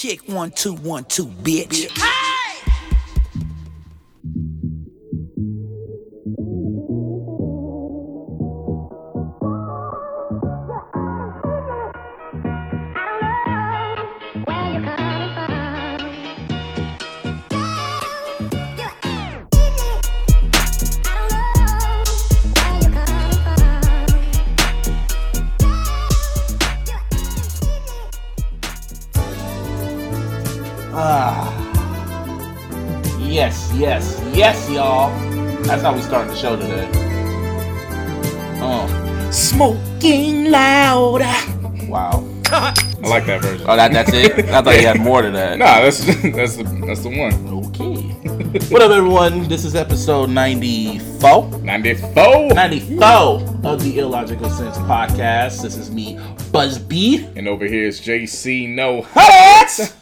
Kick one, two, one, two, bitch. Ah. Yes, yes, y'all. That's how we start the show today. Oh, Smoking loud. wow. I like that version. Oh, that, that's it? I thought you had more to that. Nah, that's that's the that's the one. Okay. what up, everyone? This is episode 94. 94. 94 of the Illogical Sense podcast. This is me, Buzz B. And over here is JC No What?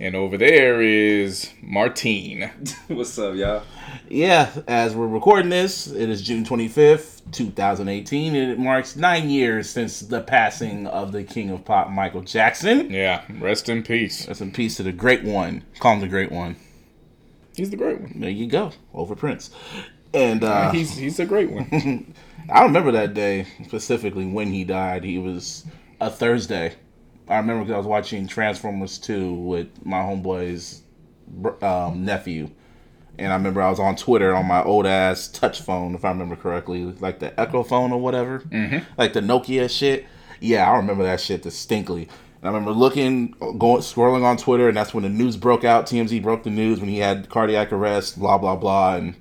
And over there is Martine. What's up, y'all? Yeah, as we're recording this, it is June 25th, 2018, and it marks nine years since the passing of the king of pop, Michael Jackson. Yeah, rest in peace. Rest in peace to the great one. Call him the great one. He's the great one. There you go, over Prince. And uh, He's he's a great one. I remember that day specifically when he died. He was a Thursday. I remember because I was watching Transformers 2 with my homeboy's um, nephew. And I remember I was on Twitter on my old ass touch phone, if I remember correctly, like the Echo phone or whatever, mm-hmm. like the Nokia shit. Yeah, I remember that shit distinctly. And I remember looking, going, scrolling on Twitter, and that's when the news broke out. TMZ broke the news when he had cardiac arrest, blah blah blah, and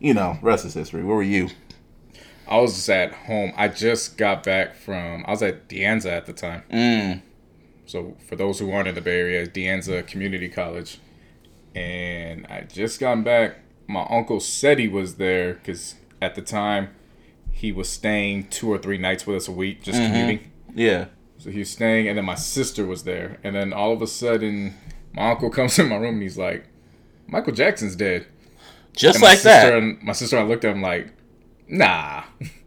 you know, rest is history. Where were you? I was just at home. I just got back from. I was at De Anza at the time. Mm. So for those who aren't in the Bay Area, De Anza Community College, and I just gotten back. My uncle said he was there because at the time he was staying two or three nights with us a week, just mm-hmm. commuting. Yeah. So he was staying, and then my sister was there, and then all of a sudden, my uncle comes in my room and he's like, "Michael Jackson's dead." Just And my like sister that. And my sister, and I looked at him like, "Nah."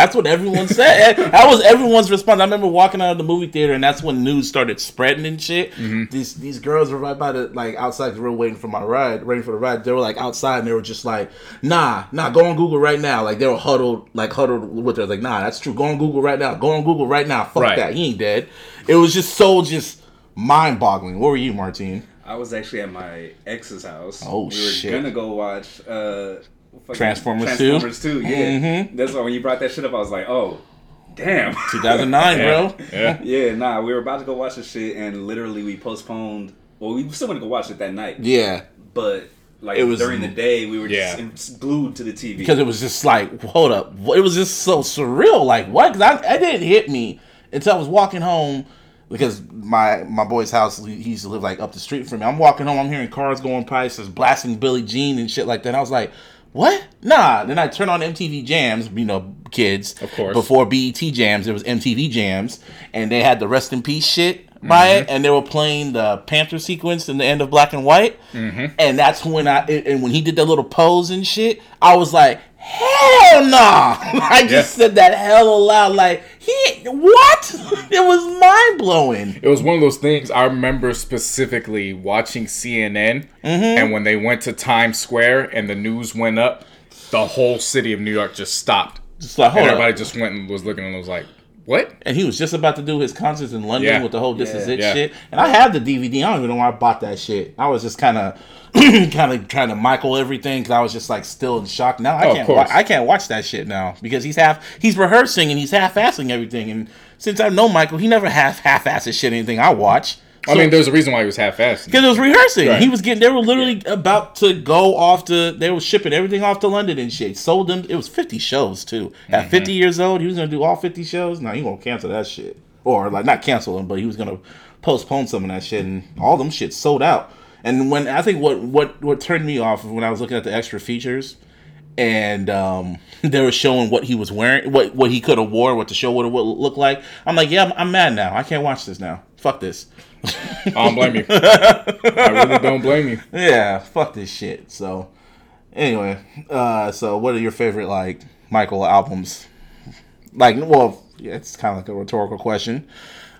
That's what everyone said. that was everyone's response. I remember walking out of the movie theater, and that's when news started spreading and shit. These these girls were right by the like outside the room waiting for my ride, waiting for the ride. They were like outside, and they were just like, "Nah, nah, go on Google right now." Like they were huddled, like huddled with her. Like, "Nah, that's true. Go on Google right now. Go on Google right now. Fuck Right. that. He ain't dead." It was just so just mind boggling. What were you, Martine? I was actually at my ex's house. Oh, we were shit. gonna go watch uh, fucking Transformers 2? Transformers 2, yeah. Mhm. That's why when you brought that shit up, I was like, oh, damn. 2009, bro. Yeah. yeah, nah, we were about to go watch this shit, and literally we postponed. Well, we still want to go watch it that night, Yeah. but like It was- during the day, we were Yeah. just glued to the TV. because it was just like, hold up, it was just so surreal. Like what? Because I, it didn't hit me until I was walking home because my my boy's house he he used to live like up the street from me. I'm walking home, I'm hearing cars going by, just blasting Billie Jean and shit like that. and I was like, what? Nah. Then I turn on MTV Jams, you know, kids. Of course. Before BET Jams, it was MTV Jams, and they had the Rest in Peace shit by it, mm-hmm. and they were playing the Panther sequence in the end of Black and White, mm-hmm. and that's when I and when he did that little pose and shit, I was like, hell no! I just Yeah. said that hell aloud, like he what? it was mind blowing. It was one of those things I remember specifically watching CNN, Mm-hmm. and when they went to Times Square and the news went up, the whole city of New York just stopped. Just like And everybody up. just went and was looking and was like, "What?" And he was just about to do his concerts in London Yeah. with the whole "This Is It" Yeah. shit. And I have the DVD. I don't even know why I bought that shit. I was just kind of, kind of trying to Michael everything because I was just like still in shock. Now I Oh, can't. Wa- I can't watch that shit now because he's half. He's rehearsing and he's half-assing everything. And since I know Michael, he never half half-asses shit anything I watch. I mean, there's a reason why he was half-assed. Because it was rehearsing. Right. He was getting. They were literally about to go off to. They were shipping everything off to London and shit. Sold them. It was fifty shows too. At Mm-hmm. fifty years old, he was gonna do all fifty shows. Now he gonna cancel that shit, or like not cancel them, but he was gonna postpone some of that shit, and all them shit sold out. And when I think what what what turned me off when I was looking at the extra features, and um, they were showing what he was wearing, what what he could have wore, what the show would have looked like. I'm like, yeah, I'm, I'm mad now. I can't watch this now. Fuck this. I don't blame you. I really don't blame you. Yeah, fuck this shit. So, anyway, uh, so what are your favorite like Michael albums? Like, well, yeah, it's kind of like a rhetorical question.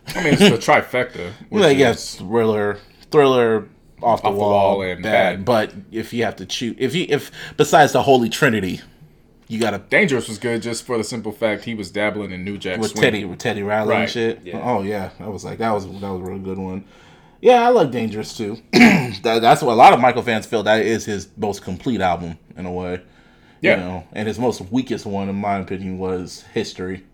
I mean, it's the trifecta. Like, is, yes, thriller, thriller, off the, Off the wall, wall and bad. But if you have to choose, if you if besides the Holy Trinity, you gotta Dangerous was good just for the simple fact he was dabbling in New Jack with Swing. Teddy with Teddy Riley and shit. Yeah. Oh yeah, that was like that was that was a real good one. Yeah, I like Dangerous too. that, that's what a lot of Michael fans feel that is his most complete album in a way. Yeah. You know, and his most weakest one, in my opinion, was History.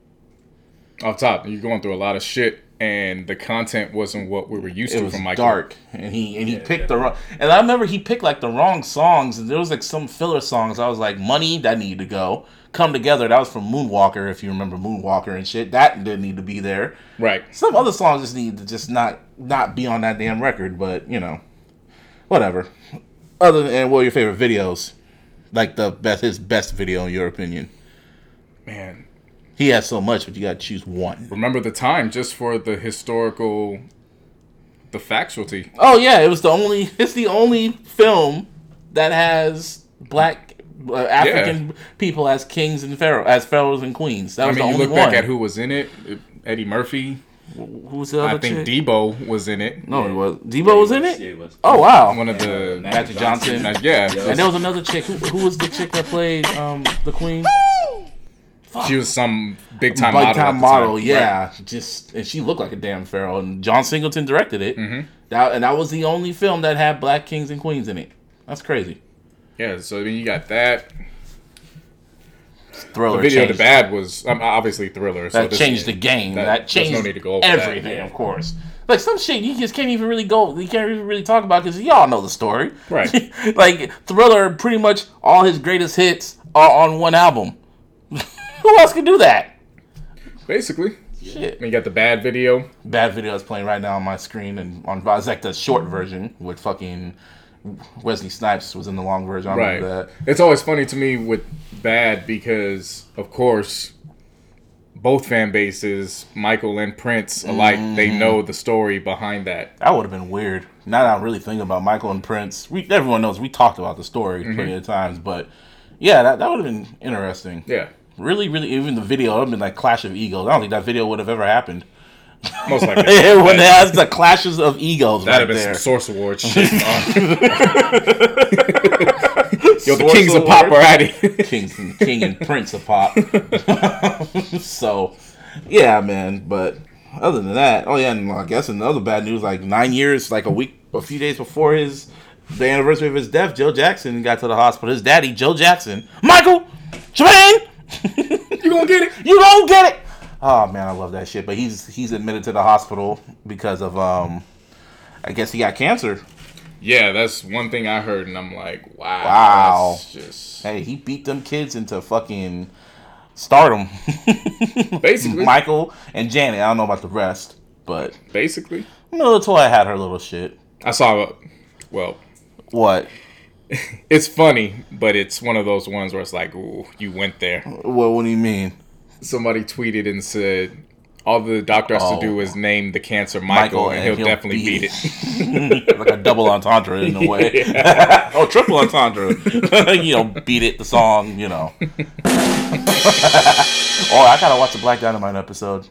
Off top, you're going through a lot of shit, and the content wasn't what we were used It to was from Michael. dark, and he and he picked the wrong. And I remember he picked like the wrong songs, and there was like some filler songs. I was like, "Money that needed to go." Come together. That was from Moonwalker, if you remember Moonwalker and shit. That didn't need to be there. Right. Some other songs just need to just not not be on that damn record, but you know, whatever. Other than and what are your favorite videos? Like the best his best video in your opinion. Man, He has so much, but you gotta choose one. remember the time just for the historical, the factuality. Oh yeah, it was the only. It's the only film that has black uh, African people as kings and pharaoh as pharaohs and queens. That I was mean, the you only look one. back at who was in it. Eddie Murphy. Who was the other I think chick? Debo was in it. no, it was Debo was in it. Yeah, it was. Oh wow. One of the Magic Johnson. Uh, yeah, And there was another chick. Who, who was the chick that played um, the queen? She was some big time model. at time model, time. yeah. Just and she looked like a damn pharaoh. And John Singleton directed it. Mm-hmm. That and that was the only film that had black kings and queens in it. That's crazy. Yeah, so I mean, you got that. Thriller The video to bad was um, obviously thriller. So that this- changed the game. that- That, changed no need to go over that. everything, of course. Like some shit you just can't even really go. You can't even really talk about because y'all know the story, Right. like Thriller, pretty much all his greatest hits are on one album. Who else can do that? Basically, Shit. And you got the bad video. bad video is playing right now on my screen and on it's like the short version with fucking Wesley Snipes was in the long version. I Right. that. It's always funny to me with bad because, of course, both fan bases, Michael and Prince alike, they Mm-hmm. know the story behind that. That would have been weird. Now that I'm really thinking about Michael and Prince, we everyone knows we talked about the story Mm-hmm. plenty of times, but yeah, that, that would have been interesting. Yeah, Really, really, even the video would have been like Clash of Egos. I don't think that video would have ever happened. most likely. when it has the clashes of egos That'd right have been there. some Source Award shit. Yo, the Source kings of pop are at king, king and prince of pop. so, yeah, man. But other than that, oh yeah, and I guess another bad news. Like nine years, like a week, a few days before his the anniversary of his death, Joe Jackson got to the hospital. His daddy, Joe Jackson, Michael, Jermaine, you gonna get it? you don't get it. Oh man, I love that shit. But he's he's admitted to the hospital because of um, I guess he got cancer. Yeah, that's one thing I heard, and I'm like, wow, Wow. that's just Hey, he beat them kids into fucking stardom. basically, Michael and Janet. I don't know about the rest, but basically. you know, Latoya had her little shit. I saw, well, What? It's funny, but it's one of those ones where it's like, ooh, you went there. What? What do you mean? Somebody tweeted and said, all the doctor has Oh. to do oh. is name the cancer Michael, Michael, and, and he'll, he'll definitely beat beat it. like a double entendre in a way. oh, triple entendre. you know, beat it. The song. You know. oh, I gotta watch the Black Dynamite episode.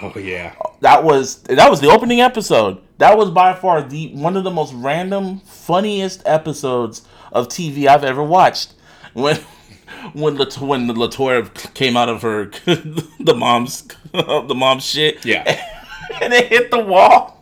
Oh yeah, That was that was the opening episode. That was by far the one of the most random, funniest episodes of TV I've ever watched. When when Lat- when the Latoya came out of her the mom's the mom's shit, yeah. and it hit the wall.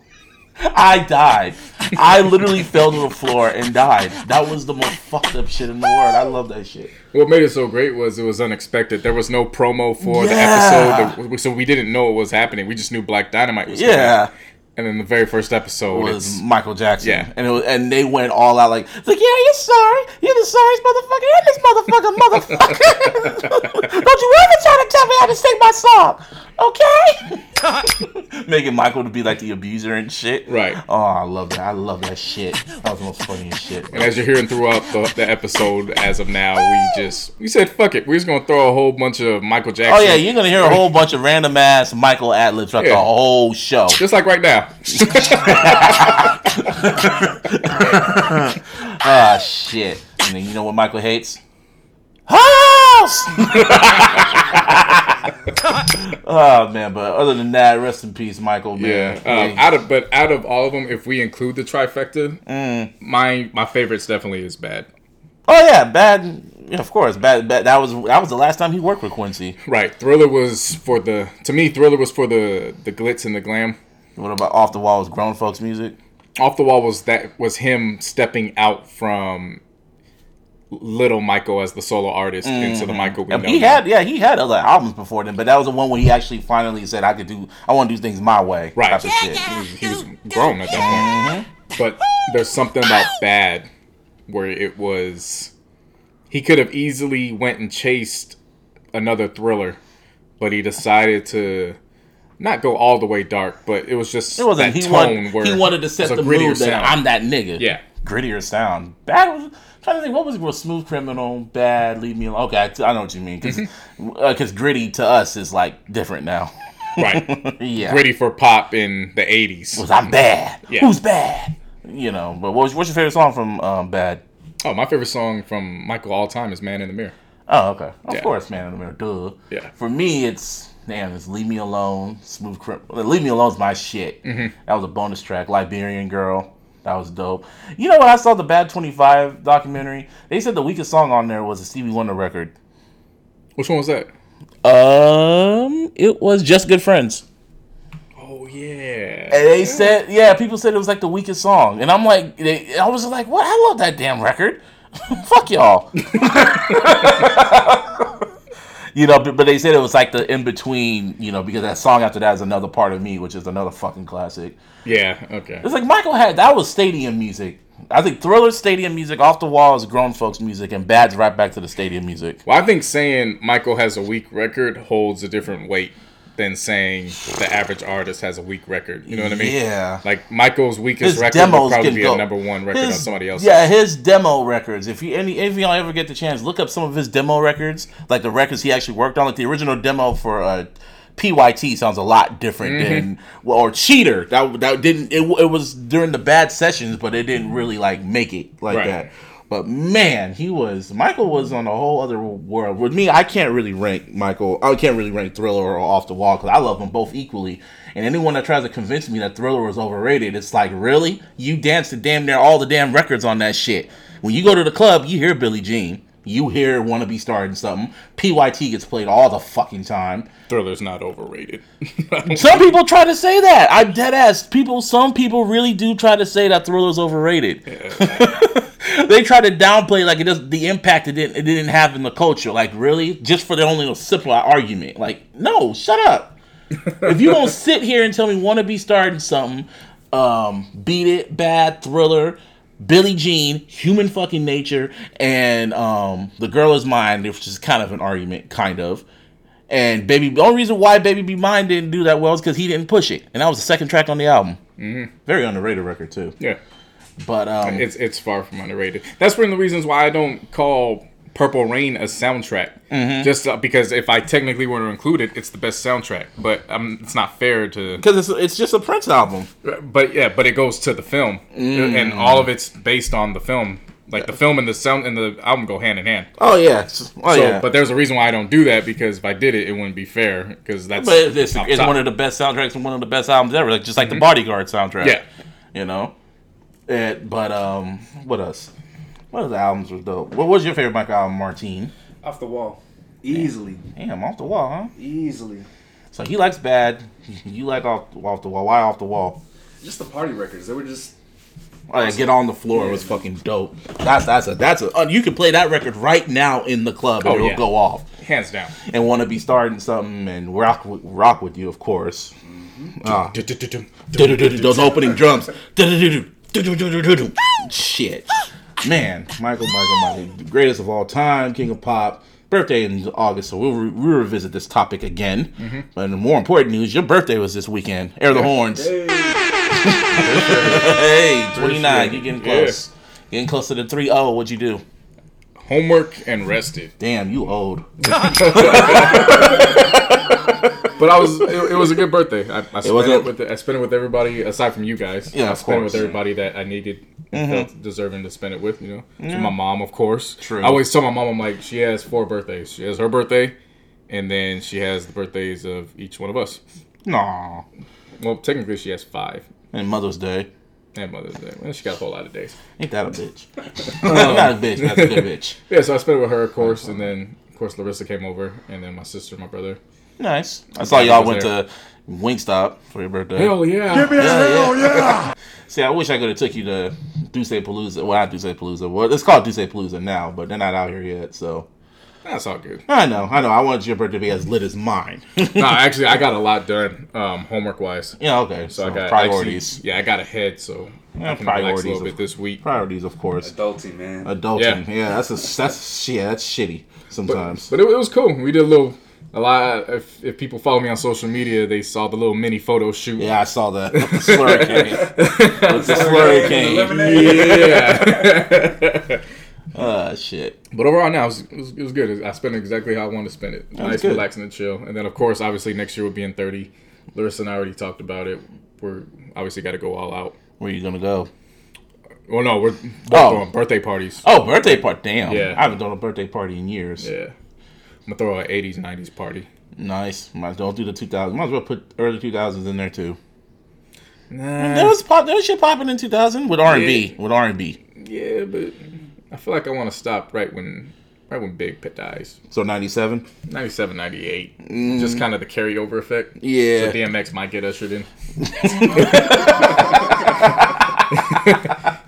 I died. I literally fell to the floor and died. That was the most fucked up shit in the world. I love that shit. What made it so great was it was unexpected. There was no promo for Yeah. the episode, so we didn't know what was happening. We just knew Black Dynamite was Yeah. coming. And then the very first episode, was Michael Jackson. Yeah. And it was, and they went all out like, like, yeah, you're sorry. You're the sorriest motherfucker in this motherfucker, motherfucker. Don't you ever try to tell me how to sing my song. Okay? Making Michael to be like the abuser and shit. Right. Oh, I love that. I love that shit. That was the most funniest shit. and as you're hearing throughout the, the episode, as of now, we just we said fuck it. We're just gonna throw a whole bunch of Michael Jackson. Oh yeah, you're gonna hear a whole bunch of random ass Michael ad libs throughout the whole show. just like right now. Ah shit. And then you know what Michael hates? House. oh man, but other than that, rest in peace, Michael. Yeah. Man. Um, out of but out of all of them, if we include the trifecta, Mm. my my favorites definitely is bad. oh yeah, bad. Yeah, of course, bad, bad. That was that was the last time he worked with Quincy. Right. Thriller was for the to me. Thriller was for the the glitz and the glam. What about off the wall was grown folks music? Off the wall was that was him stepping out from little Michael as the solo artist into the mm-hmm. Michael we And know. he now. had yeah he had other albums before then, but that was the one where he actually finally said I could do I want to do things my way. Right. Type of shit. he was, he was grown at that point. Mm-hmm. But there's something about bad where it was he could have easily went and chased another thriller, but he decided to not go all the way dark, but it was just It wasn't. that He tone wanted. where He wanted to it set a the grittier mood that sound. I'm that nigga. Yeah. Grittier sound. Bad. Was, trying to think. What was it? Smooth criminal? Bad. Leave me alone. Okay, I, I know what you mean. Because Mm-hmm. gritty to us is like different now. right. yeah. Gritty for pop in the 80s. Was I'm bad? Yeah. Who's bad? You know. But what's, what's your favorite song from um, Bad? Oh, my favorite song from Michael all time is Man in the Mirror. Oh, okay. Of Yeah. course, man in the mirror. Duh. Yeah. For me, it's damn. It's "Leave Me Alone." Smooth criminal. "Leave Me Alone" is my shit. Mm-hmm. That was a bonus track. Liberian Girl. That was dope. You know what? I saw the Bad Twenty Five documentary. They said the weakest song on there was a Stevie Wonder record. Which one was that? Um, it was "Just Good Friends." Oh, yeah. And they said, yeah, people said it was like the weakest song, and I'm like, they, I was like, what? I love that damn record. Fuck y'all. you know, but, but they said it was like the in between, you know, because that song after that is another part of me, which is another fucking classic. Yeah, okay. It's like Michael had that was stadium music. I think Thriller stadium music, Off the Wall is grown folks music, and Bad's right back to the stadium music. Well, I think saying Michael has a weak record holds a different weight than saying the average artist has a weak record. You know what I mean? Yeah. Like Michael's weakest His record would probably be go. a number one record on somebody else. Yeah, his demo records. If you any if y'all ever get the chance, look up some of his demo records, like the records he actually worked on. Like the original demo for uh, PYT sounds a lot different Mm-hmm. than well, or Cheater. That that didn't it, it was during the bad sessions, but it didn't really like make it like Right. that. But man, he was Michael was on a whole other world. With me, I can't really rank Michael. I can't really rank Thriller or Off the Wall because I love them both equally. And anyone that tries to convince me that Thriller was overrated, it's like, really? You danced to damn near all the damn records on that shit. When you go to the club, you hear Billie Jean. You hear "Wanna Be Starting Something." PYT gets played all the fucking time. Thriller's not overrated. Some people try to say that. I'm dead ass. People, some people really do try to say that Thriller's overrated. they try to downplay like it does the impact it didn't it didn't have in the culture. Like really, just for the only simple argument. Like no, shut up. if you don't sit here and tell me want to be starting something, um, beat it, bad Thriller. Billie Jean, Human Fucking Nature, and um, The Girl Is Mine, which is kind of an argument, kind of. And Baby, the only reason why Baby Be Mine didn't do that well is because he didn't push it, and that was the second track on the album. Mm-hmm. Very underrated record too. yeah. But um, It's it's far from underrated. That's one of the reasons why I don't call Purple Rain a soundtrack. Mm-hmm. Just uh, because if I technically were to include it, it's the best soundtrack. But um, it's not fair to. because it's it's just a Prince album. But yeah, but it goes to the film, Mm. and all of it's based on the film. Like the film and the sound and the album go hand in hand. Oh yeah, oh So, yeah. but there's a reason why I don't do that because if I did it, it wouldn't be fair. Because that's But it's, it's one of the best soundtracks and one of the best albums ever. Like just like the Bodyguard soundtrack. Yeah. you know. It, but um, what else? What other albums were dope? What was your favorite Michael album, Martine? Off the wall. Easily. Damn, off the wall, huh? Easily. So he likes bad. You like off off the wall. Why off the wall? Just the party records. They were just Oh, yeah, get on the floor was fucking dope. That's that's a that's a uh, you can play that record right now in the club and Oh, it'll yeah. go off. hands down. And want to be starting something and rock with, rock with you, of course. Ah. Those opening drums. Shit. Man, Michael, Michael, Michael, the greatest of all time, king of pop. Birthday in August, so we'll, re- we'll revisit this topic again. Mm-hmm. But the more important news, your birthday was this weekend. Air the horns. Hey, 29, you're getting close. Getting close to the 3 0. What'd you do? Homework and rested. Damn, you old. but I was. It, it was a good birthday. I, I spent it, a- with. I spent it with everybody aside from you guys. Yeah, I spent it. Mm-hmm. with everybody that I needed and felt deserving to spend it with. You know, so my mom, of course. True. I always tell my mom, I'm like, she has four birthdays. She has her birthday, and then she has the birthdays of each one of us. No. Well, technically, she has five. And Mother's Day. And Mother's Day. Well, she got a whole lot of days. Ain't that a bitch? Not a bitch. That's a good bitch. Yeah, so I spent it with her, of course, and then of course Larissa came over, and then my sister, my brother. Nice. I saw y'all went there. to Wingstop for your birthday. Hell yeah! yeah, yeah. See, I wish I could have took you to Duce Palooza. Well, not Duce Palooza. Well, it's called Duce Palooza now, but they're not out here yet. So That's all good. I know, I know. I wanted your birthday to be as lit as mine. No, actually, I got a lot done um, homework wise. yeah, okay. So, So, I got priorities. Actually, yeah, I got ahead, so Yeah, I can relax a priorities little of- bit this week. priorities, of course. Adulting, man. Adulting. Yeah, that's a that's yeah, that's shitty sometimes. But it, it was cool. We did a little, a lot. If, if people follow me on social media, they saw the little mini photo shoot. yeah, I saw that. With the slurricane. With the slurricane. Yeah. Uh, shit. but overall, now it was, it was, good. I spent exactly how I wanted to spend it. Nice, relaxing, and chill. And then, of course, obviously next year we'll be in thirty. Larissa and I already talked about it. We're obviously got to go all out. Where are you gonna go? Well, no, we're both Oh. throwing birthday parties. Oh, birthday party. Damn. Yeah. I haven't done a birthday party in years. Yeah, I'm gonna throw an '80s, '90s party. Nice. Might don't do the 2000s. Might as well put early 2000s in there too. Nah, There was pop. There was shit popping in 2000 with R and B. With R and B. Yeah, but I feel like I want to stop right when right when Big Pit dies. So 97. 97, 98. Mm. Just kind of the carryover effect. Yeah. So DMX might get ushered in.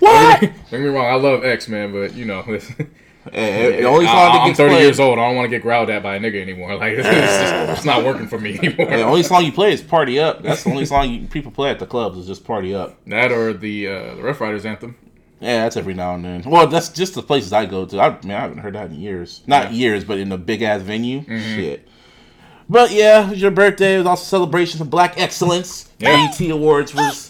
What? Don't get me wrong, I love X, man, but you know, listen, The only song I, am gets 30 played. years old. I don't want to get growled at by a nigga anymore. Like, it's, just, it's not working for me anymore. The only song you play is "Party Up." That's the only song you, people play at the clubs is just "Party Up." That or the uh, the Ruff Ryders anthem. Yeah, that's every now and then. Well, that's just the places I go to. I man, I haven't heard that in years. Not Yeah. Mm-hmm. years, but in a big ass venue. Shit. But yeah, it was your birthday. It was also celebration of Black Excellence. Yeah. BET Awards was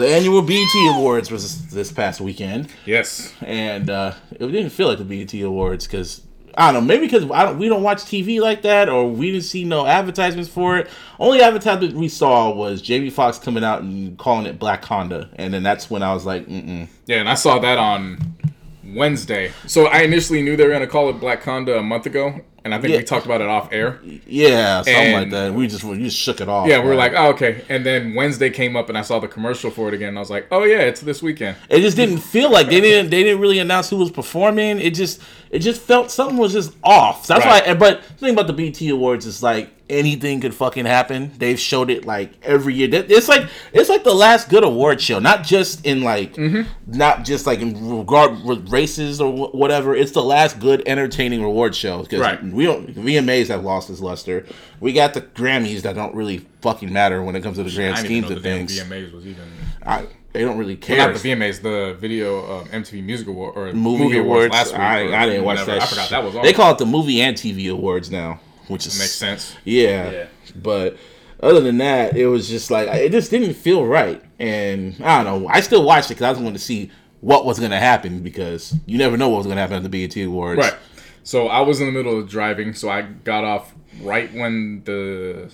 the annual BET Awards was this past weekend, Yes. and uh, it didn't feel like the BET Awards because I don't know, maybe because I don't, we don't watch TV like that, or we didn't see no advertisements for it. Only advertisement we saw was Jamie Foxx coming out and calling it Black Honda, and then that's when I was like, mm Yeah, and I saw that on Wednesday. So I initially knew they were gonna call it Black Conda a month ago, and I think Yeah. we talked about it off air. Yeah, something like that. We just we just shook it off. Yeah, we were right? like, oh, okay. And then Wednesday came up, and I saw the commercial for it again. And I was like, oh yeah, it's this weekend. it just didn't feel like they didn't they didn't really announce who was performing. It just it just felt something was just off. That's Right. why. But the thing about the BT Awards is like anything could fucking happen. They've showed it like every year. It's like it's like the last good award show, not just in like not just like in regard with races or whatever. It's the last good entertaining reward show because Right. we don't VMAs have lost its luster. We got the Grammys that don't really fucking matter when it comes to the grand I didn't even schemes know of the things. VMAs was even. I, they don't really care. Not the VMAs, the video um, MTV Music Award or movie, awards. last week. I, I didn't watch that. I forgot that was on. They call it the movie and TV awards now, which is makes sense. Yeah, Yeah. but other than that, it was just like it just didn't feel right, and I don't know. I still watched it because I just wanted to see what was going to happen because you never know what was going to happen at the BET awards. Right. So I was in the middle of driving, so I got off right when the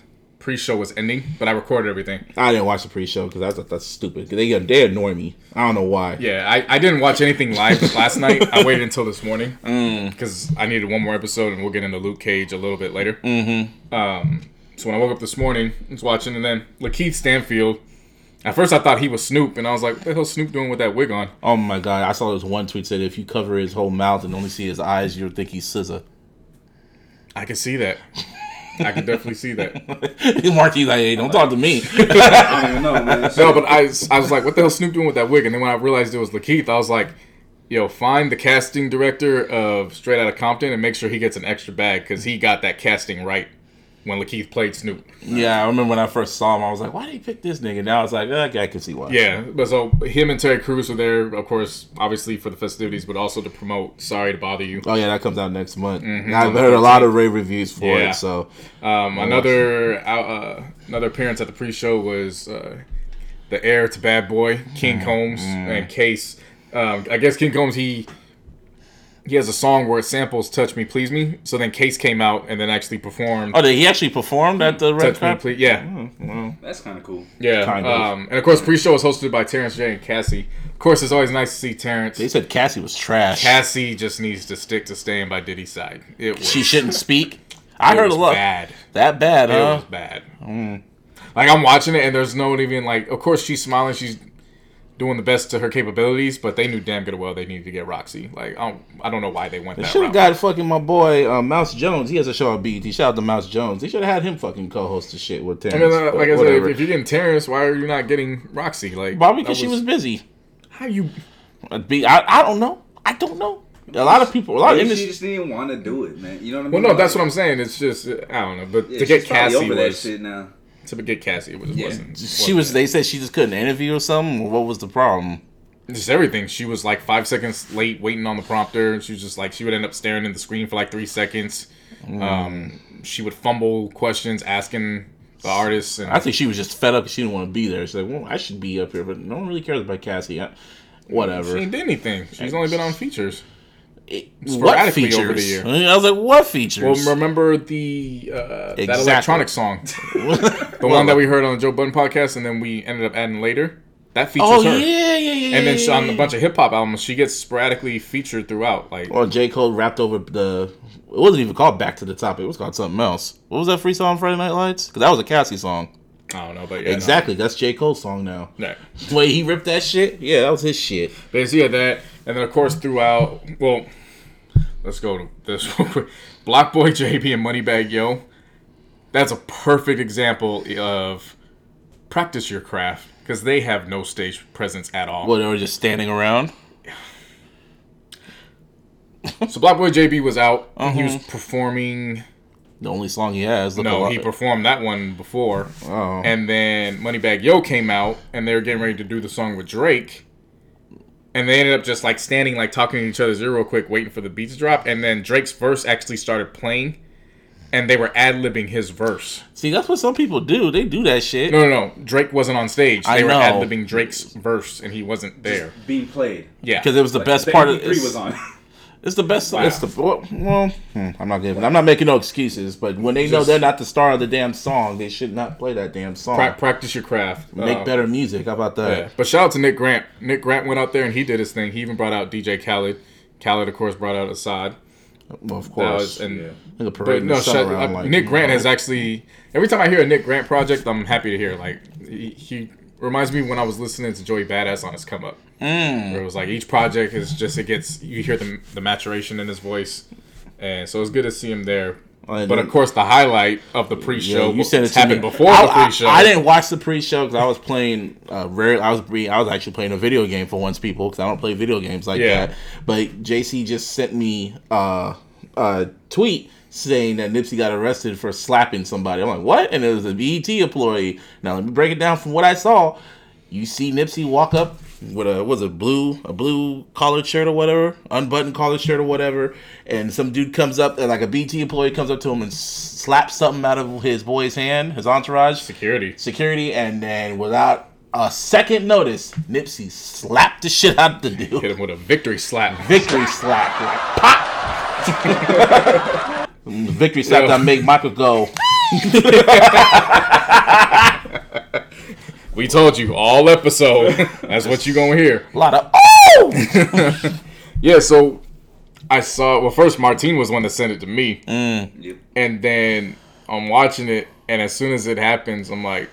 pre-show was ending, but I recorded everything. I didn't watch the pre-show because I thought that's stupid. They they annoy me. I don't know why. Yeah, I, I didn't watch anything live last night. I waited until this morning because I needed one more episode, and we'll get into Luke Cage a little bit later. Mm-hmm. Um, so when I woke up this morning, I was watching, and then Lakeith Stanfield. At first, I thought he was Snoop, and I was like, "What the hell, Snoop doing with that wig on?" Oh my god! I saw this one tweet said if you cover his whole mouth and only see his eyes, you'll think he's SZA. I can see that. I can definitely see that. Marky's like, hey, don't talk to me. I don't even know. No, but I, I was like, what the hell Snoop doing with that wig? And then when I realized it was Lakeith, I was like, yo, find the casting director of Straight Outta Compton and make sure he gets an extra bag because he got that casting right when Lakeith played Snoop. yeah, I remember when I first saw him, I was like, why did he pick this nigga? Now it's like, okay, I can see why. Yeah, but so him and Terry Crews were there, of course, obviously for the festivities, but also to promote Sorry to Bother You. Oh yeah, that comes out next month. Mhm. I've heard a lot of rave reviews for Yeah. it. So Um, another uh, another appearance at the pre-show was uh, the heir to Bad Boy, King Combs, and Case. Um, I guess King Combs he he has a song where it samples "Touch Me, Please Me." So then Case came out and then actually performed Oh, did he actually performed at the Red "Touch Me, Carpet? Please." Yeah, That's kind of cool. yeah. Kind of. Um, and of course, pre-show was hosted by Terrence J and Cassie. Of course, it's always nice to see Terrence. They said Cassie was trash. Cassie just needs to stick to staying by Diddy's side. It was, she shouldn't speak. I it heard a was lot. bad. That bad, It huh? was bad. Like I'm watching it, and there's no one even like. Of course, she's smiling. She's doing the best to her capabilities, but they knew damn good well they needed to get Rocsi. Like I don't, I don't know why they went They that should have got fucking my boy uh, Mouse Jones. He has a show on BET. Shout out to Mouse Jones. They should have had him fucking co-host the shit with I Terrence. mean, uh, like I said, if, if you're getting Terrence, why are you not getting Rocsi? Like Probably that because she was busy. How you? I'd Be, I, I don't know. I don't know. A lot of people, a lot of Maybe she just didn't want to do it, man. You know what I mean? Well, mean? no, that's what I'm saying. It's just I don't know, but yeah, to get she's probably Cassie over that shit now. To get Cassie it just Yeah. wasn't. She was. They said she just couldn't interview or something. What was the problem? just everything. She was like five seconds late waiting on the prompter. She was just like she would end up staring at the screen for like three seconds. Mm. Um, she would fumble questions asking the artists, and I think she was just fed up because she didn't want to be there. She's like, well, I should be up here, but no one really cares about Cassie. I, she whatever. ain't did anything. She's only been on features. It- what sporadically features? over the year. I was like, what features? Well, remember the uh, that electronic song, the one that we heard on the Joe Budden podcast, and then we ended up adding later. That features oh her. yeah, yeah, yeah. And then yeah, she, on a bunch of hip hop albums, she gets sporadically featured throughout. Like or J. Cole rapped over the. It wasn't even called "Back to the Top." It was called something else. What was that free song, Friday Night Lights? Because that was a Cassie song. I don't know, but yeah, no. Exactly, that's J. Cole's song now. Yeah. The way he ripped that shit, yeah, that was his shit. But yeah, that, and then of course throughout. Well, let's go to this real quick. Block Boy JB and Moneybagg Yo. That's a perfect example of practice your craft because they have no stage presence at all. Well, they were just standing around. So Block Boy JB was out. and He Uh-huh. was performing. The only song he has. Look No, he lot- performed that one before. Oh. And then Moneybagg Yo came out, and they were getting ready to do the song with Drake. And they ended up just like standing, like talking to each other's ear real quick, waiting for the beat to drop. And then Drake's verse actually started playing, and they were ad libbing his verse. See, that's what some people do. They do that shit. No, no, no. Drake wasn't on stage. They I were know. ad libbing Drake's verse, and he wasn't there. Being played. Yeah. Because it was the Like, best the part of MP3 it's, was on. it's the best. Wow. It's the well. well hmm, I'm not giving. I'm not making no excuses. But when they know they're not the star of the damn song, they should not play that damn song. Pra- practice your craft. Make Uh, better music. How about that? Yeah. But shout out to Nick Grant. Nick Grant went out there and he did his thing. He even brought out DJ Khaled. Khaled, of course, brought out Asahd. Well, of course. was, and Yeah. Nigga But no, the sun shut, around uh, like, Nick Grant know. has actually. Every time I hear a Nick Grant project, I'm happy to hear. Like he, he reminds me when I was listening to Joey Badass on his come up, Mm. where it was like each project is just it gets you hear the the maturation in his voice, and so it's good to see him there. But of course, the highlight of the pre-show you said it happened me. before I, the pre-show. I, I didn't watch the pre-show because I was playing. Uh, rare, I was I was actually playing a video game for once, people, because I don't play video games like Yeah. that. But JC just sent me uh, a tweet saying that Nipsey got arrested for slapping somebody. I'm like, what? And it was a BET employee. Now let me break it down from what I saw. You see Nipsey walk up with a was a blue a blue collared shirt or whatever, unbuttoned collared shirt or whatever, and some dude comes up and like a BT employee comes up to him and slaps something out of his boy's hand, his entourage, Security. security, and then without a second notice, Nipsey slapped the shit out of the dude. Hit him with a victory slap. Victory slap, like, pop. Victory slap Yo. that make Michael go. We told you all episode. That's what you gonna hear. A lot of oh. Yeah, so I saw. Well, first Martine was the one that sent it to me, mm. Yep. and then I'm watching it, and as soon as it happens, I'm like,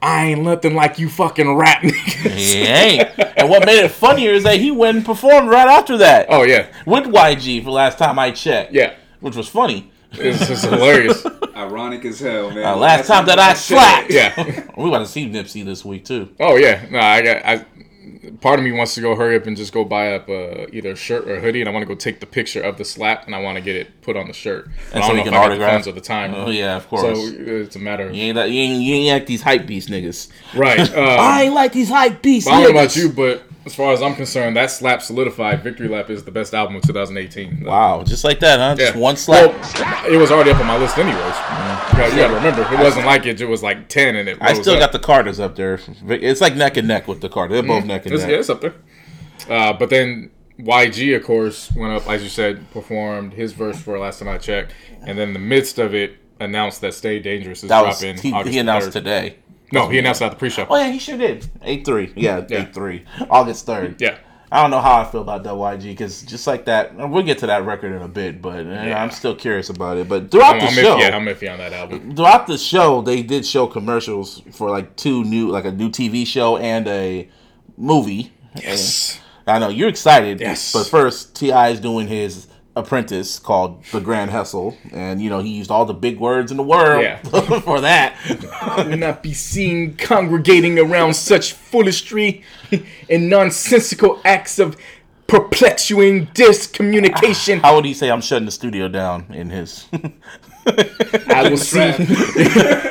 I ain't nothing like you fucking rap niggas. He ain't. And what made it funnier is that he went and performed right after that Oh yeah, with YG for last time I checked. yeah. Which was funny. It's just hilarious. Ironic as hell, man. Uh, last time that I slapped. Yeah. We about to see Nipsey this week too. Oh yeah. No, I got. I. Part of me wants to go hurry up and just go buy up uh, either a shirt or a hoodie, and I want to go take the picture of the slap, and I want to get it put on the shirt. But And I so don't you know can if I got the autograph? funds or the time. Oh yeah, of course. So it's a matter of you ain't that, you ain't you ain't like these hype beast niggas. right. Uh, I ain't like these hype beast I don't know about you, but as far as I'm concerned, that slap solidified. Victory Lap is the best album of 2018. Wow, just like that, huh? Just one slap. Well, it was already up on my list anyways. You gotta, you gotta remember, it wasn't like it. It was like 10 and it. I still up. got the Carters up there. It's like neck and neck with the Carters. They're both neck and It's, neck. yeah, it's up there. Uh, but then YG, of course, went up as you said, performed his verse for last time I checked, and then in the midst of it, announced that "Stay Dangerous" is That was dropping. he, August he announced 3rd. today. No, he announced that at the pre-show. Oh yeah, he sure did. Eight three. Yeah, Yeah. eight three. August third. Yeah. I don't know how I feel about that YG because just like that, we'll get to that record in a bit, but Yeah. I'm still curious about it. But throughout I'm, the I'm show, iffy, yeah, I'm iffy on that album. throughout the show, they did show commercials for like two new, like a new TV show and a movie. Yes. I know you're excited. Yes. But first, Ti is doing his apprentice called the Grand Hustle, and you know he used all the big words in the world Yeah. for that. I will not be seen congregating around such foolishry and nonsensical acts of perplexing discommunication. How would he say I'm shutting the studio down in his? I will see.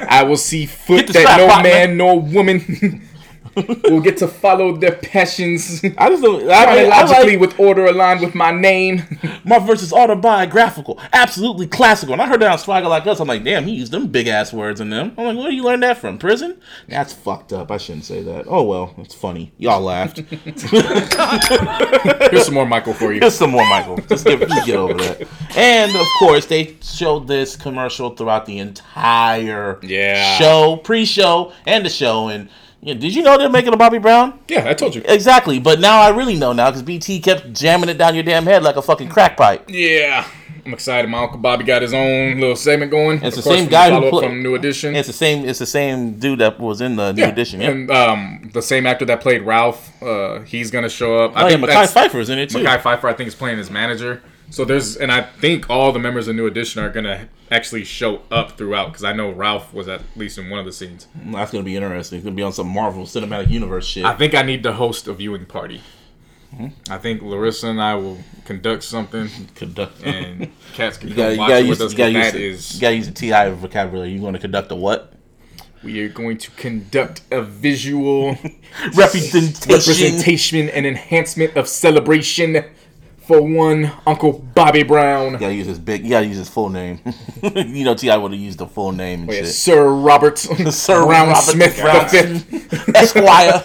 I will see foot that no partner. man nor woman will get to follow their passions I just don't. I, I, I like, with order aligned with my name. my verse is autobiographical, absolutely classical. And I heard that on Swagger Like Us. I'm like, damn, he used them big ass words in them. I'm like, where do you learn that from? Prison? That's fucked up. I shouldn't say that. Oh well, it's funny. Y'all laughed. Here's some more Michael for you. Here's some more, Michael. Just get, just get over that. And of course, they showed this commercial throughout the entire Yeah. show, pre-show, and the show. And know, did you know they're making a Bobby Brown? Yeah, I told you. Exactly. But now I really know now because BT kept jamming it down your damn head like a fucking crack pipe. Yeah. I'm excited. My uncle Bobby got his own little segment going. It's Of the same guy who follow up pla- from New Edition. It's the same. It's the same dude that was in the new edition. Yeah. And um, the same actor that played Ralph, uh, he's gonna show up. I oh yeah, think Mekhi that's- Phifer's in it too. Mekhi Phifer, I think, is playing his manager. So there's, and I think all the members of New Edition are gonna actually show up throughout because I know Ralph was at least in one of the scenes. That's gonna be interesting. It's gonna be on some Marvel Cinematic Universe shit. I think I need to host a viewing party. Hmm? I think Larissa and I will conduct something, Conduct. and cats can you gotta, watch gotta it use, with us. gotta 'cause use, That the, is, you gotta use the TI vocabulary. You going to conduct a what? we are going to conduct a visual Representation. representation and enhancement of celebration for one Uncle Bobby Brown. You gotta use his big. You gotta use his full name. you know, Ti would have used the full name and Oh, Yeah, shit. Sir Robert Sir Brown Robert Smith the fifth. Esquire.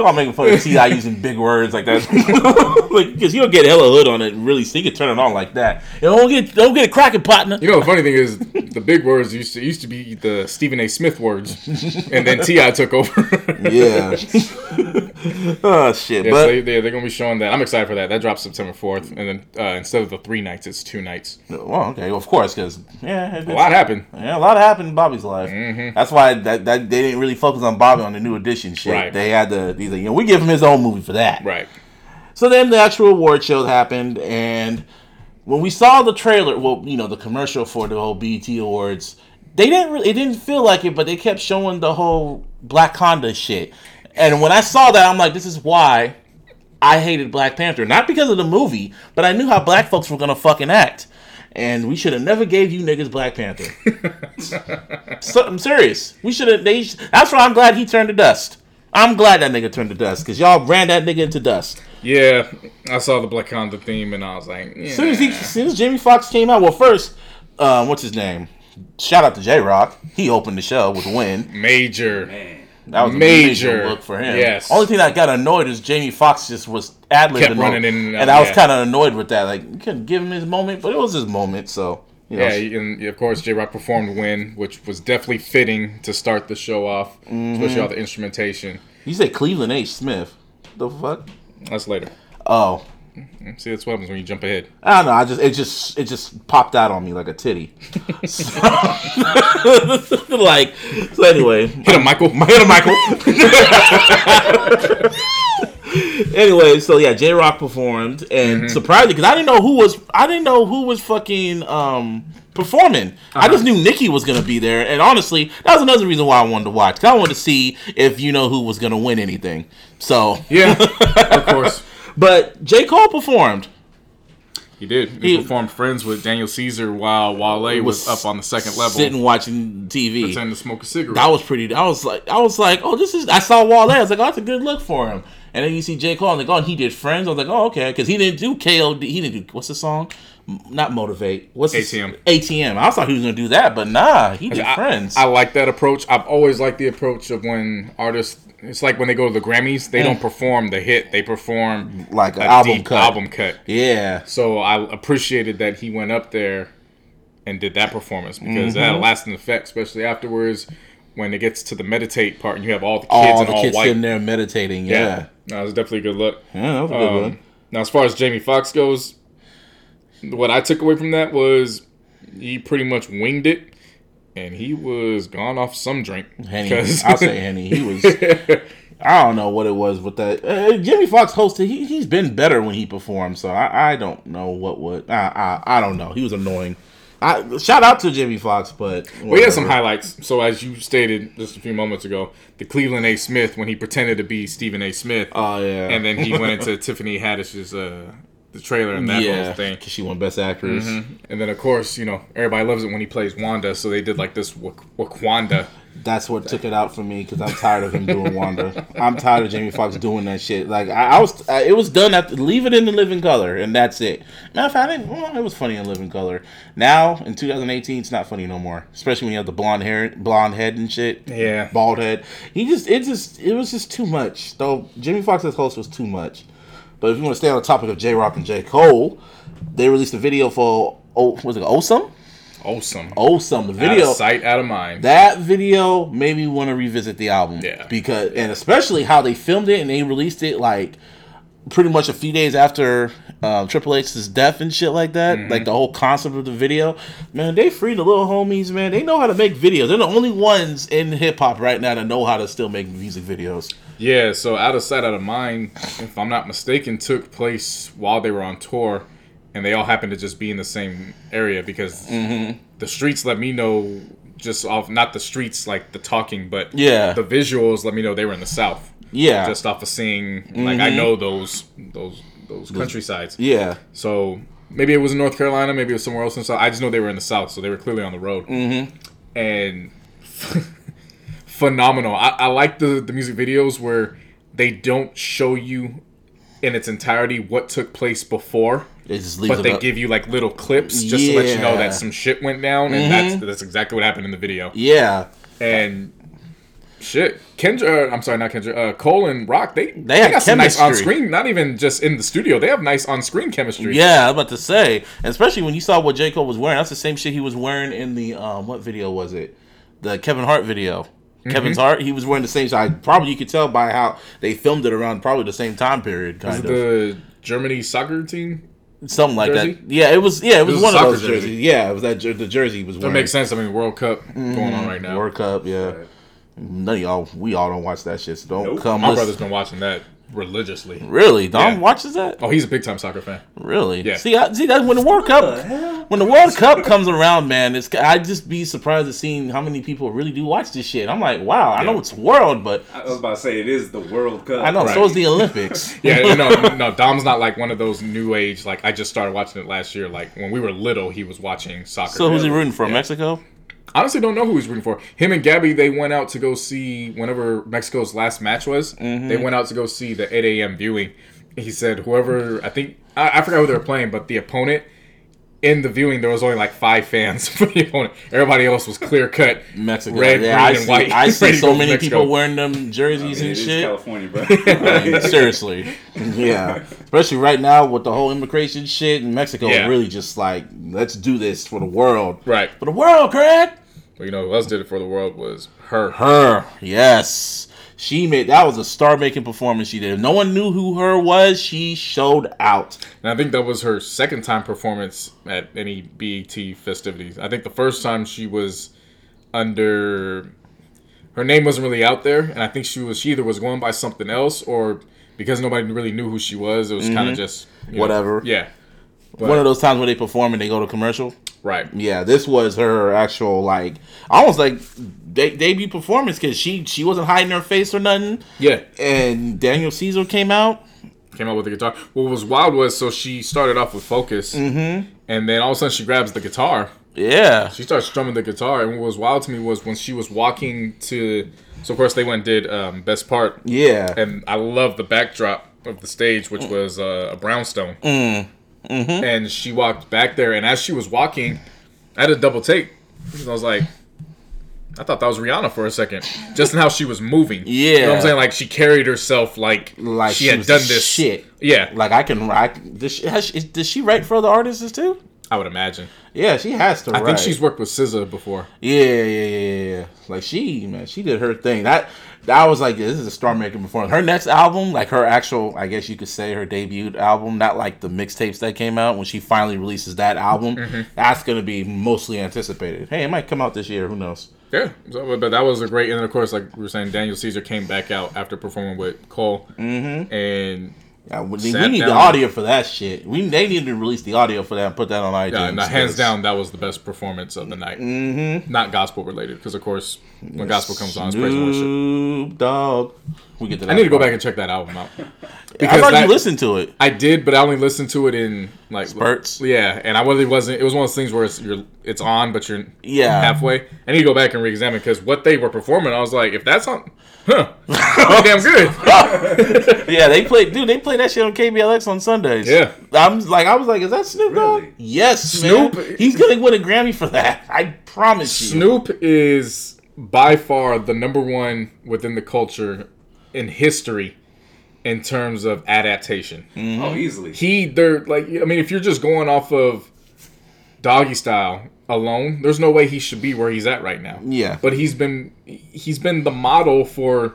We're all making fun of Ti using big words like that, like because you'll get hella hood on it. and Really, so you can turn it on like that. You don't get don't get a cracking partner. You know the funny thing is the big words used to used to be the Stephen A. Smith words, and then Ti took over. Yeah. oh shit! Yeah, but so they, they're gonna be showing that. I'm excited for that. That drops September 4th, and then uh, instead of the three nights, it's two nights. well, okay, of course, because yeah, A lot happened. Yeah, a lot happened in Bobby's life. That's why that, that they didn't really focus on Bobby on the new edition shit. Right. They had the these, you know, we give him his own movie for that. Right. So then the actual award show happened, and when we saw the trailer, well, you know, the commercial for the whole BET Awards, they didn't really, it didn't feel like it, but they kept showing the whole Black Conda shit. And when I saw that, I'm like, this is why I hated Black Panther. Not because of the movie, but I knew how black folks were gonna fucking act. And we should have never gave you niggas Black Panther. so, I'm serious. We should have. They. That's why I'm glad he turned to dust. I'm glad that nigga turned to dust because y'all ran that nigga into dust. Yeah, I saw the Black Honda theme, and I was like, yeah. As soon as he, soon as Jimmy Fox came out, well, first, um, what's his name? Shout out to Jay Rock. He opened the show with Win. major. Man. That was a Major. major look for him. Yes. Only thing that got annoyed is Jamie Foxx just was ad libbing, Kept running in and and I was yeah. kind of annoyed with that. Like, you couldn't give him his moment, but it was his moment. So, you know, Yeah, and of course Jay Rock performed "Win," which was definitely fitting to start the show off, mm-hmm. especially all the instrumentation. you say Cleveland H. Smith. The fuck? That's later. Oh, See, that's what happens when you jump ahead. I don't know. I just it just it just popped out on me like a titty. So- like so anyway, Hit him, Michael. Hit him, Michael. anyway, so yeah, Jay Rock performed, and surprisingly, because I didn't know who was, I didn't know who was fucking um performing. I just knew Nikki was gonna be there, and honestly, that was another reason why I wanted to watch. 'cause I wanted to see if you know who was gonna win anything. So, Yeah, of course. But J Cole performed. He did. He, He- performed "Friends" with Daniel Caesar while Wale was, up on the second level, sitting watching TV. pretending to smoke a cigarette. That was pretty. I was like, I was like, oh, this is. I saw Wale. I was like, oh, that's a good look for him. And then you see J Cole, and like, oh, he did Friends. I was like, oh, okay, because he didn't do KOD. He didn't do what's the song? Not motivate. What's ATM. ATM. I thought he was gonna do that, but nah, he did I, Friends. I like that approach. I've always liked the approach of when artists. It's like when they go to the Grammys, they don't perform the hit; they perform Like an album cut. Album cut. yeah, So I appreciated that he went up there and did that performance because that had a Mm-hmm. lasting effect, especially afterwards when it gets to the meditate part and you have all the kids all and the all kids white. sitting there meditating. Yeah, Yeah, that was definitely a good look. yeah, that was a good Um, one. now, as far as Jamie Foxx goes, what I took away from that was he pretty much winged it, and he was gone off some drink. Henny, I'll say Henny. He was. I don't know what it was with that. Uh, Jimmy Fox hosted. He he's been better when he performed. So I, I don't know what would. I, I I don't know. He was annoying. I shout out to Jimmy Fox, but We had some highlights. So, as you stated just a few moments ago, the Cleveland A. Smith when he pretended to be Stephen A. Smith, Oh yeah, and then he went into Tiffany Haddish's uh, the trailer and that yeah, whole thing. because she won Best Actress. Mm-hmm. And then, of course, you know everybody loves it when he plays Wanda, so they did like this Wak- Wakanda. That's what took it out for me because I'm tired of him doing Wanda. I'm tired of Jamie Foxx doing that shit. Like I, I was, I, it was done after leave it in the living color, and that's it. Matter of fact, I didn't, well, it was funny in living color. Now in 2018, it's not funny no more. Especially when you have the blonde hair, blonde head and shit. Yeah. bald head. He just, it just, it was just too much. Though Jimmy Foxx's host was too much. But if you want to stay on the topic of Jay Rock and J Cole, they released a video for oh, was it OSOM? Awesome. OSOM, the Out video. of sight, out of mind. That video made me want to revisit the album. Yeah. Because and especially how they filmed it and they released it like pretty much a few days after um, Triple H's death and shit like that. Mm-hmm. Like the whole concept of the video. Man, they freed the little homies, man. They know how to make videos. They're the only ones in hip hop right now that know how to still make music videos. Yeah, so out of sight, out of mind, if I'm not mistaken, took place while they were on tour, and they all happened to just be in the same area because Mm-hmm. the streets let me know just off not the streets like the talking, but Yeah. the visuals let me know they were in the south. Yeah. Just off of seeing, like I know those those those countrysides. yeah. So maybe it was in North Carolina, maybe it was somewhere else in the south. I just know they were in the south, so they were clearly on the road. Mm-hmm. And phenomenal. I, I like the the music videos where they don't show you in its entirety what took place before, They just leave but they up. give you like little clips just to let you know that some shit went down, and that's that's exactly what happened in the video. yeah. And shit, Kendra, uh, I'm sorry, not Kendra, uh, Cole and Rock, they they, had got some nice on screen. Not even just in the studio, they have nice on screen chemistry. Yeah, I'm about to say, and especially when you saw what J Cole was wearing. That's the same shit he was wearing in the um, what video was it? The Kevin Hart video. Mm-hmm. Kevin's Heart. He was wearing the same. So I probably you could tell by how they filmed it around probably the same time period, Is kind it of the Germany soccer team? something like jersey? that. Yeah, it was. Yeah, it was, was one of soccer those jerseys. jersey. Yeah, it was that jer- the jersey he was That makes sense. I mean, World Cup going on right now. World Cup. Yeah. None of y'all, we all don't watch that shit. So don't Nope. come. My listen- brother's been watching that religiously. Really, Dom Yeah. watches that. Oh, he's a big time soccer fan. Really? Yeah. See, I, see that when the World Cup, when the World Cup comes around, man, it's I just be surprised at seeing how many people really do watch this shit. I'm like, wow, I know it's world, but I was about to say it is the World Cup. I know Right. so is the Olympics. Yeah, no, no, Dom's not like one of those new age. Like I just started watching it last year. Like when we were little, he was watching soccer. So who's he rooting for? Yeah. Mexico? Honestly, don't know who he's rooting for. Him and Gabby, they went out to go see whenever Mexico's last match was. Mm-hmm. They went out to go see the 8 a.m. viewing. He said whoever I think I, I forgot who they were playing, but the opponent in the viewing there was only like five fans for the opponent. Everybody else was clear cut Mexico. red, yeah, green, I and see, white. I see so many Mexico. people wearing them jerseys It and is shit. California, bro. I mean, seriously, yeah. Especially right now with the whole immigration shit in Mexico, Yeah. really just like let's do this for the world, Right. For the world, Craig. But you know who else did it for the world was her. Her, yes. She made that was a star making performance she did. If no one knew who her was, she showed out. And I think that was her second time performance at any BET festivities. I think the first time she was under her name wasn't really out there, and I think she was she either was going by something else or because nobody really knew who she was, it was kind of just you know, Mm-hmm. Whatever. yeah, One of those times where they perform and they go to commercial. Right. Yeah, this was her actual like almost like de- debut performance because she she wasn't hiding her face or nothing. Yeah, And Daniel Caesar came out. came out with the guitar. What was wild was so she started off with Focus, Mm-hmm. and then all of a sudden she grabs the guitar. Yeah, She starts strumming the guitar, and what was wild to me was when she was walking to So of course they went and did um, best part, Yeah. and I love the backdrop of the stage, which was uh, a brownstone. Mm. Mm-hmm. And she walked back there, and as she was walking, I had a double take because I was like, I thought that was Rihanna for a second, just in how she was moving. you know what I'm saying? Like she carried herself like like she had done this shit. Yeah, Like I can write. Does she, has she, does she write for other artists too? I would imagine. Yeah, she has to. I write. think she's worked with SZA before. Yeah, yeah, yeah, yeah, yeah. Like she, man, she did her thing. That that was like this is a star making performance. Her next album, like her actual, I guess you could say her debut album, not like the mixtapes that came out when she finally releases that album. Mm-hmm. That's gonna be mostly anticipated. Hey, it might come out this year. Who knows? Yeah, so, but that was a great, and then of course, like we were saying, Daniel Caesar came back out after performing with Cole, mm-hmm. and Yeah, we, we need the audio for that shit. We they need to release the audio for that and put that on iTunes. yeah, no, hands down, that was the best performance of the night. Mm-hmm. Not gospel related, because of course, when gospel comes on, it's praise and worship. Dogg. We get to that I need to go back and check that album out. I thought that- you listened to it. I did, but I only listened to it in like Spurts? Yeah, and I really wasn't. It was one of those things where it's you're it's on, but you're Yeah. halfway. I need to go back and re-examine because what they were performing, I was like, if that's on, huh, damn good. Yeah, they played, dude. They play that shit on KBLX on Sundays. Yeah. I'm like, I was like, is that Snoop Dogg? Really? Yes, Snoop- man. He's gonna win a Grammy for that. I promise you. Snoop is by far the number one within the culture in history in terms of adaptation. Mm-hmm. Oh, easily. He, they're like, I mean, if you're just going off of doggy style alone, there's no way he should be where he's at right now. Yeah. But he's been he's been the model for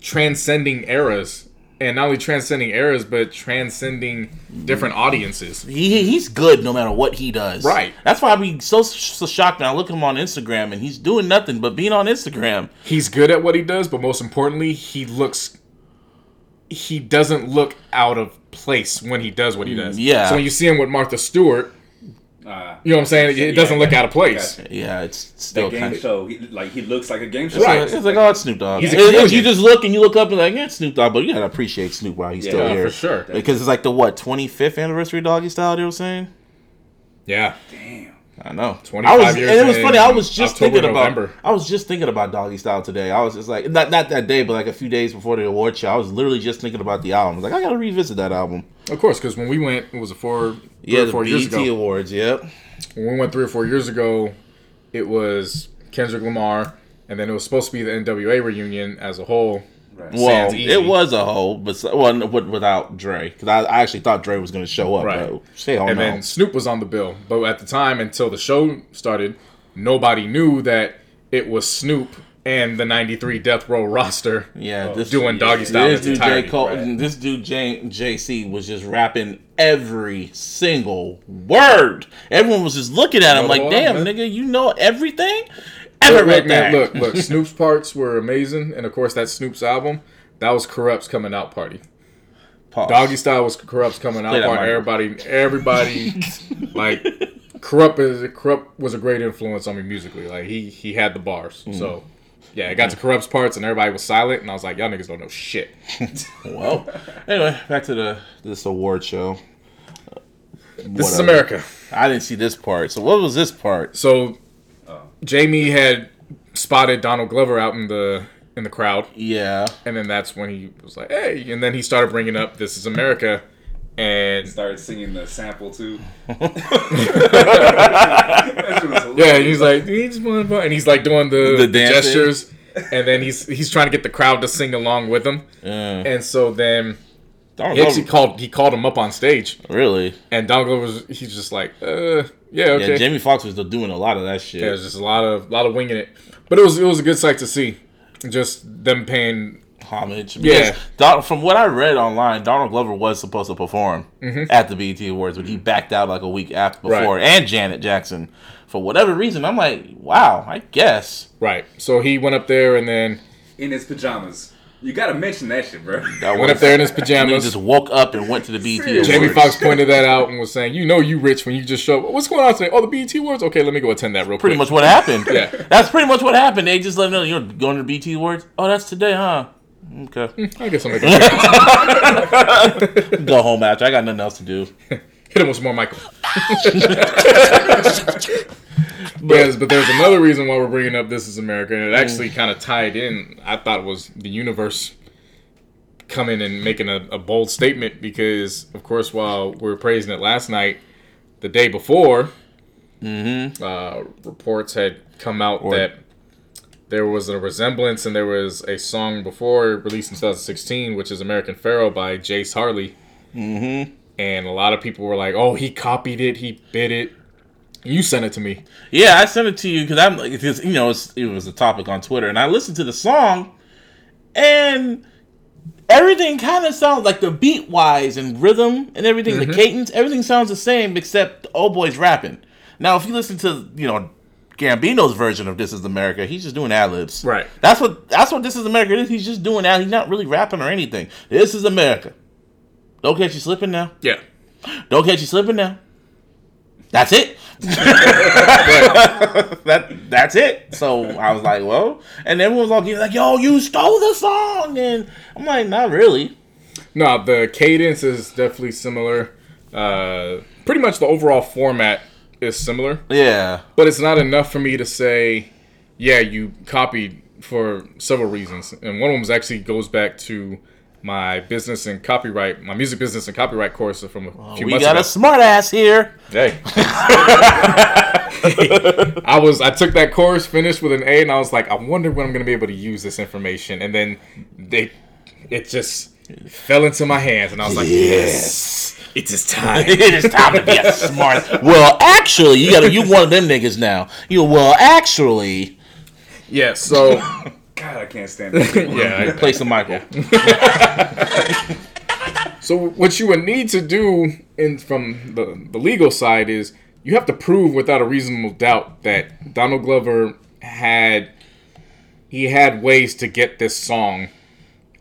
transcending eras. And not only transcending eras, but transcending different mm-hmm. audiences. He, he's good no matter what he does. Right. That's why I be so, so shocked when I look at him on Instagram and he's doing nothing but being on Instagram. He's good at what he does, but most importantly, he looks he doesn't look out of place when he does what he mm, does. Yeah. So when you see him with Martha Stewart, Uh, you know what I'm saying? It doesn't look out of place. Gotcha. Yeah, it's That still game kind of. show, he, like he looks like a game show. Right. it's like, oh, it's Snoop Dogg. He's a It- it- you just look and you look up and like, yeah, it's Snoop Dogg, but you gotta appreciate Snoop while he's Yeah, still Yeah, here. for sure. Because it's like the what 25th anniversary of Doggy Style. They were saying. Yeah. Damn. I know. 25 I was, years and it was funny. I was just October, thinking about. November. I was just thinking about Doggy Style today. I was just like, not not that day, but like a few days before the award show. I was literally just thinking about the album. I was like, I gotta revisit that album. Of course, because when we went, it was a four, Yeah, the four years BET ago. Awards. Yep. When we went three or four years ago, it was Kendrick Lamar, and then it was supposed to be the NWA reunion as a whole. Right. Well, it was a whole, but s- well, n- without Dre, because I, I actually thought Dre was gonna show up. Right. But say, oh and no. then Snoop was on the bill. But at the time, until the show started, nobody knew that it was Snoop and the '93 Death Row roster. Yeah, oh. this doing doggy style This its dude, J. entirety, Cole, right. this dude J, JC was just rapping every single word. Everyone was just looking at him Know like, "Damn, album, nigga, you know everything." Ever Look, read look, man, that? look, look. Snoop's parts were amazing, and of course, that Snoop's album. That was Kurupt's coming out party. Pause. Doggy Style was Kurupt's coming out Play party. Everybody, everybody, like Kurupt is Kurupt was a great influence on me musically. Like he he had the bars. Mm. So yeah, it got to Kurupt's parts, and everybody was silent, and I was like, y'all niggas don't know shit. Well, anyway, back to the this award show. This is America. I didn't see this part. So what was this part? So Jamie had spotted Donald Glover out in the in the crowd, Yeah, and then that's when he was like, "Hey!" And then he started bringing up "This Is America," and Started singing the sample too. That shit was yeah, he's like, he's just wanna and he's like doing the, The the gestures, and then he's he's trying to get the crowd to sing along with him, yeah. and so then Donald he actually Glover- called he called him up on stage, really? and Donald Glover was he's just like, "Uh, yeah, okay." Yeah, Jamie Foxx was doing a lot of that shit. Yeah, there's just a lot of lot of winging it, but it was it was a good sight to see, just them paying. homage. Yeah. Because Don, from what I read online, Donald Glover was supposed to perform at the BET Awards, but he backed out like a week after before, Mm-hmm. Right. and Janet Jackson for whatever reason. I'm like, wow, I guess Right, so he went up there and then in his pajamas. You gotta mention that shit, bro. that went up there in his And he pajamas. just woke up and went to the BET Awards. Jamie Foxx pointed that out and was saying, "You know, you rich when you just show up. What's going on today? Oh, the BET Awards. Okay, let me go attend that real Pretty quick." much what happened. Yeah. that's pretty much what happened. They just let him know you're going to the BET Awards. Oh, that's today, huh? Okay, hmm, I guess I'll make a appearance. go home after. I got nothing else to do. Hit him with some more Michael. Yes, but there's another reason why we're bringing up "This Is America," and it actually kind of tied in. I thought was the universe coming and making a, a bold statement because, of course, while we were praising it last night, the day before, uh, reports had come out that there was a resemblance and there was a song before released in 2016, which is "American Pharaoh" by Jase Harley. Mm-hmm. And a lot of people were like, "Oh, he copied it. He bit it." You sent it to me. Yeah, I sent it to you because I'm like, you know, it's, it was a topic on Twitter, and I listened to the song, and everything kind of sounds like the beat wise and rhythm and everything, the mm-hmm. cadence, everything sounds the same except the old boy's rapping. Now, if you listen to you know Gambino's version of "This Is America," he's just doing ad libs. Right. That's what that's what "This Is America" is. He's just doing that. He's not really rapping or anything. This is America. Don't catch you slipping now. Yeah. Don't catch you slipping now. That's it. that that's it. So I was like, well, and everyone was all getting like, yo, you stole the song, and I'm like, not really. No, the cadence is definitely similar. Uh, pretty much the overall format is similar, Yeah, but it's not enough for me to say, yeah, you copied for several reasons. And one of them is actually goes back to my business and copyright, my music business and copyright course from a oh, few we months got ago. a smart ass here. Hey. I was I took that course, finished with an A, and I was like, I wonder when I'm gonna be able to use this information. And then they it just fell into my hands and I was like, Yes, it is time. it is time to be a smart. Well, actually, you got you one of them niggas now. You well, actually, yeah, so God, I can't stand it. yeah. play some Michael. So what you would need to do in from the, the legal side is you have to prove without a reasonable doubt that Donald Glover had he had ways to get this song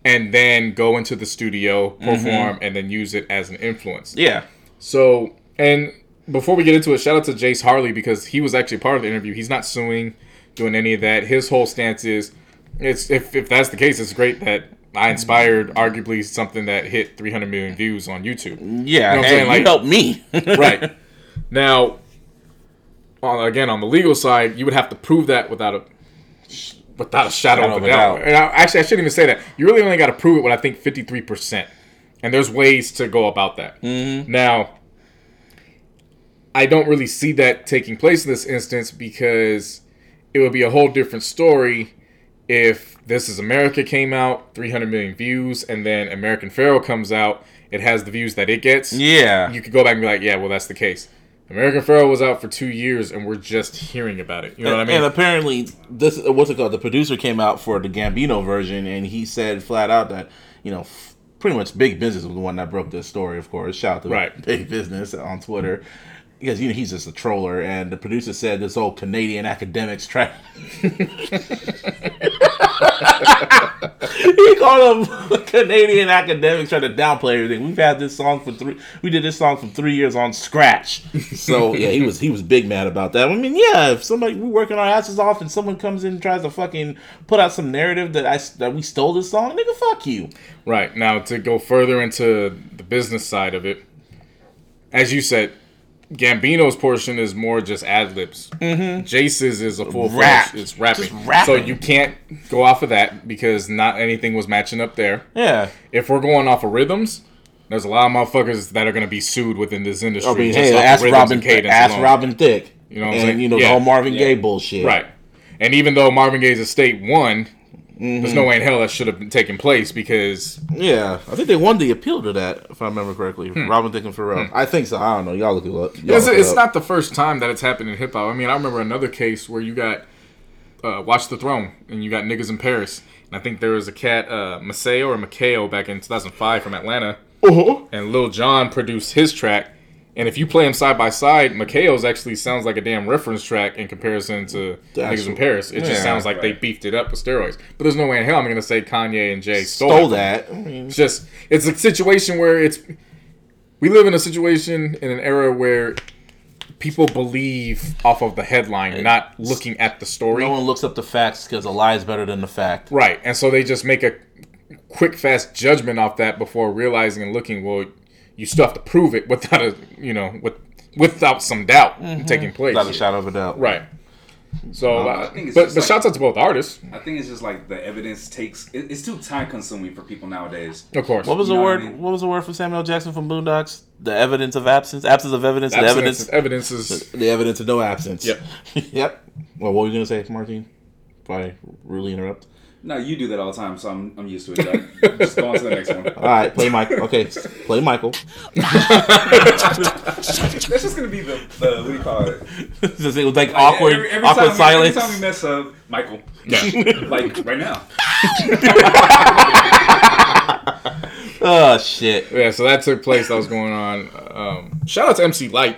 and then go into the studio, perform, mm-hmm. and then use it as an influence. Yeah, So, and before we get into it, shout out to Jase Harley because he was actually part of the interview. He's not suing, doing any of that. His whole stance is, it's if, if that's the case, it's great that I inspired arguably something that hit 300 million views on YouTube. yeah. You know hey, you Like- helped me. right. Now, on, again, on the legal side, you would have to prove that without a without a shadow, Shadow of a doubt. doubt. And I, actually, I shouldn't even say that. You really only got to prove it with I think 53 percent, and there's ways to go about that. Mm-hmm. Now, I don't really see that taking place in this instance because it would be a whole different story if This Is America came out, 300 million views, and then American Pharaoh comes out, it has the views that it gets yeah, you could go back and be like, yeah, well, that's the case. American Pharaoh was out for two years, and we're just hearing about it. You know what I mean? And apparently, this what's it called? The producer came out for the Gambino version, and he said flat out that you know, f- pretty much Big Business was the one that broke this story. Of course, shout out to Right. Big Business on Twitter. Because you know he's just a troller, and the producer said this old Canadian academics try. he called them Canadian academics trying to downplay everything. We've had this song for three. We did this song for three years on scratch. So yeah, he was he was big mad about that. I mean, yeah, if somebody we're working our asses off and someone comes in and tries to fucking put out some narrative that I that we stole this song, nigga, fuck you. right. Now, to go further into the business side of it, as you said, Gambino's portion is more just ad libs. Mm-hmm. Jase's is a full Rap. fledged. It's rapping. Just rapping. So you can't go off of that because not anything was matching up there. Yeah. If we're going off of rhythms, there's a lot of motherfuckers that are going to be sued within this industry. I mean, just hey, off of ask rhythms Robin, and cadence ask alone. Robin Thicke. You know what I'm and saying? you know Yeah. the whole Marvin Yeah. Gaye bullshit. Right. And even though Marvin Gaye's estate won, there's Mm-hmm. no way in hell that should have been taken place because Yeah, I think they won the appeal to that, if I remember correctly. Robin Thicke and Pharrell. I think so. I don't know. Y'all look it up. Y'all it's, look it's up. not the first time that it's happened in hip hop. I mean, I remember another case where you got uh, Watch the Throne and you got niggas in Paris. And I think there was a cat, uh, Maceo or Maceo, back in 2005 from Atlanta. Uh-huh. And Lil Jon produced his track. And if you play them side by side, Maceo's actually sounds like a damn reference track in comparison to The niggas in Paris. It just sounds like they beefed it up with steroids. But there's no way in hell I'm going to say Kanye and Jay stole, Stole that. I mean, It's just it's a situation where it's we live in a situation in an era where people believe off of the headline, not looking at the story. no one looks up the facts because a lie is better than the fact. Right. And so they just make a quick fast judgment off that before realizing and looking, well, you still have to prove it without a you know, with without some doubt taking place. Without a shadow of a doubt. Right. So, I uh, think it's but but like- shouts out to both artists, I think it's just like the evidence takes. It, it's too time consuming for people nowadays. of course. What was You the know what word? I mean? What was the word for Samuel Jackson from Boondocks? The evidence of absence, absence of evidence, the evidence? evidence, Evidence is the evidence of no absence. Yep. yep. Well, what were you gonna say, Martin? If I really interrupt. No, you do that all the time, so I'm, I'm used to it. Doug. just go on to the next one. All right, play Michael. Okay, play Michael. That's just gonna be the, the what do you call it? Just it was like Like, awkward, every- every awkward time silence. Every time we mess up, Michael, yeah. like right now. oh shit. yeah. So that took place. That was going on. Um, shout out to MC Lyte.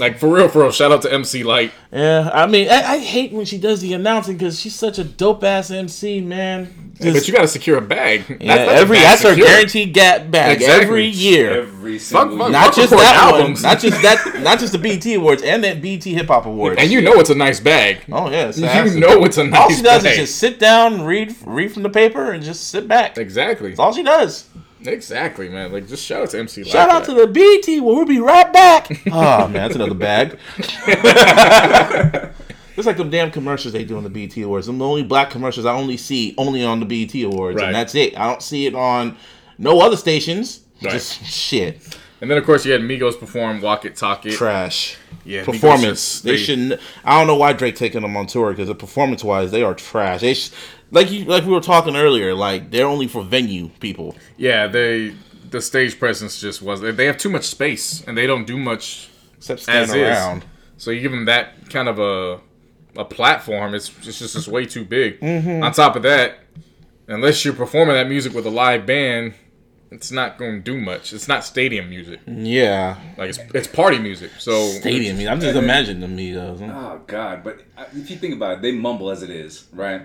Like for real, for real. Shout out to MC Lyte. Yeah, I mean, I, I hate when she does the announcing because she's such a dope ass MC, man. but you got to secure a bag. That's- yeah, that's a every bag that's her guaranteed gap bag Exactly. every year. Every single fuck, year. not just that albums. one, not just that, not just the BT Awards and that BT Hip Hop Awards. And you know it's a nice bag. oh yeah, You know it's a nice bag. All she does bag. is just sit down, read, read from the paper, and just sit back. Exactly. That's all she does. Exactly, man. Like just shout out to MC Lyte. Shout out to the BT. Well, we'll be right back. oh man, that's another bag. It's like them damn commercials they do on the BT Awards. Them the only black commercials I only see only on the BT Awards, Right. and that's it. I don't see it on no other stations. Right. Just shit, And then of course you had Migos perform Walk It Talk It. trash. Yeah, performance. just- they, they- shouldn't. I don't know why Drake taking them on tour because performance wise they are trash. They sh- like you like we were talking earlier. Like they're only for venue people. Yeah, they the stage presence just was. They have too much space and they don't do much. Except As stand is. around. So you give them that kind of a a platform. It's it's just it's way too big. Mm-hmm. On top of that, unless you're performing that music with a live band, it's not going to do much. It's not stadium music. Yeah, Like it's it's party music. So stadium. I mean, I'm just imagining the Migos. Oh God! But uh, if you think about it, they mumble as it is, right?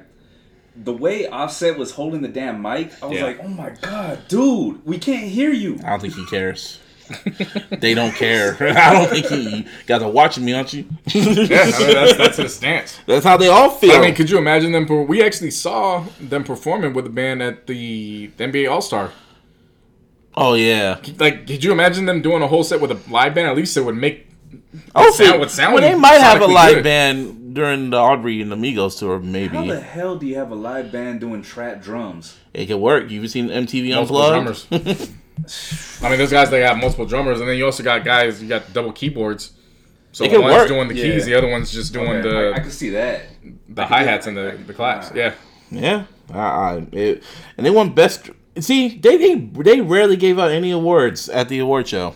The way Offset was holding the damn mic, I was Yeah. like, "Oh my God, dude, we can't hear you." I don't think he cares. they don't care. I don't think he. You guys are watching me, aren't you? yeah, I mean, that's that's his stance. That's how they all feel. I mean, could you imagine them? per- We actually saw them performing with a band at the NBA All Star. oh yeah. Like, could you imagine them doing a whole set with a live band? At least it would make. Oh, sound would sound well, they might have a live good. band during the Aubrey and Amigos tour. Maybe. How the hell do you have a live band doing trap drums? it could work. You've seen MTV multiple Unplugged? drummers. I mean, those guys they got multiple drummers, and then you also got guys you got double keyboards. So It could one's work. doing the keys, Yeah. the other one's just doing Okay, the I, I can see that. the hi hats and the the claps. Yeah, Yeah, I, I, it, and they won best. See, they, they they rarely gave out any awards at the award show.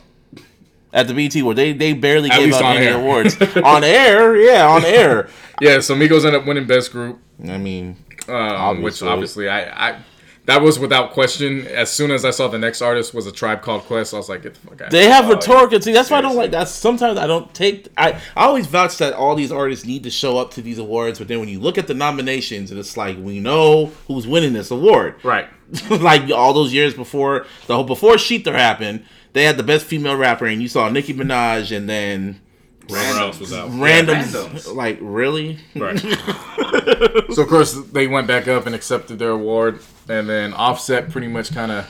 At the BT Award, they they barely At gave out any air. awards on air. Yeah, on air. yeah. So Migos ended up winning best group, I mean, um, which Obviously. obviously I, I that was without question. As soon as I saw the next artist was a Tribe Called Quest, I was like, get the fuck out. They have Oh, rhetorical. See, that's why I don't like that. Sometimes I don't take. I I always vouch that all these artists need to show up to these awards, but then when you look at the nominations, and it's like we know who's winning this award. right. like all those years before the whole before shETHER happened, they had the best female rapper, and you saw Nicki Minaj, and then Whoever else was out. random. randoms. Like really? Right. so of course they went back up and accepted their award, and then Offset pretty much kind of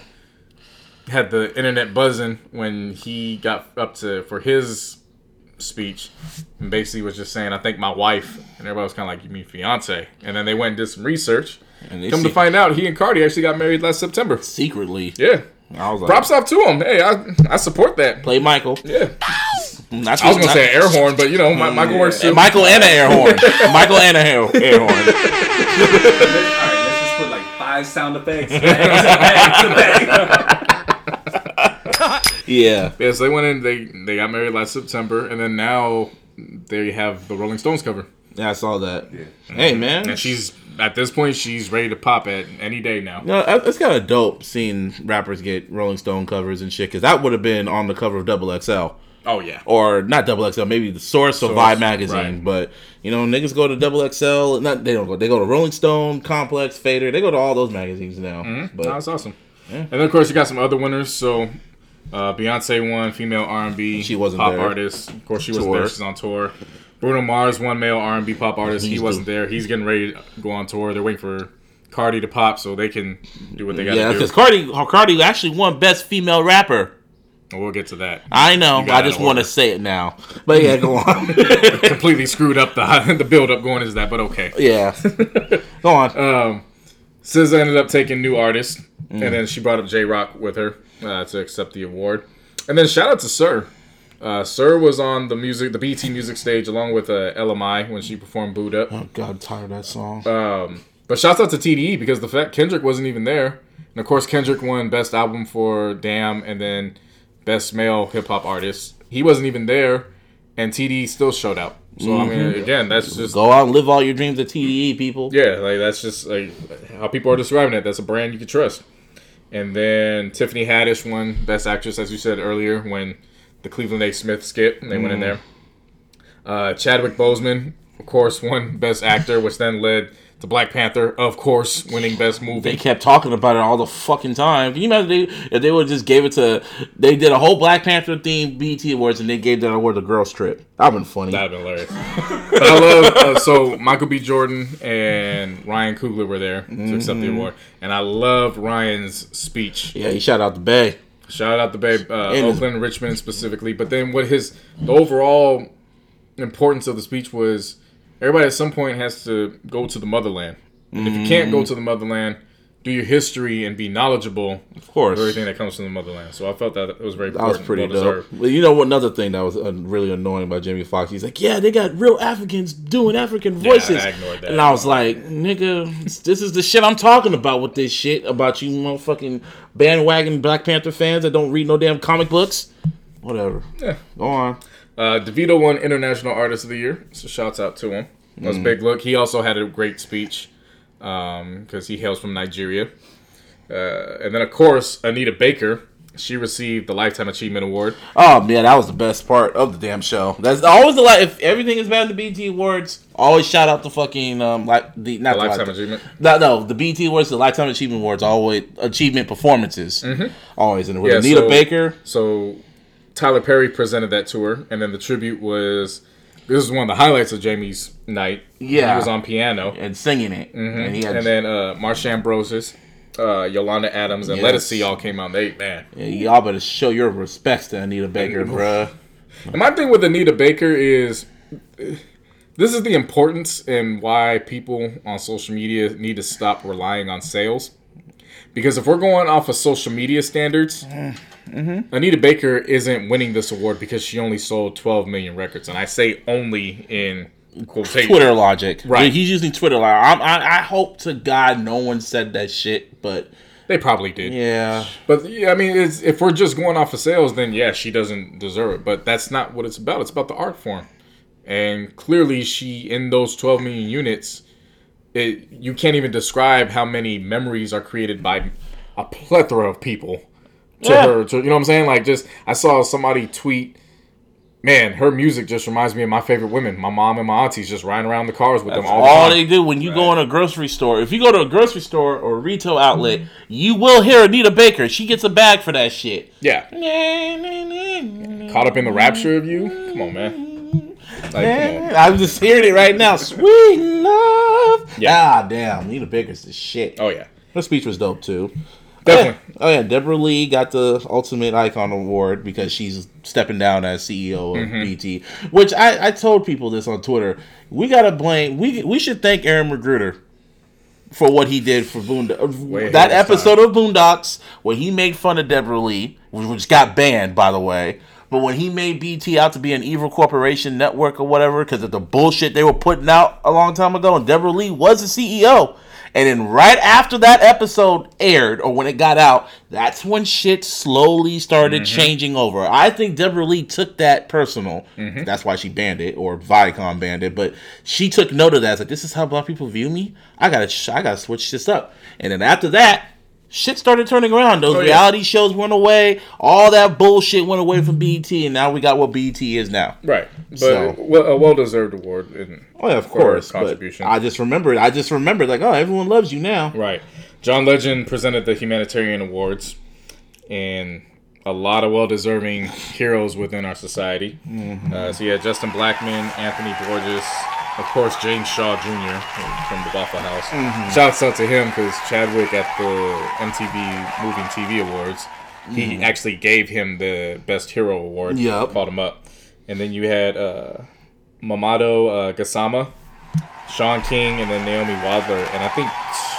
had the internet buzzing when he got up to for his speech, and basically was just saying, "I think my wife," and everybody was kind of like, "You mean fiance?" And then they went and did some research. And they Come to find out, he and Cardi actually got married last September. secretly. Yeah. I was like, Props off to him. Hey, I I support that. play Michael. Yeah. That's I was gonna not- say an air horn, but you know, my, Michael works too. Michael and an air horn. Michael and a air, air horn. All right, let's just put like five sound effects. Back to back to back. Yeah. Yeah, so they went in. They they got married last September, and then now they have the Rolling Stones cover. Yeah, I saw that. Yeah. Hey man, And she's at this point, she's ready to pop at any day now. No, it- it's kind of dope seeing rappers get Rolling Stone covers and shit because that would have been on the cover of Double XL Oh yeah, or not Double XL, maybe the Source Source, Vibe magazine. right. But you know, niggas go to Double XL. Not they don't go. They go to Rolling Stone, Complex, Fader. They go to all those magazines now. But Oh, that's awesome. And then of course you got some other winners. So uh, Beyonce won female R and B. She wasn't pop there. artist. Of course she wasn't there. She's on tour. Bruno Mars one male R and B pop artist. He wasn't the- there. He's getting ready to go on tour. They're waiting for Cardi to pop so they can do what they got to yeah, do. because Cardi, Cardi actually won Best Female Rapper We'll get to that. I know. I just want to say it now. But yeah, go on. Completely screwed up the the build up going is that, but okay. yeah. Go on. Um, SZA ended up taking new artist, Mm. and then she brought up Jay Rock with her uh, to accept the award. And then shout out to Sir. Uh, Sir was on the music, the BT music stage along with uh, Ella Mai when she performed "Boo'd Up." oh God, I'm tired of that song. Um, but shouts out to TDE because the fact Kendrick wasn't even there, and of course Kendrick won Best Album for Damn, and then Best Male Hip Hop Artist. He wasn't even there, and TDE still showed out. So I mean, again, that's just Go out and live all your dreams at TDE, people. yeah, like that's just like how people are describing it. That's a brand you can trust. And then Tiffany Haddish won Best Actress, as you said earlier, when the Cleveland A. Smith skit, and they went in there. Uh, Chadwick Boseman, of course, won Best Actor, which then led to Black Panther, of course, winning Best Movie. They kept talking about it all the fucking time. Can you imagine they, if they would just gave it to? They did a whole Black Panther themed BT Awards and they gave that award to Girls Trip. That'd been funny. That'd been hilarious. but I love uh, so Michael B. Jordan and Ryan Coogler were there to accept the award, and I loved Ryan's speech. yeah, he shout out the Bay. Shout out to Bay, uh, And- Oakland, Richmond specifically. But then what his the overall importance of the speech was everybody at some point has to go to the motherland. And if you can't go to the motherland, do your history and be knowledgeable Of course. of everything that comes from the motherland. So I felt that it was very That was pretty well dope. deserved. But you know what? Another thing that was uh, really annoying about Jamie Foxx, he's like, "Yeah, they got real Africans doing African voices," yeah, I ignored that. and I was like, "Nigga, this is the shit I'm talking about with this shit about you motherfucking bandwagon Black Panther fans that don't read no damn comic books." Whatever. Yeah. Go on. Uh, Davido won International Artist of the Year, so shouts out to him. That was a big look. He also had a great speech because he hails from Nigeria. Uh, and then, of course, Anita Baker. She received the Lifetime Achievement Award. Oh man, that was the best part of the damn show. That's always the like. If everything is bad in the BT Awards, always shout out the fucking um like the not The the, Lifetime Achievement. No, no, the BT Awards, the Lifetime Achievement Awards, always achievement performances, always. And with Mm-hmm. Yeah, Anita so- Baker, So Tyler Perry presented that to her, and then the tribute was this is one of the highlights of Jamie's night. Yeah. he was on piano, and singing it, and he had and then uh, Marsha Ambrosius, uh, Yolanda Adams, and Yes. Ledisi all came out. They man, Yeah, y'all better show your respects to Anita Baker, bruh. And my thing with Anita Baker is this is the importance and why people on social media need to stop relying on sales. Because if we're going off of social media standards, Anita Baker isn't winning this award because she only sold 12 million records. And I say only in quotation. Twitter logic, Right. He's using Twitter logic. I'm, I, I hope to God no one said that shit, but They probably did. yeah, But yeah, I mean, it's, if we're just going off of sales, then yeah, she doesn't deserve it. But that's not what it's about. It's about the art form, and clearly, she in those 12 million units, it you can't even describe how many memories are created by a plethora of people to Yeah. her. To, you know what I'm saying? Like, just I saw somebody tweet. Man, her music just reminds me of my favorite women. My mom and my aunties just riding around the cars with them all, all the they do when you go in a grocery store. If you go to a grocery store or a retail outlet, you will hear Anita Baker. She gets a bag for that shit. Yeah, caught up in the rapture of you. Come on, man. Like, come on. I'm just hearing it right now. Sweet love. Yeah. Ah, damn. Anita Baker's the shit. Oh yeah, Her speech was dope too. Definitely. Oh yeah, Debra Lee got the Ultimate Icon Award because she's stepping down as CEO of Mm-hmm. BT. Which I, I told people this on Twitter. We gotta blame. We we should thank Aaron McGruder for what he did for Boondock. ahead That episode of Boondocks where he made fun of Debra Lee, which got banned by the way. But when he made BT out to be an evil corporation network or whatever, because of the bullshit they were putting out a long time ago, and Debra Lee was the CEO. And then right after that episode aired, or when it got out, that's when shit slowly started mm-hmm. changing over. I think Debra Lee took that personal. Mm-hmm. That's why she banned it, or Viacom banned it. But she took note of that. It's like this is how black people view me. I gotta, I gotta switch this up. And then after that, shit started turning around. Those Oh, yeah. reality shows went away. All that bullshit went away from BT, and now we got what BT is now. Right, but So- well, a well-deserved award. And, Oh yeah, of For course. But contribution. I just remembered. I just remembered. Like, oh, everyone loves you now. right, John Legend presented the humanitarian awards, and a lot of well-deserving heroes within our society. Mm-hmm. Uh, so yeah, Justin Blackman, Anthony Borges, of course James Shaw Jr. from the Waffle House. Mm-hmm. Shouts out to him because Chadwick at the MTV Moving TV Awards he actually gave him the best hero award. Yup. called him up, and then you had uh, Mamoudou uh, Gassama, Shaun King, and then Naomi Wadler, and I think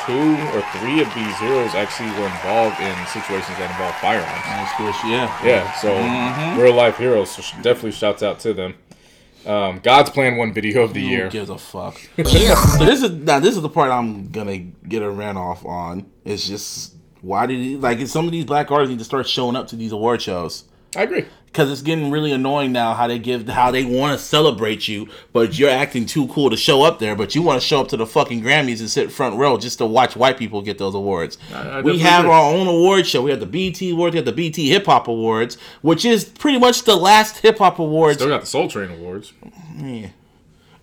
two or three of these heroes actually were involved in situations that involve firearms. That's cool. Yeah. Yeah, so real life heroes. So definitely shouts out to them. Um, God's Plan One video of the Who year. gives a fuck? so this is now this is the part I'm gonna get a rant off on. It's just why did he, like some of these black artists need to start showing up to these award shows I agree. because it's getting really annoying now how they give how they want to celebrate you, but you're acting too cool to show up there, but you want to show up to the fucking Grammys and sit front row just to watch white people get those awards. I we have agree. our own award show. We have the BT Awards, we have the BT Hip Hop Awards, which is pretty much the last hip hop awards. Still got the Soul Train awards. yeah,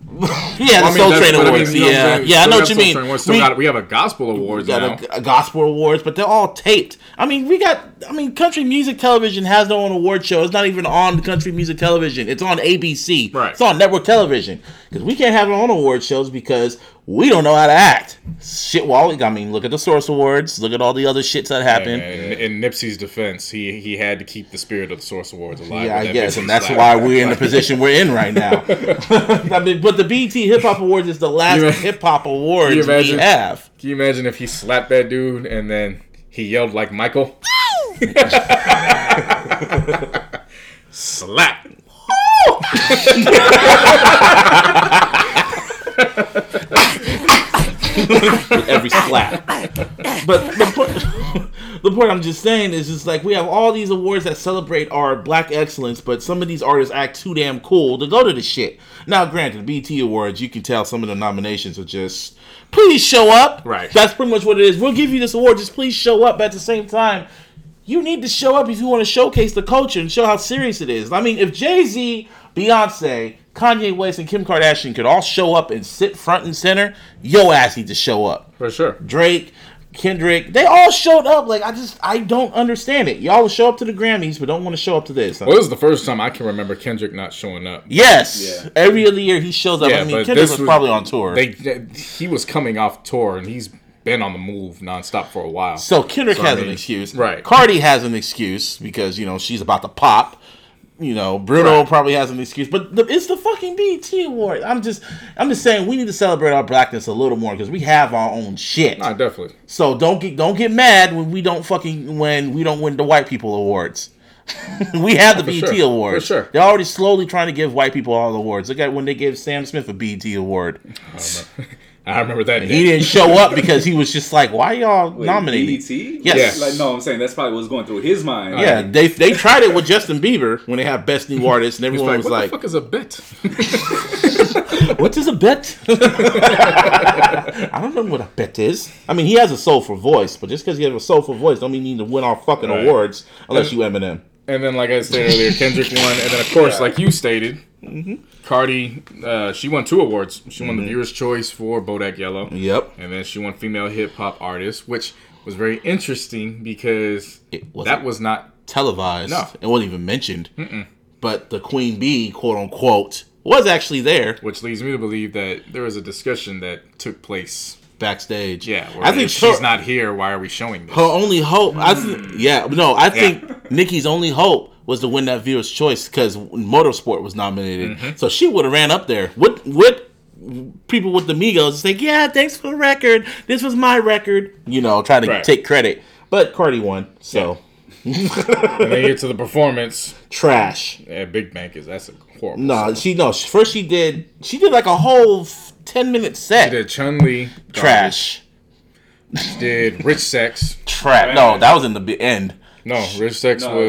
the I mean, Soul Train I mean, Awards. you know what I'm yeah, yeah, I know what you mean. We- got, we have a Gospel Awards now. a, a gospel awards, but they're all taped. I mean, we got. I mean, country music television has their own award show. It's not even on country music television. It's on ABC. Right. It's on network television because we can't have our own award shows because we don't know how to act. Shit. Well, I mean, look at the Source Awards. Look at all the other shits that happened. And in Nipsey's defense, he he had to keep the spirit of the Source Awards alive. Yeah, I guess, and that's why we're in the position we're in right now. I mean, but the BT Hip Hop Awards is the last hip hop awards you we have. Can you imagine if he slapped that dude and then he yelled like Michael? Slap. With every slap. But the point, the point I'm just saying is just like we have all these awards that celebrate our black excellence, but some of these artists act too damn cool to go to the shit. Now, granted, BT Awards, you can tell some of the nominations are just please show up. Right. That's pretty much what it is. We'll give you this award, just please show up. But At the same time, you need to show up if you want to showcase the culture and show how serious it is. I mean, if Jay Z, Beyonce, Kanye West, and Kim Kardashian could all show up and sit front and center, yo ass need to show up. For sure. Drake, Kendrick, they all showed up. Like I just I don't understand it. Y'all will show up to the Grammys, but don't want to show up to this. Well, this is the first time I can remember Kendrick not showing up. yes, Yeah. every other year he shows up. I mean, Kendrick was, probably on tour. They, they- he was coming off tour and he's been on the move nonstop for a while. so Kendrick So, I has an excuse. right. Cardi has an excuse because you know she's about to pop. You know, Bruno Right. probably has an excuse, but the, it's the fucking BT award. I'm just, I'm just saying we need to celebrate our blackness a little more because we have our own shit. Nah, definitely. So don't get don't get mad when we don't fucking when we don't win the white people awards. we have the BT sure. awards. For sure. They're already slowly trying to give white people all the awards. Look at when they gave Sam Smith a BT award. I remember that. He didn't show up because he was just like, "Why y'all Wait, nominating?" BET? Yes. Like, no, I'm saying that's probably what's going through his mind. Yeah, they they tried it with Justin Bieber when they have best new artist, and He's everyone like, was what like, the fuck is a bet? "What is a bet?" I don't know what a bet is. I mean, he has a soulful voice, but just because he has a soulful voice, don't mean you need to win all fucking Right. awards unless you Eminem. And then, like I said earlier, Kendrick won, and then of course, Yeah. like you stated, Mm-hmm. Cardi, uh, she won two awards. She won the Viewer's Choice for Bodak Yellow, Yep. and then she won Female Hip Hop Artist, which was very interesting because that was not televised. No. It wasn't even mentioned. But the Queen Bee, quote unquote, was actually there which leads me to believe that there was a discussion that took place. backstage. Yeah, I think she's her, not here, why are we showing this? her only hope. I think. Yeah, no, I think Nicki's only hope was to win that viewer's choice because Motorsport was nominated. Mm-hmm. So she would have ran up there with with people with the Migos and say, "Yeah, thanks for the record. This was my record." You know, trying to Right. take credit. But Cardi won, so and then you get to the performance. trash. Yeah, Big Bank is that's a horrible. No, song. she no. First she did. She did like a whole f- ten minute set. She did Chun Li. Trash. She did Rich Sex. Trash. No, that was in the bi- end. No, Rich Sex No, it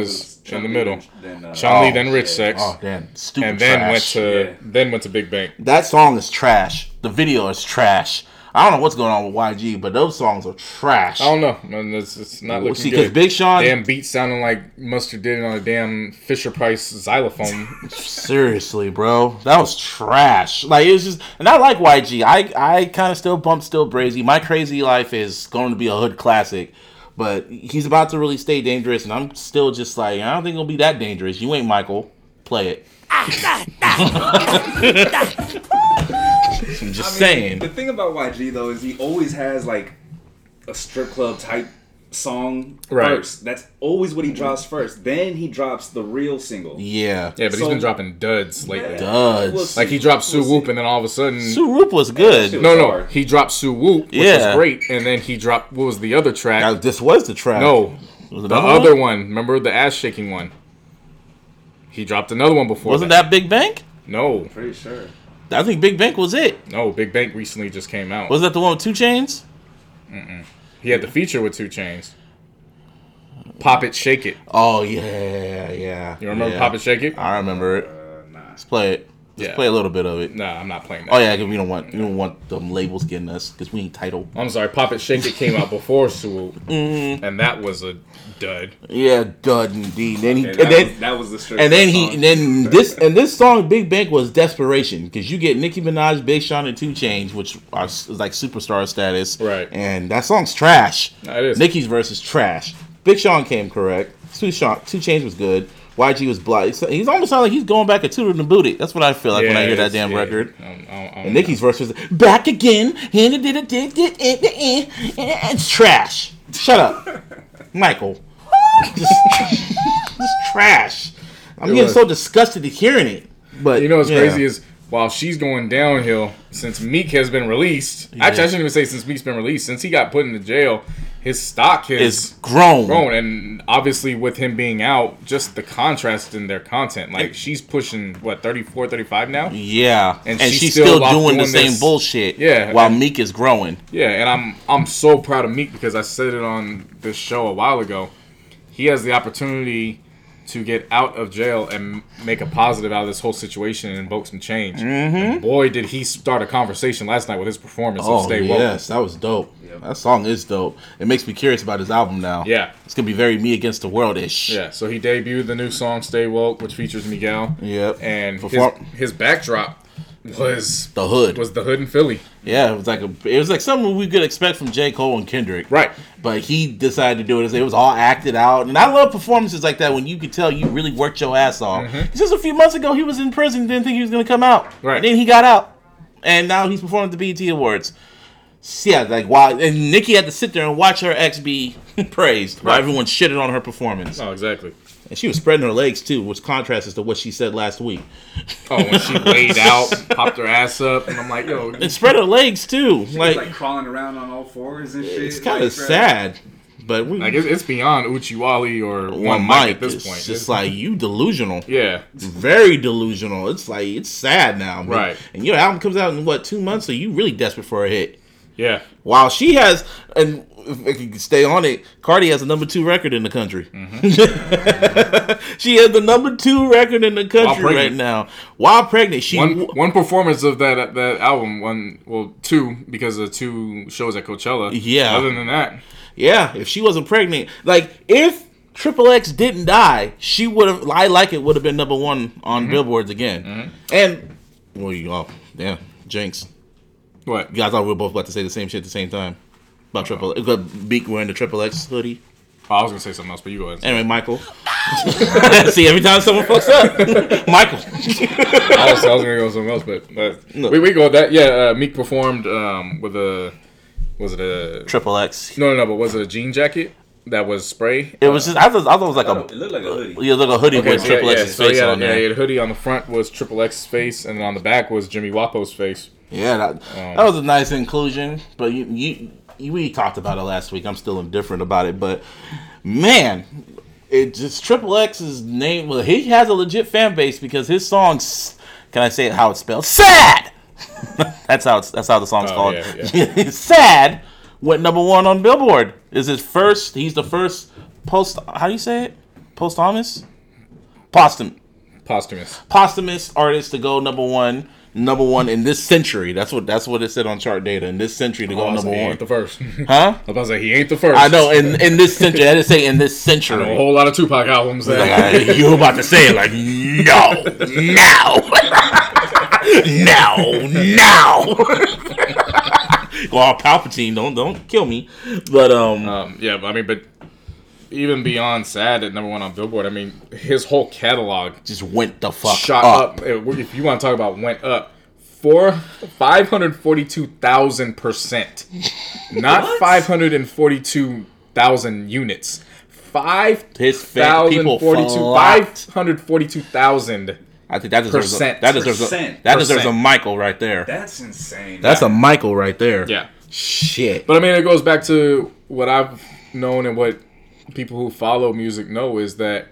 was, in the Li, middle. Then, uh, Chun Li, Oh, then Rich yeah. Sex, Oh damn, stupid. and then trash. went to Yeah. then went to Big Bank. That song is trash. The video is trash. I don't know what's going on with YG, but those songs are trash. I don't know, man. It's, it's not looking See, because. Big Sean, damn beat sounding like Mustard did it on a damn Fisher Price xylophone. seriously, bro, that was trash. Like it was just, and I like YG. I I kind of still bump still brazy. My crazy life is going to be a hood classic, but he's about to really stay dangerous, and I'm still just like, I don't think it'll be that dangerous. You ain't Michael. Play it. I'm just saying. The thing about YG though is he always has like a strip club type song Right. first. That's always what he drops first. Then he drops the real single. Yeah. Yeah, but he's been dropping duds lately. Duds. We'll. Like he dropped Sue We'll. Whoop, and then all of a sudden, Suu Whoop was good. shit no, no, hard. he dropped Suu Whoop, which Yeah. was great, and then he dropped what was the other track? Now, this was the track. no, Was the another other one? one. Remember the ass shaking one? He dropped another one before. Wasn't that Big Bank? No, Pretty sure. I think Big Bank was it. no. Big Bank recently just came out. Was that the one with 2 Chainz? He had the feature with 2 Chainz. Pop it, shake it. Oh yeah, yeah. You remember yeah. Pop it, shake it? I remember it. Uh, nah. Let's play it. Let's Yeah. play a little bit of it. Nah, I'm not playing that. Oh yeah, because we don't want we don't want them labels getting us because we ain't title. I'm sorry, Pop It Shake It came out before Swoop, Mm-hmm. and that was a dud. Yeah, dud indeed. Then he, Okay, and that, then was, that was the straight and then he song. and then this and this song Big Bank was desperation because you get Nicki Minaj, Big Sean, and 2 Chainz, which are like superstar status. Right. And that song's trash. It is. Nicki's verse is trash. Big Sean came correct. Two Sean, 2 Chainz was good. YG was blind. He's almost sound like he's going back a tutor the booty. That's what I feel like when I hear that damn yeah. record. I don't- I don't- I don't And Nicki's verse was back again. It's trash. Shut up, Michael. just, just trash. I'm It getting was. so disgusted at hearing it. But You know what's yeah. crazy is while she's going downhill since Meek has been released. Actually, I shouldn't even say since Meek's been released. Since he got put into jail, his stock has it's grown. grown, and obviously with him being out, just the contrast in their content. Like she's pushing what 34, 35 now. Yeah, And and, she's she's, still still, off doing, the doing same this- bullshit. Yeah, while and- Meek is growing. Yeah, and I'm I'm so proud of Meek because I said it on this show a while ago. He has the opportunity to get out of jail and make a positive out of this whole situation and invoke some change. Mm-hmm. Boy, did he start a conversation last night with his performance of Oh Stay Woke. yes, that was dope. That song is dope. It makes me curious about his album now. Yeah. it's gonna be very me against the world ish. Yeah, so he debuted the new song "Stay Woke," which features Miguel. Yep. and his, his backdrop was the hood. was the hood in Philly. Yeah, it was like a, it was like something we could expect from J. Cole and Kendrick. Right. But he decided to do it. As it was all acted out, and I love performances like that when you could tell you really worked your ass off. Just a few months ago, he was in prison, didn't think he was gonna come out. Mm-hmm. Right. And then he got out, and now he's performing at the BET Awards. Yeah, like why? And Nicki had to sit there and watch her ex be praised while Right. everyone shitted on her performance, Oh, exactly. And she was spreading her legs too, which contrasts to what she said last week. Oh, when she laid out, popped her ass up, and I'm like, yo, And spread her legs too. Like, Like, like crawling around on all fours and shit. it's kind like, of sad, but we, like it's, it's beyond Uchiwali or one, one mic mic at this it's point. just like you delusional. yeah, very delusional. It's like it's sad now, man. Right. And your album comes out in what two months? So you really desperate for a hit. yeah. While she has, and if I can stay on it, Cardi has a number two record in the country. Mm-hmm. she has the number two record in the country right now. While pregnant, she One one performance of that that album, one well two because of two shows at Coachella. Yeah. Other than that, yeah. If she wasn't pregnant, like if Triple X didn't die, she would have. I like it would have been number one on Mm-hmm. billboards again. And well, you oh yeah, Jinx. what? Yeah, I thought we were both about to say the same shit at the same time. About triple X. Meek wearing the triple X hoodie. Oh, I was gonna say something else, but you go ahead. Anyway, Michael. See, every time someone fucks up, Michael. I was, I was gonna go with something else, but, but No. we, we go with that. Yeah, uh, Meek performed um, with a was it a triple X. no no no, but was it a jean jacket that was spray? It was just, I thought, I thought it was like Oh, it a, looked like a hoodie. yeah, like a hoodie Okay, with so triple yeah, yeah, X's so face yeah, on yeah, there. yeah, the hoodie on the front was Triple X's face, and then on the back was Jimmy Wopo's face. Yeah, that, that was a nice inclusion. But you, you, you, we talked about it last week. I'm still indifferent about it. But man, it just Triple X's name. Well, he has a legit fan base because his songs. Can I say it how it's spelled? Sad. that's how it's. That's how the song's Oh, called. yeah, Sad went number one on Billboard. Is his first. He's the first post. How do you say it? Posthumous. Posthum Posthumous. posthumous artist to go number one, number one in this century. That's what that's what it said on chart data. In this century to Oh, go number like, one. the first. Huh? I was about to say he ain't the first. I know in in this century. I didn't say in this know a whole lot of Tupac albums. Like, I- you about to say it like no, no, no, no. well, Palpatine, don't don't kill me. But um, um, yeah, but I mean, but even beyond sad at number one on Billboard, I mean, his whole catalog just went the fuck shot up. up. If you want to talk about went up, four five hundred forty two thousand percent, not five hundred and forty two thousand units. Five His fa- thousand people forty-two. flocked. Five hundred forty-two thousand. I think that deserves a, that deserves a, that deserves a Michael right there. That's insane. That's a Michael right there. Yeah. Shit. But I mean, it goes back to what I've known and what people who follow music know is that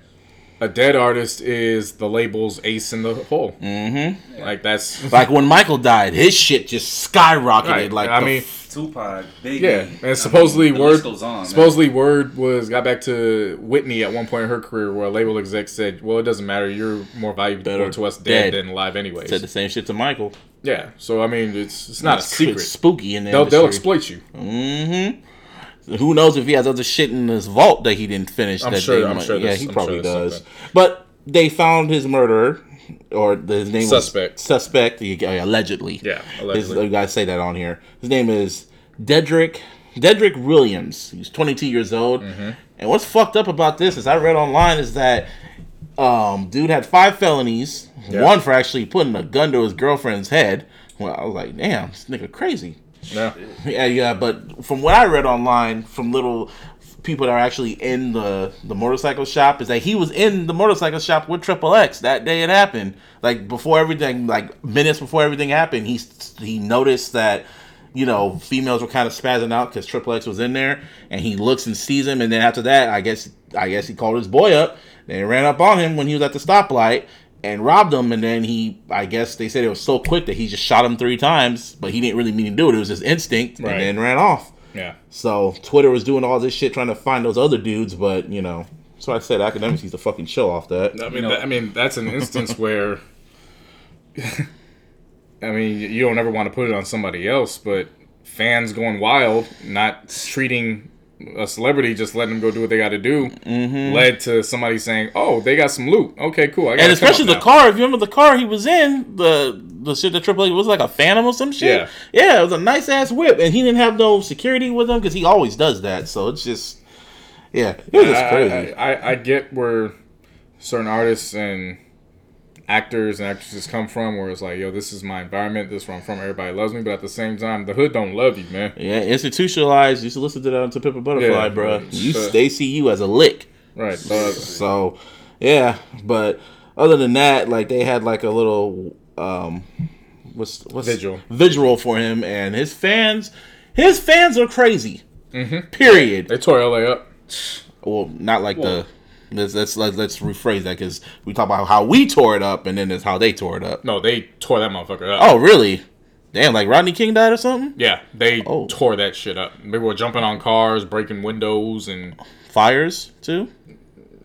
a dead artist is the label's ace in the hole. Mm-hmm. Like that's like when Michael died, his shit just skyrocketed. Right. Like I the mean, f- Tupac, Biggie. yeah, and supposedly mean, word list goes on, man. supposedly word was got back to Whitney at one point in her career where a label exec said, "Well, it doesn't matter. You're more valuable Better to us dead, dead. than alive, anyways." said the same shit to Michael. yeah. So I mean, it's it's not a secret. It's spooky in the they'll they'll exploit you. Mm-hmm. Who knows if he has other shit in his vault that he didn't finish? I'm that sure- they I'm sure Yeah, he I'm probably sure does. But they found his murderer, or the, his name Suspect. was suspect. Allegedly. Yeah, His, allegedly. you gotta say that on here. His name is Dedrick Dedrick Williams. He's 22 years old. Mm-hmm. And what's fucked up about this is I read online is that um, dude had five felonies. Yeah. One for actually putting a gun to his girlfriend's head. Well, I was like, damn, this nigga crazy. Yeah. Yeah, yeah, but from what I read online from little people that are actually in the the motorcycle shop is that he was in the motorcycle shop with Triple X that day it happened. Like before everything, like minutes before everything happened, he he noticed that you know females were kind of spazzing out because Triple X was in there, and he looks and sees him, and then after that, I guess I guess he called his boy up. They ran up on him when he was at the stoplight and robbed him. And then he, I guess they said it was so quick that he just shot him three times, but he didn't really mean to do it. It was his instinct, Right. and then ran off. Yeah. So Twitter was doing all this shit trying to find those other dudes, but you know, that's why I said Akademiks needs to fucking chill off that. I mean, know- that, I mean, that's an instance where, I mean, you don't ever want to put it on somebody else, but fans going wild, not treating a celebrity, just letting them go do what they got to do, led to somebody saying, "Oh, they got some loot. Okay, cool." I And especially the now." car. If you remember the car he was in, the the shit that Triple H was like a Phantom or some shit. Yeah. yeah, it was a nice ass whip, and he didn't have no security with him because he always does that. So it's just, yeah, it was I- crazy. I, I, I get where certain artists and actors and actresses come from, where it's like, "Yo, this is my environment. This is where I'm from. Everybody loves me." But at the same time, the hood don't love you, man. yeah, institutionalized. You should listen to that on To Pimp a Butterfly, Yeah, bro. You but- they see you as a lick. Right. But So, yeah, but other than that, like they had like a little um, what's what's Vigil. vigil for him, and his fans, his fans are crazy. Mm-hmm. Period. they tore LA up. Well, not like the. Let's let's let's, let's rephrase that because we talk about how we tore it up, and then it's how they tore it up. No, they tore that motherfucker up. Oh, really? Damn, like Rodney King died or something? Yeah, they Oh. tore that shit up. They were jumping on cars, breaking windows, and Fires too?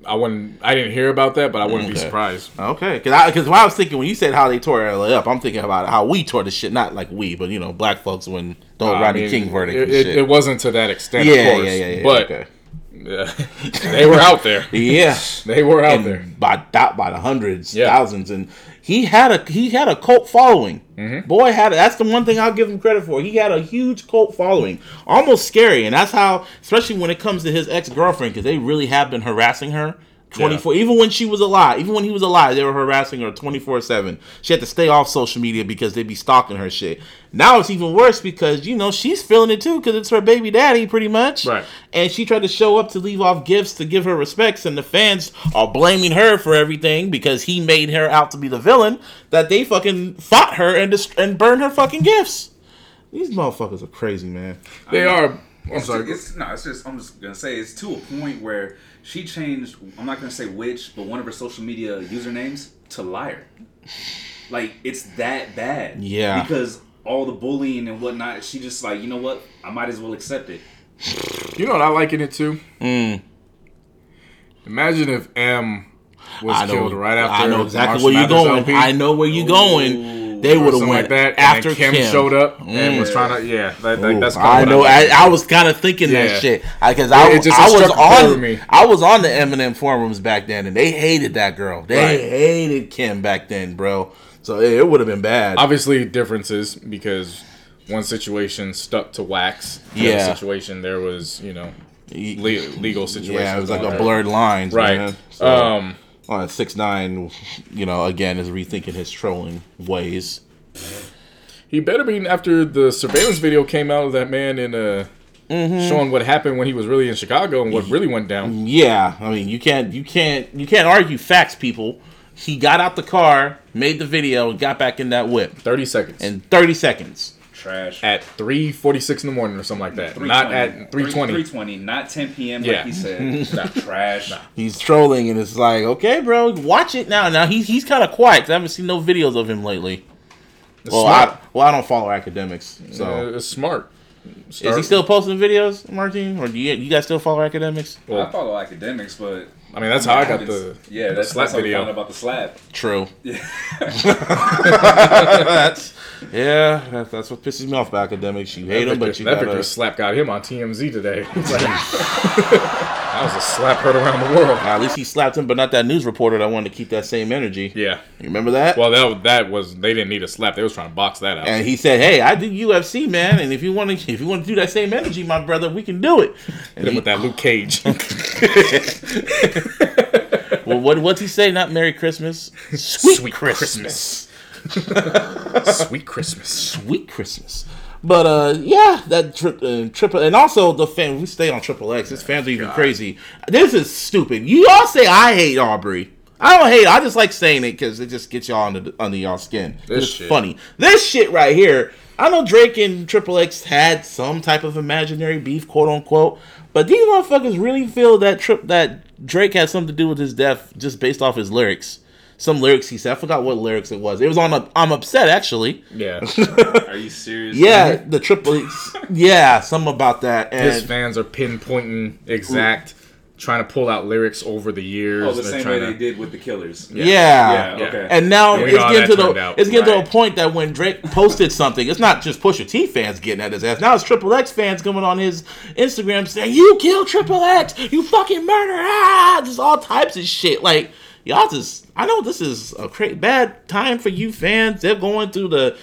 I wouldn't. I didn't hear about that, but I wouldn't be surprised. Okay, because I because what I was thinking when you said how they tore LA up, I'm thinking about how we tore the shit. Not like we, but you know, black folks when the whole I Rodney mean, King verdict It, it, it wasn't to that extent, yeah, of course. yeah, yeah, yeah. But okay. Yeah, they were out there. yeah, They were out and there. by that by the hundreds, Yeah. thousands, and he had a he had a cult following. Mm-hmm. Boy had that's the one thing I'll give him credit for. He had a huge cult following, almost scary, and that's how, especially when it comes to his ex girlfriend, because they really have been harassing her. 24 even when she was alive even when he was alive they were harassing her 24 7 she had to stay off social media because they'd be stalking her shit now it's even worse because you know she's feeling it too because it's her baby daddy pretty much Right. and she tried to show up to leave off gifts to give her respects and the fans are blaming her for everything because he made her out to be the villain that they fucking fought her and dist- and burned her fucking gifts these motherfuckers are crazy man They are. I'm It's, sorry. it's no, it's just I'm just gonna say it's to a point where she changed. I'm not gonna say which, but one of her social media usernames to liar. Like it's that bad. Yeah. Because all the bullying and whatnot, she just like you know what? I might as well accept it. You know what I liken it too. Mm. Imagine if M was I know, killed right after. I know exactly Marshall where you're going. LP, I know where you're going. They would have went like that. after and Kim, Kim showed up and Mm. was trying to. Yeah, that, Ooh, that's. I know. I, I was kind of thinking Yeah. that shit because I, It I was struck a chord on me. I was on the Eminem forums back then, and they hated that girl. They Right. hated Kim back then, bro. So it, it would have been bad. Obviously, differences because one situation stuck to wax. Yeah. other situation there was you know legal situation. yeah, it was like a blurred lines, Right. Man. So, Um. On six nine, you know, again is rethinking his trolling ways. He better be after the surveillance video came out of that man in uh showing what happened when he was really in Chicago and what really went down. Yeah, I mean, you can't, you can't, you can't argue facts, people. He got out the car, made the video, and got back in that whip Thirty seconds. in 30 seconds. Trash. at three forty six in the morning or something like that. Not at three twenty. 320, not 10 p.m. Yeah. like he said. Trash. He's trolling, and it's like, okay, bro, watch it now. Now he's he's kind of quiet. I haven't seen no videos of him lately. Well, smart. I, well, I don't follow Akademiks, so Uh, it's smart. Is he still posting videos, Martin, or do you you guys still follow Akademiks? I follow Akademiks, but I mean, that's how I got haven't- the yeah, the that's, slap that's how we video. found out about the slap. True. Yeah. that's yeah. That, that's what pisses me off about Akademiks. You hate them, but you that gotta. victory slap got him on TMZ today. Like- that was a slap heard around the world. At least he slapped him, but not that news reporter that wanted to keep that same energy. Yeah. You remember that? Well, that that was they didn't need a slap. They was trying to box that out. and he said, "Hey, I do UFC, man, and if you want to, if you want to do that same energy, my brother, we can do it." And Hit him he- with that Luke Cage. well, what what's he say? Not Merry Christmas, Sweet, Sweet Christmas. Sweet Christmas. Sweet Christmas. But uh, yeah, that tri- uh, triple, and also the fan. We stay on Triple X. His fans are even crazy. This is stupid. You all say I hate Aubrey. I don't hate. I just like saying it because it just gets y'all under under y'all skin. This it's shit. funny. This shit right here. I know Drake and Triple X had some type of imaginary beef, quote unquote. But these motherfuckers really feel that trip that Drake had something to do with his death just based off his lyrics. Some lyrics he said. I forgot what lyrics it was. It was on a, I'm upset actually. Yeah. Are you serious? Yeah, the triple. X. yeah, something about that. His fans are pinpointing exact, trying to pull out lyrics over the years. Oh, the same trying way to- they did with the Killers. yeah. Yeah, Yeah. okay. And now Yeah, it's getting to the out. it's getting to a point that when Drake posted something, it's not just Pusha T fans getting at his ass. Now it's Triple X fans coming on his Instagram saying, "You killed Triple X, you fucking murder!" Ah, just all types of shit. Like y'all just, I know this is a cra- bad time for you fans. They're going through the,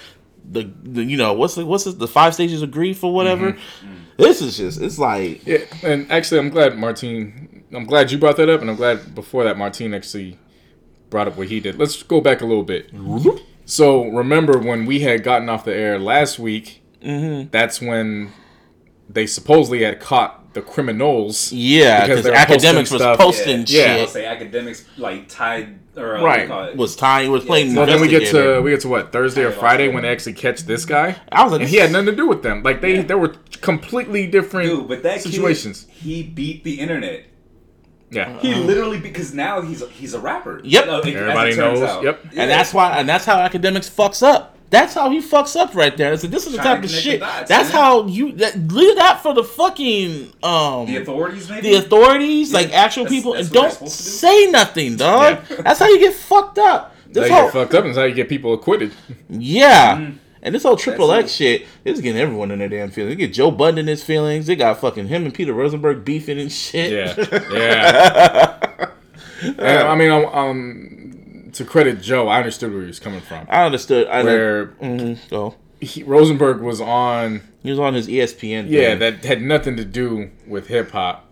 the, the you know what's the what's the, the five stages of grief or whatever. Mm-hmm. This is just, it's like Yeah, and actually, I'm glad Martine. I'm glad you brought that up, and I'm glad before that Martine actually brought up what he did. Let's go back a little bit. So remember when we had gotten off the air last week? Mm-hmm. That's when they supposedly had caught the criminals. Yeah, Because because they were Akademiks was stuff. posting Yeah. I'll shit. say Akademiks like tied or uh, Right. Right. Was tying was playing. Well, then we get to we get to what Thursday or Friday yeah. when they actually catch this guy. I was like, and he had nothing to do with them. Like they, they were completely different Dude, but that situations. kid, he beat the internet. Yeah, He literally because now he's a, he's a rapper. Yep. Uh, Everybody knows. out. Yep. Yeah. And that's why, and that's how Akademiks fucks up. That's how he fucks up right there. So this is the type of shit. dots, that's man. how you that, leave that for the fucking um the the, authorities maybe. The authorities, like actual that's- people, that's and don't do. say nothing, dog. That's how you get fucked up. that's This how you whole, get fucked up, and how you get people acquitted. yeah. And this whole triple X shit is getting everyone in their damn feelings. They get Joe Budden in his feelings. They got fucking him and Peter Rosenberg beefing and shit. Yeah, yeah. and, I mean, um, to credit Joe, I understood where he was coming from. I understood. I Where mm so he, Rosenberg was on, he was on his ESPN. yeah, thing. that had nothing to do with hip hop.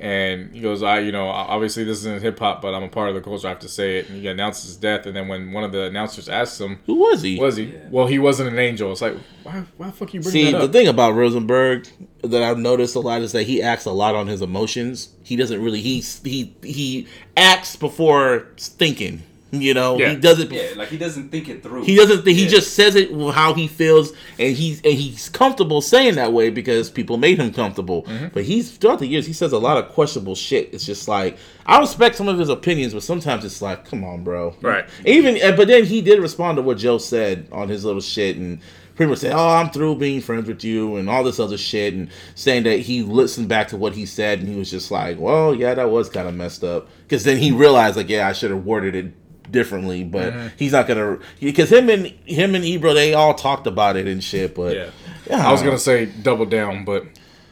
And he goes, I, you know, obviously this isn't hip hop, but I'm a part of the culture. I have to say it. And he announces his death, and then when one of the announcers asks him, Who was he? "Was he?" Well, he wasn't an angel. It's like, why, why the fuck you bring See, that the thing about Rosenberg that I've noticed a lot is that he acts a lot on his emotions. He doesn't really he he he acts before thinking. You know, Yeah. he does it. Yeah, like he doesn't think it through. He doesn't. Think, He just says it how he feels, and he's and he's comfortable saying that way because people made him comfortable. Mm-hmm. But he's throughout the years, he says a lot of questionable shit. It's just like I respect some of his opinions, but sometimes it's like, come on, bro. Right. Even, and- but then he did respond to what Joe said on his little shit, and pretty much said, "Oh, I'm through being friends with you," and all this other shit, and saying that he listened back to what he said, and he was just like, "Well, yeah, that was kind of messed up," because then he realized, like, yeah, I should have worded it differently, but Mm-hmm. he's not gonna because him and him and Ebro they all talked about it and shit. But Yeah. yeah, I was gonna say double down, but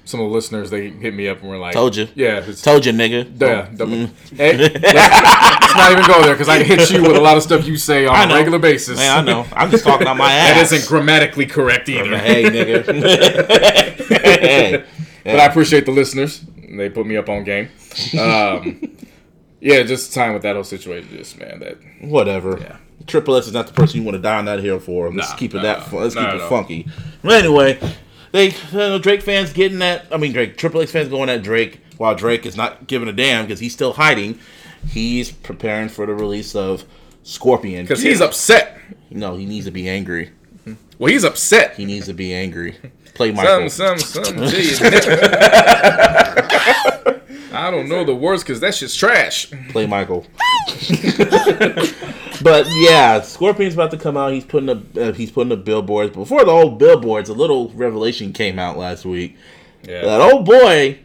some of the listeners they hit me up and were like, Told you. Yeah, it's, told you, nigga. yeah. Double. Hey, let's, let's not even go there because I hit you with a lot of stuff you say on a regular basis. Man, I know. I'm just talking on my ass. That isn't grammatically correct either. hey, nigga. hey. But I appreciate the listeners. They put me up on game. Um, yeah, just time with that whole situation. Just man, that Whatever. Yeah. Triple S is not the person you want to die on that hill for. Let's Nah, keep it nah, that. Fun. Let's nah, keep it funky. But anyway, they Drake fans getting that. I mean, Drake Triple X fans going at Drake while Drake is not giving a damn because he's still hiding. He's preparing for the release of Scorpion Because he's upset. No, he needs to be angry. Well, he's upset. He needs to be angry. Play Michael. Some, some, some. I don't know the words because that shit's trash. Play Michael. but yeah, Scorpion's about to come out. He's putting up uh, he's putting up billboards. Before the old billboards, a little revelation came out last week. Yeah. That old boy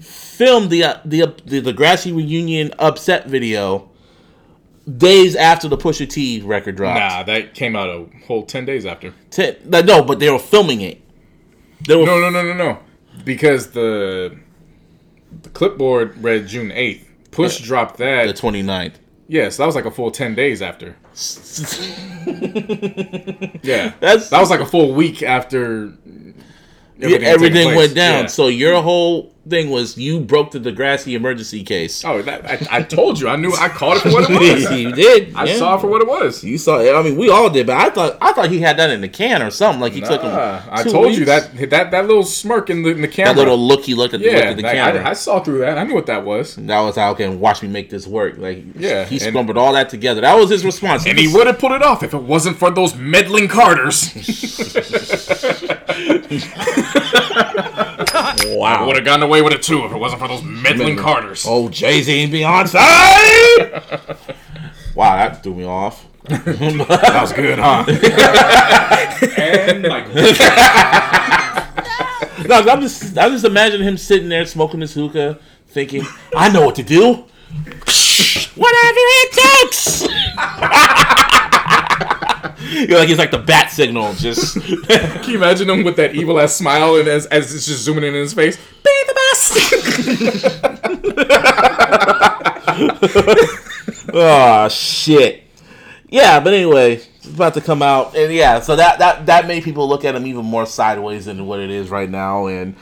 filmed the uh, the the, the Grassy reunion upset video days after the Pusha T record dropped. Nah, that came out a whole 10 days after. Ten- no, but they were filming it. They were No, no, no, no, no. Because the the clipboard read June 8th. Push dropped that. the that. 29th. Yeah, so that was like a full 10 days after. Yeah. That's That was like a full week after everything, had everything went down. Yeah. So your whole thing was you broke the Degrassi emergency case. Oh, that, I, I told you. I knew. I called it for what it was. you did. I yeah. saw it for what it was. You saw. it. I mean, we all did, but I thought I thought he had that in the can or something. Like he took him. I told you that that that little smirk in the, in the camera. that little look he looked at the, look at the like, camera. I, I saw through that. I knew what that was. that was how can watch me make this work. Like Yeah, he and- scrumbled all that together. That was his response. And he would have pulled it off if it wasn't for those meddling Carters. I wow. would have gotten away with it too if it wasn't for those meddling Carters. Oh, Jay Z and Beyonce. wow, that threw me off. That was good, huh? And Michael. No, I'm just I'm just imagining him sitting there smoking his hookah, thinking, I know what to do. Whatever it takes. You're like he's like the bat signal, just Can you imagine him with that evil ass smile and as, as it's just zooming in his face? Be the best. oh shit. Yeah, but anyway, it's about to come out, and yeah, so that that that made people look at him even more sideways than what it is right now, and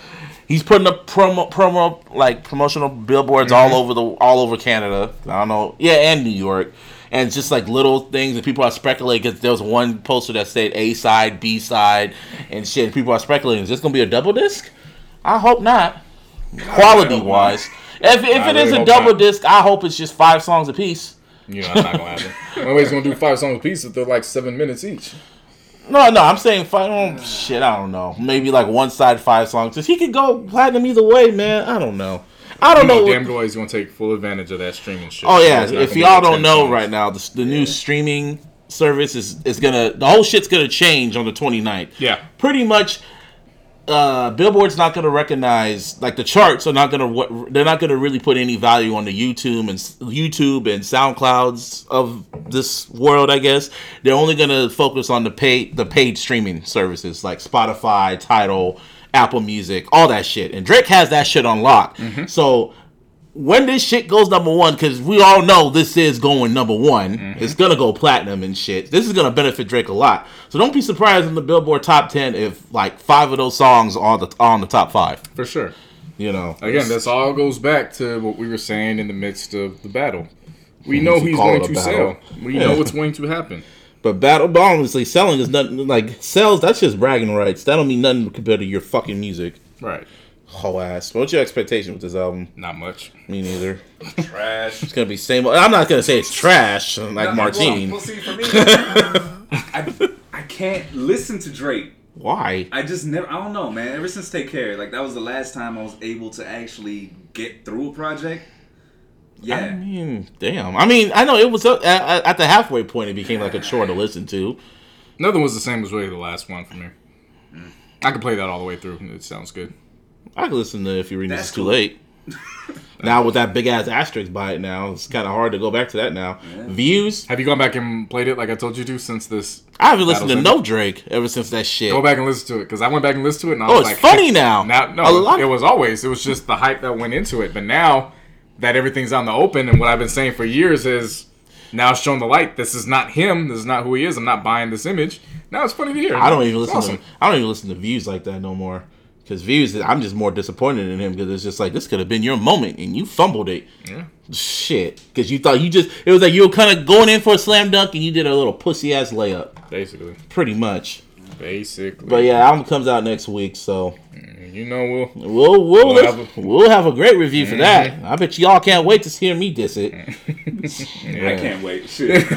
he's putting up promo promo like promotional billboards all mm-hmm. over the all over Canada. I don't know, yeah, and New York, and it's just like little things that people are speculating. Because there was one poster that said A side, B side, and shit. And people are speculating, is this gonna be a double disc? I hope not. Quality wise, if if I it really is a double not. disc, I hope it's just five songs apiece. You know, that's not gonna happen. The only way he's gonna do five songs a piece if they're like seven minutes each. No, no, I'm saying five. Oh, shit, I don't know. Maybe like one side five songs. Cause he could go platinum either way, man. I don't know. I don't You know, know. damn well he's gonna take full advantage of that streaming shit. oh yeah, if y'all don't know right now, the, the new streaming service is is gonna the whole shit's gonna change on the 29th. Yeah. pretty much. Uh, Billboard's not gonna recognize like the charts are not gonna what they're not gonna really put any value on the YouTube and YouTube and SoundClouds of this world. I guess they're only gonna focus on the paid the paid streaming services like Spotify, Tidal, Apple Music, all that shit. And Drake has that shit on lock. Mm-hmm. So when this shit goes number one, because we all know this is going number one, mm-hmm. it's gonna go platinum and shit. This is gonna benefit Drake a lot. So don't be surprised in the Billboard top ten if like five of those songs are the are on the top five. for sure. You know, Again, this all goes back to what we were saying in the midst of the battle. We know he's going to battle. sell. We know what's going to happen. But battle, but honestly, selling is nothing like sales. That's just bragging rights. That don't mean nothing compared to your fucking music. Right. Whole ass. What's your expectation with this album? Not much. Me neither. Trash. It's gonna be same. I'm not gonna say it's trash like Well, Martine. Well, see, for me, I, I can't listen to Drake. Why? I just never. I don't know, man. Ever since Take Care, like that was the last time I was able to actually get through a project. I Yeah. mean, damn. I mean, I know it was uh, at, at the halfway point. It became like a chore to listen to. Nothing was the same as really the last one for me. I could play that all the way through. It sounds good. I could listen to if you read this That's too cool. late. now with that big ass asterisk by it, now it's kind of hard to go back to that now. Views. Have you gone back and played it like I told you to since this? I haven't listened to Battle's no Drake ever since that shit. Go back and listen to it because I went back and listened to it and I Oh, was it's like, funny now. Now, no, it was always. It was just the hype that went into it. But now that everything's on the open, and what I've been saying for years is now it's shown the light. This is not him. This is not who he is. I'm not buying this image. Now it's funny to hear. I don't even listen awesome. to. I don't even listen to views like that no more. Because views, I'm just more disappointed in him because it's just like this could have been your moment and you fumbled it. Yeah. Shit, because you thought you just it was like you were kind of going in for a slam dunk and you did a little pussy ass layup. Basically, Pretty much. Basically. But yeah, album comes out next week, so You know, we'll. we'll we'll We'll we'll have have, a- we'll have a great review for that. Mm-hmm. I bet y'all can't wait to hear me diss it. I can't wait. Shit.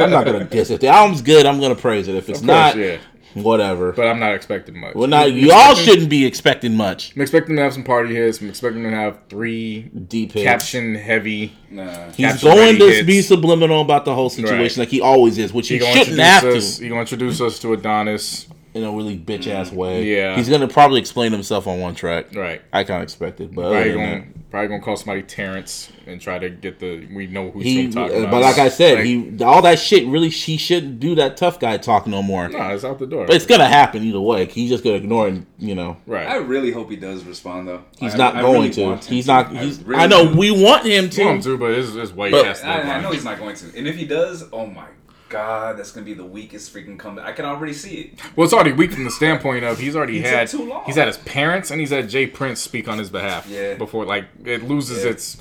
I'm not gonna diss it. If the album's good, I'm gonna praise it. If it's course, not, yeah. Whatever. But I'm not expecting much. well, not y'all shouldn't be expecting much. I'm expecting to have some party hits. I'm expecting to have three Deep hits. caption heavy. Nah. He's caption going to hits. be subliminal about the whole situation, Right. like he always is, which he, He gonna shouldn't introduce have us. to He gonna introduce us to Adonis. In a really bitch ass way. Yeah. he's gonna probably explain himself on one track. Right. I kind of expected, but Probably gonna probably gonna call somebody Terrence and try to get the we know who he. he's talking uh, about. But like I said, Like, he all that shit really she shouldn't do that tough guy talk no more. nah, it's out the door. But it's gonna happen either way. He's just gonna ignore it. You know, right. I really hope he does respond though. he's I- not I going really to. want him He's not. I really I know do. we want him to. Want to, but it's, it's way But- past I, I know he's not going to. And if he does, oh my god, that's gonna be the weakest freaking comeback. I can already see it. Well, it's already weak from the standpoint of he's already He had too long. he's had his parents and he's had J. Prince speak on his behalf. Yeah. Before like it loses Yeah. its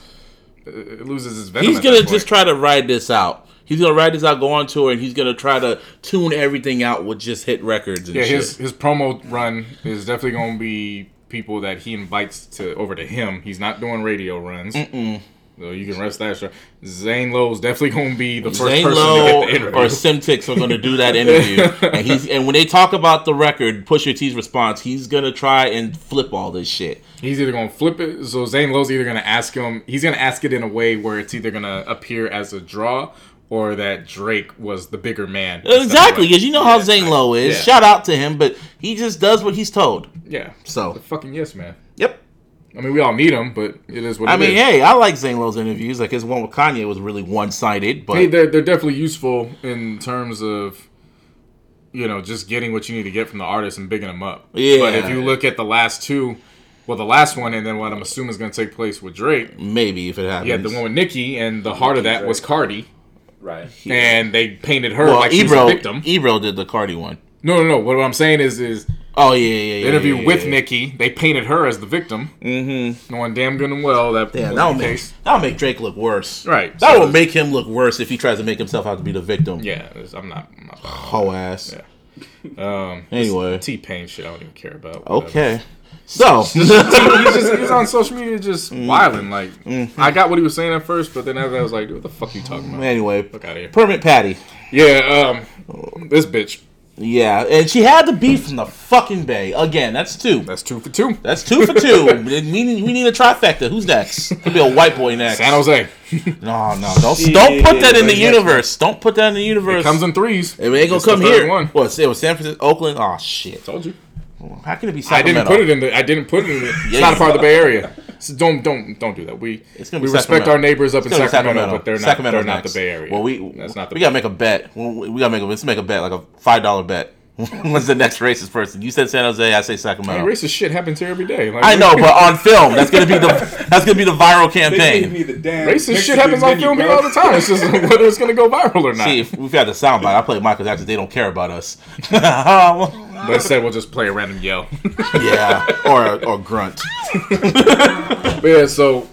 it loses its venom. He's gonna just try to ride this out. He's gonna ride this out, go on tour, and he's gonna try to tune everything out with just hit records and yeah. shit. His his promo run is definitely gonna be people that he invites to over to him. He's not doing radio runs. So you can rest that assured. Zane Lowe's definitely gonna be the first Zane person Lowe to get the interview. or Simtix are going to do that interview, and he's and when they talk about the record, Pusha T's response, he's going to try and flip all this shit. He's either gonna flip it. So Zane Lowe's either gonna ask him. He's gonna ask it in a way where it's either gonna appear as a draw or that Drake was the bigger man. Exactly, because you know how Zane Lowe is. Yeah. Shout out to him, but he just does what he's told. Yeah. So, fucking yes man. yep. I mean, we all need them, but it is what I it mean, is. hey, I like Zane Lowe's interviews. Like his one with Kanye was really one sided, but Hey, they're they're definitely useful in terms of you know just getting what you need to get from the artist and bigging them up. Yeah. But if you look at the last two, well, the last one and then what I'm assuming is going to take place with Drake. maybe if it happens. Yeah, the one with Nicki, and the heart of that was Cardi, Right. and they painted her well, like she was a victim. Ebro did the Cardi one. No, no, no. What I'm saying is, is Oh yeah, yeah, yeah. interview yeah, with yeah. Nicki, they painted her as the victim, mm-hmm. knowing damn good and well that yeah, that'll make case. that'll make Drake look worse. Right, That so- will make him look worse if he tries to make himself out to be the victim. Yeah, I'm not. I'm not Hoe ass. Yeah. Um, Anyway. T Pain shit, I don't even care about. whatever. Okay. So he's just he was on social media just Mm. wilding. Like I got what he was saying at first, but then after I was like, "What the fuck are you talking about?" anyway, Fuck outta here. Permit Patty. Yeah, um, this bitch. Yeah, and she had the beef from the fucking bay. Again, that's two. That's two for two. That's two for two. we, need, we need a trifecta. Who's next? Could be a white boy next. San Jose No, no, don't don't put that in the Yeah, universe. Don't put that in the universe. comes in threes. It ain't gonna It's the come third here. One. What? It was San Francisco, Oakland. Oh shit! Told you. How can it be I didn't put it in the. I didn't put it in the. It's Yeah, not a part of the Bay Area. So don't don't don't do that. We It's gonna we respect Sacramento. our neighbors up in It's Sacramento, but they're not. Sacramento's they're not next. the Bay Area. Well, we that's not the. we gotta make a bet. We we gotta make a let's make a bet like a five dollar bet. What's the next racist person? You said San Jose. I say Hey, Sacramento. racist shit happens here every day. Like, I know, but on film, that's gonna be the that's gonna be the viral campaign. the Racist Mexican shit happens on film here all the time. It's just whether it's gonna go viral or not. See, we've had the soundbite. I play Michael Jackson. They don't care about us. But instead, we'll just play a random yell. yeah, or or grunt. but yeah, so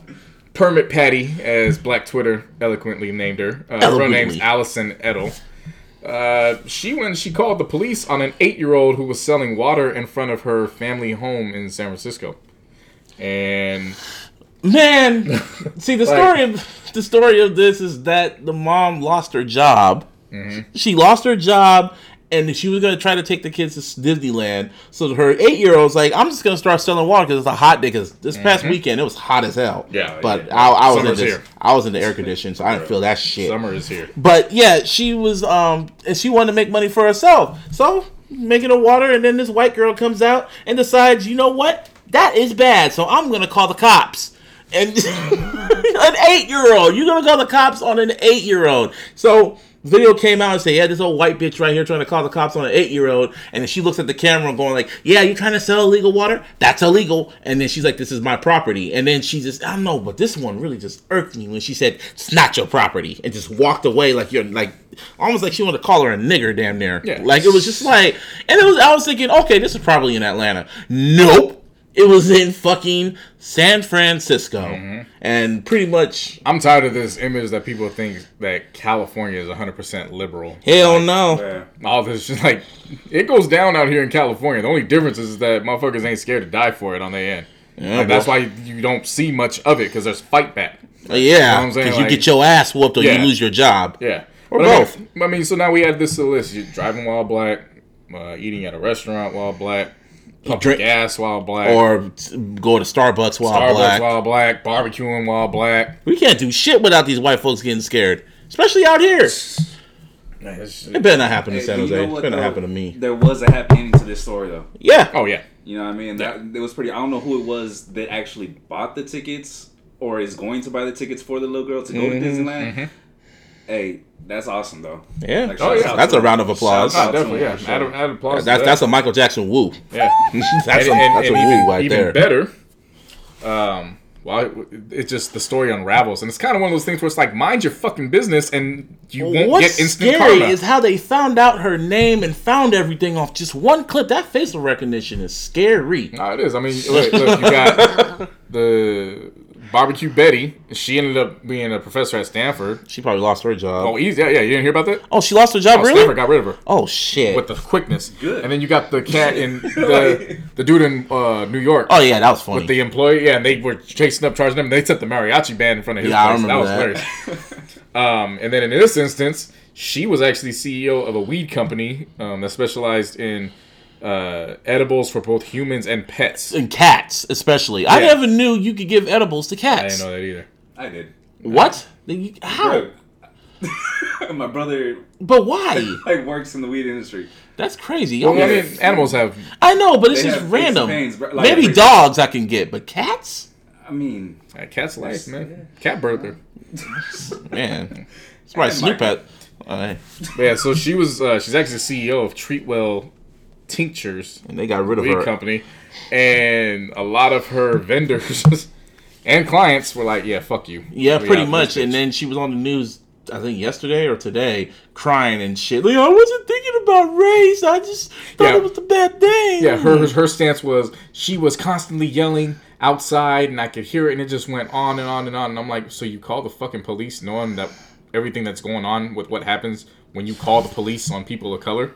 Permit Patty, as Black Twitter eloquently named her, uh, her real name's Alison Ettel. Uh, she when she called the police on an eight-year-old who was selling water in front of her family home in San Francisco, and Man, see the story of the story of this is that the mom lost her job. She lost her job, and she was gonna try to take the kids to Disneyland. So her eight year old's like, "I'm just gonna start selling water because it's a hot day." Because this past weekend it was hot as hell. Yeah, but yeah. I, I was Summer's in this, here. I was in the air conditioning, so I didn't feel that shit. summer is here. But yeah, she was um and she wanted to make money for herself. So making the water and then this white girl comes out and decides, you know what? That is bad. So I'm gonna call the cops. And an eight year old. You're gonna call the cops on an eight year old. So video came out and said, Yeah, this old white bitch right here trying to call the cops on an eight year old. And then she looks at the camera going like, Yeah, you trying to sell illegal water? That's illegal. And then she's like, This is my property. And then she just I don't know, but this one really just irked me when she said, It's not your property and just walked away like you're like almost like she wanted to call her a nigger damn near. Yeah. Like it was just like and it was I was thinking, okay, this is probably in Atlanta. Nope. It was in fucking San Francisco, Mm-hmm. and pretty much I'm tired of this image that people think that California is 100% liberal. hell no. Yeah. All this shit, like, it goes down out here in California. The only difference is that motherfuckers ain't scared to die for it on their end. Yeah, Like, that's why you don't see much of it because there's fight back. Uh, yeah, I'm saying, because you like- get your ass whooped or Yeah. you lose your job. Yeah. Or But I mean- both. I mean, so now we add this to the list. You're driving while black, uh, eating at a restaurant while black, pumping drink- gas while black, Or go to Starbucks while Starbucks black. while black, barbecuing while black. We can't do shit without these white folks getting scared, especially out here. It better not happen in Hey, San Jose. know It what, better not happen to me. There was a happy ending to this story though. Yeah. Oh yeah. You know what I mean? That it was pretty. I don't know who it was that actually bought the tickets or is going to buy the tickets for the little girl to go to mm-hmm. Disneyland. Mm-hmm. Hey, that's awesome though. Yeah. Like, Oh, yeah. That's a round of applause. Shouts Oh, definitely. Yeah. for sure. Add, add applause. to That's that. that's a Michael Jackson woo. yeah. that's a and, and, that's a and woo even, right even there. better. Um, well, it, it's just the story unravels, and it's kind of one of those things where it's like, mind your fucking business, and you won't What's get instant scary karma. is how they found out her name and found everything off just one clip. That facial recognition is scary. No, it is. I mean, look, look you got the barbecue Betty. She ended up being a professor at Stanford. She probably lost her job. Oh, easy. Yeah, yeah. You didn't hear about that? Oh, she lost her job, Oh, really? Stanford got rid of her Oh shit. with the quickness. Good. And then you got the cat in the the dude in uh, New York. oh yeah, that was funny. With the employee, yeah, and they were chasing up, charging them. They set the mariachi band in front of his Yeah, I place. That was remember hilarious. um, and then in this instance, she was actually CEO of a weed company um, that specialized in uh, edibles for both humans and pets. and cats, especially. I never knew you could give edibles to cats. I didn't know that either. I did. What? They- How? Bro, My brother But why? like works in the weed industry. That's crazy. Well, I mean, animals have. I know, but it's just have aches and random. pains, bro. Like, Maybe every- dogs I can get, but cats? I mean, Uh, cat's life, man. Cat burglar. Man, it's my Snoop Michael. at. Uh, But yeah, so she was. Uh, she's actually the CEO of Treatwell Tinctures and they got rid of her. company, and a lot of her vendors and clients were like, "Yeah, fuck you." Yeah, We pretty much. And then she was on the news, I think yesterday or today, crying and shit. Like, I wasn't thinking about race. I just thought Yeah. it was a bad thing. Yeah, her her stance was she was constantly yelling outside, and I could hear it, and it just went on and on and on. And I'm like, so you call the fucking police, knowing that everything that's going on with what happens when you call the police on people of color,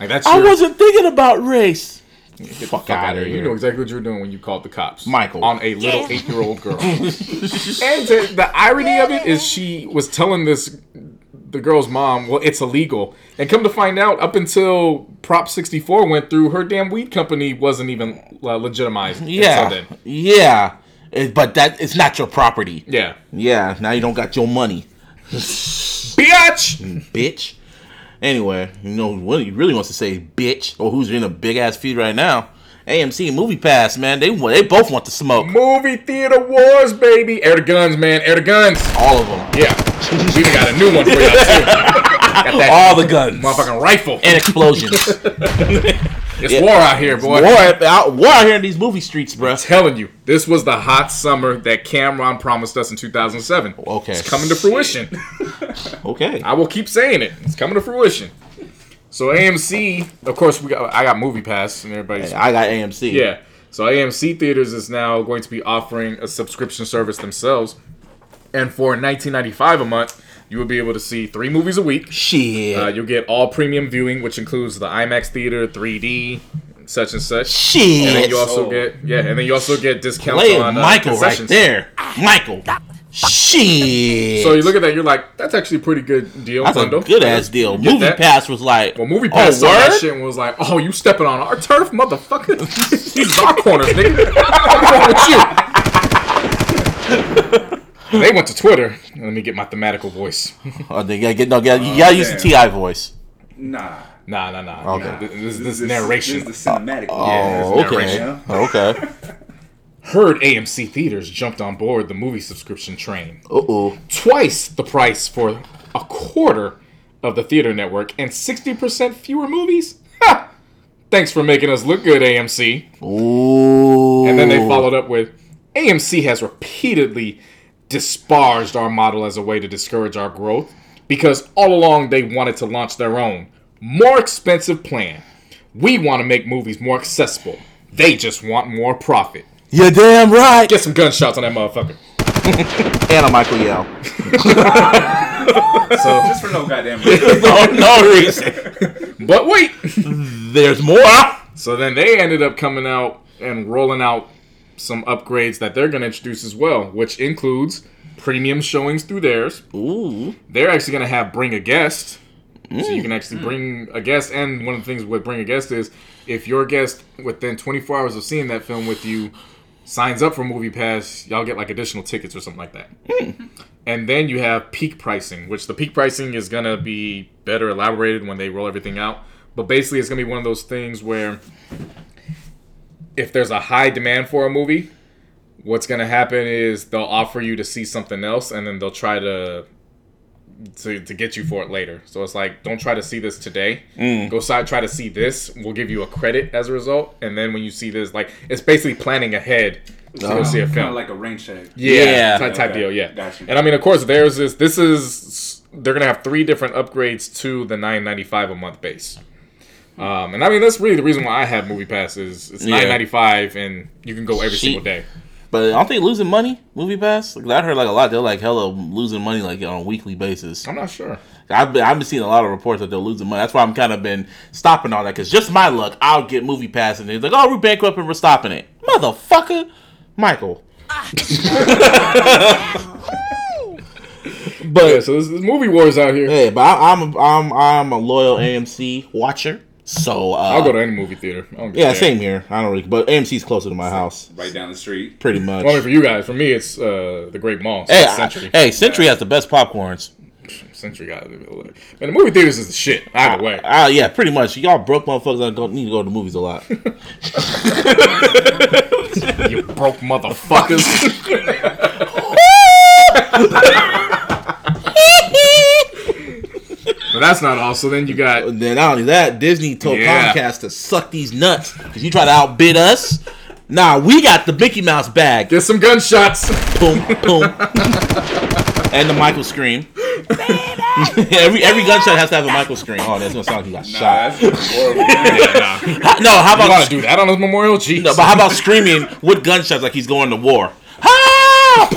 like that's I your, wasn't thinking about race. get the fuck fuck out outta of here. You know exactly what you were doing when you called the cops, Michael. on a little eight year old girl. and the, the irony of it is, she was telling this the girl's mom, well, it's illegal. And come to find out, up until Prop 64 went through, her damn weed company wasn't even uh, legitimized. until Yeah, then. yeah. It- but that it's not your property. Yeah. Yeah, now you don't got your money, Bitch! bitch. Anyway, you know what he really wants to say, bitch, or who's in a big ass feed right now? AMC Movie Pass, man. They they both want to smoke. Movie theater wars, baby. Air the guns, man. Air the guns. All of them. Yeah. we even got a new one for y'all, too. got that All the guns. motherfucking rifle. and explosions. It's Yeah. war out here, boy. war, out, war out here in these movie streets, bruh. telling you, this was the hot summer that Cameron promised us in 2007. Okay. It's coming to fruition. Okay. I will keep saying it. It's coming to fruition. So AMC, of course, we got, I got Movie Pass and everybody's I got AMC. yeah. So AMC theaters is now going to be offering a subscription service themselves, and for 19.95 a month, you will be able to see three movies a week. Shit. Uh, you'll get all premium viewing, which includes the IMAX theater, 3D, such and such. Shit. And then you also Oh. get yeah, and then you also get discounts Play it, on uh, Michael right concessions. there. Michael. Shit. So you look at that, you're like, that's actually a pretty good deal. That's bundle. a good ass deal. Movie that? Pass was like, Well, Movie Pass oh, saw that shit and was like, oh, you stepping on our turf, motherfucker? These is our corners, nigga. What's wrong with you? They went to Twitter. Let me get my thematical voice. Oh, they gotta get no. Gotta, you gotta use the. Ti voice. nah. Nah, nah, nah. Okay. This, this, This, narration. This is the cinematic. Oh, there's okay. narration. Okay. Heard AMC theaters jumped on board the movie subscription train. Uh oh. Twice the price for a quarter of the theater network and 60% fewer movies? Ha! Thanks for making us look good, AMC. Ooh. And then they followed up with AMC has repeatedly disparaged our model as a way to discourage our growth because all along they wanted to launch their own, more expensive plan. We want to make movies more accessible, They just want more profit. You're damn right. Get some gunshots on that motherfucker. And a Michael Yell. So, Just for no goddamn reason. no, no reason. but wait. There's more. So then they ended up coming out and rolling out some upgrades that they're going to introduce as well, which includes premium showings through theirs. Ooh. They're actually going to have bring a guest. So you mm. can actually mm. bring a guest. And one of the things with bring a guest is if your guest within 24 hours of seeing that film with you signs up for Movie Pass, y'all get like additional tickets or something like that. Mm. And then you have peak pricing, which the peak pricing is going to be better elaborated when they roll everything out. But basically, it's going to be one of those things where if there's a high demand for a movie, what's going to happen is they'll offer you to see something else and then they'll try to to, to get you for it later. So it's like, don't try to see this today. Mm. Go side try to see this. We'll give you a credit as a result. And then when you see this, like it's basically planning ahead to go uh-huh. see a film. Kind of like a rain check. Yeah, Yeah. type, type Okay. deal. Yeah, Gotcha. and I mean, of course, there's this. This is they're gonna have three different upgrades to the nine ninety five a month base. Um, and I mean, that's really the reason why I have Movie Pass is it's Yeah. nine ninety five, and you can go every Sheep. single day. But aren't they losing money? Movie Pass? Like, I heard like a lot. They're like hella losing money like on a weekly basis. I'm not sure. I've been I've been seeing a lot of reports that they're losing money. That's why I'm kind of been stopping all that because just my luck, I'll get Movie Pass and they're like, oh, we're bankrupt and we're stopping it, motherfucker, Michael. But but yeah, so there's, there's movie wars out here. hey, but I, I'm a, I'm I'm a loyal AMC watcher, so uh, I'll go to any movie theater. I don't give a yeah, damn. same here. I don't really, but AMC's closer to my house, Right down the street. pretty much. Only for you guys. For me, it's uh, the Great Mall. So Hey, it's I- Century. hey, Century has the best popcorns. Century got it. And the movie theaters is the shit. Either way. Ah, yeah, pretty much. Y'all broke motherfuckers that don't need to go to the movies a lot. you broke motherfuckers. but that's not all. So then you got And then not only that, Disney told Yeah. Comcast to suck these nuts because you try to outbid us. Nah, we got the Mickey Mouse bag. get some gunshots. Boom, boom, and the Michael scream. every every gunshot has to have a Michael scream. Oh, that's gonna sound like you got Nah, shot. that's horrible. nah, Ha- No, how I about want to do that on his memorial. Jeez. no, but how about screaming with gunshots like he's going to war? Help!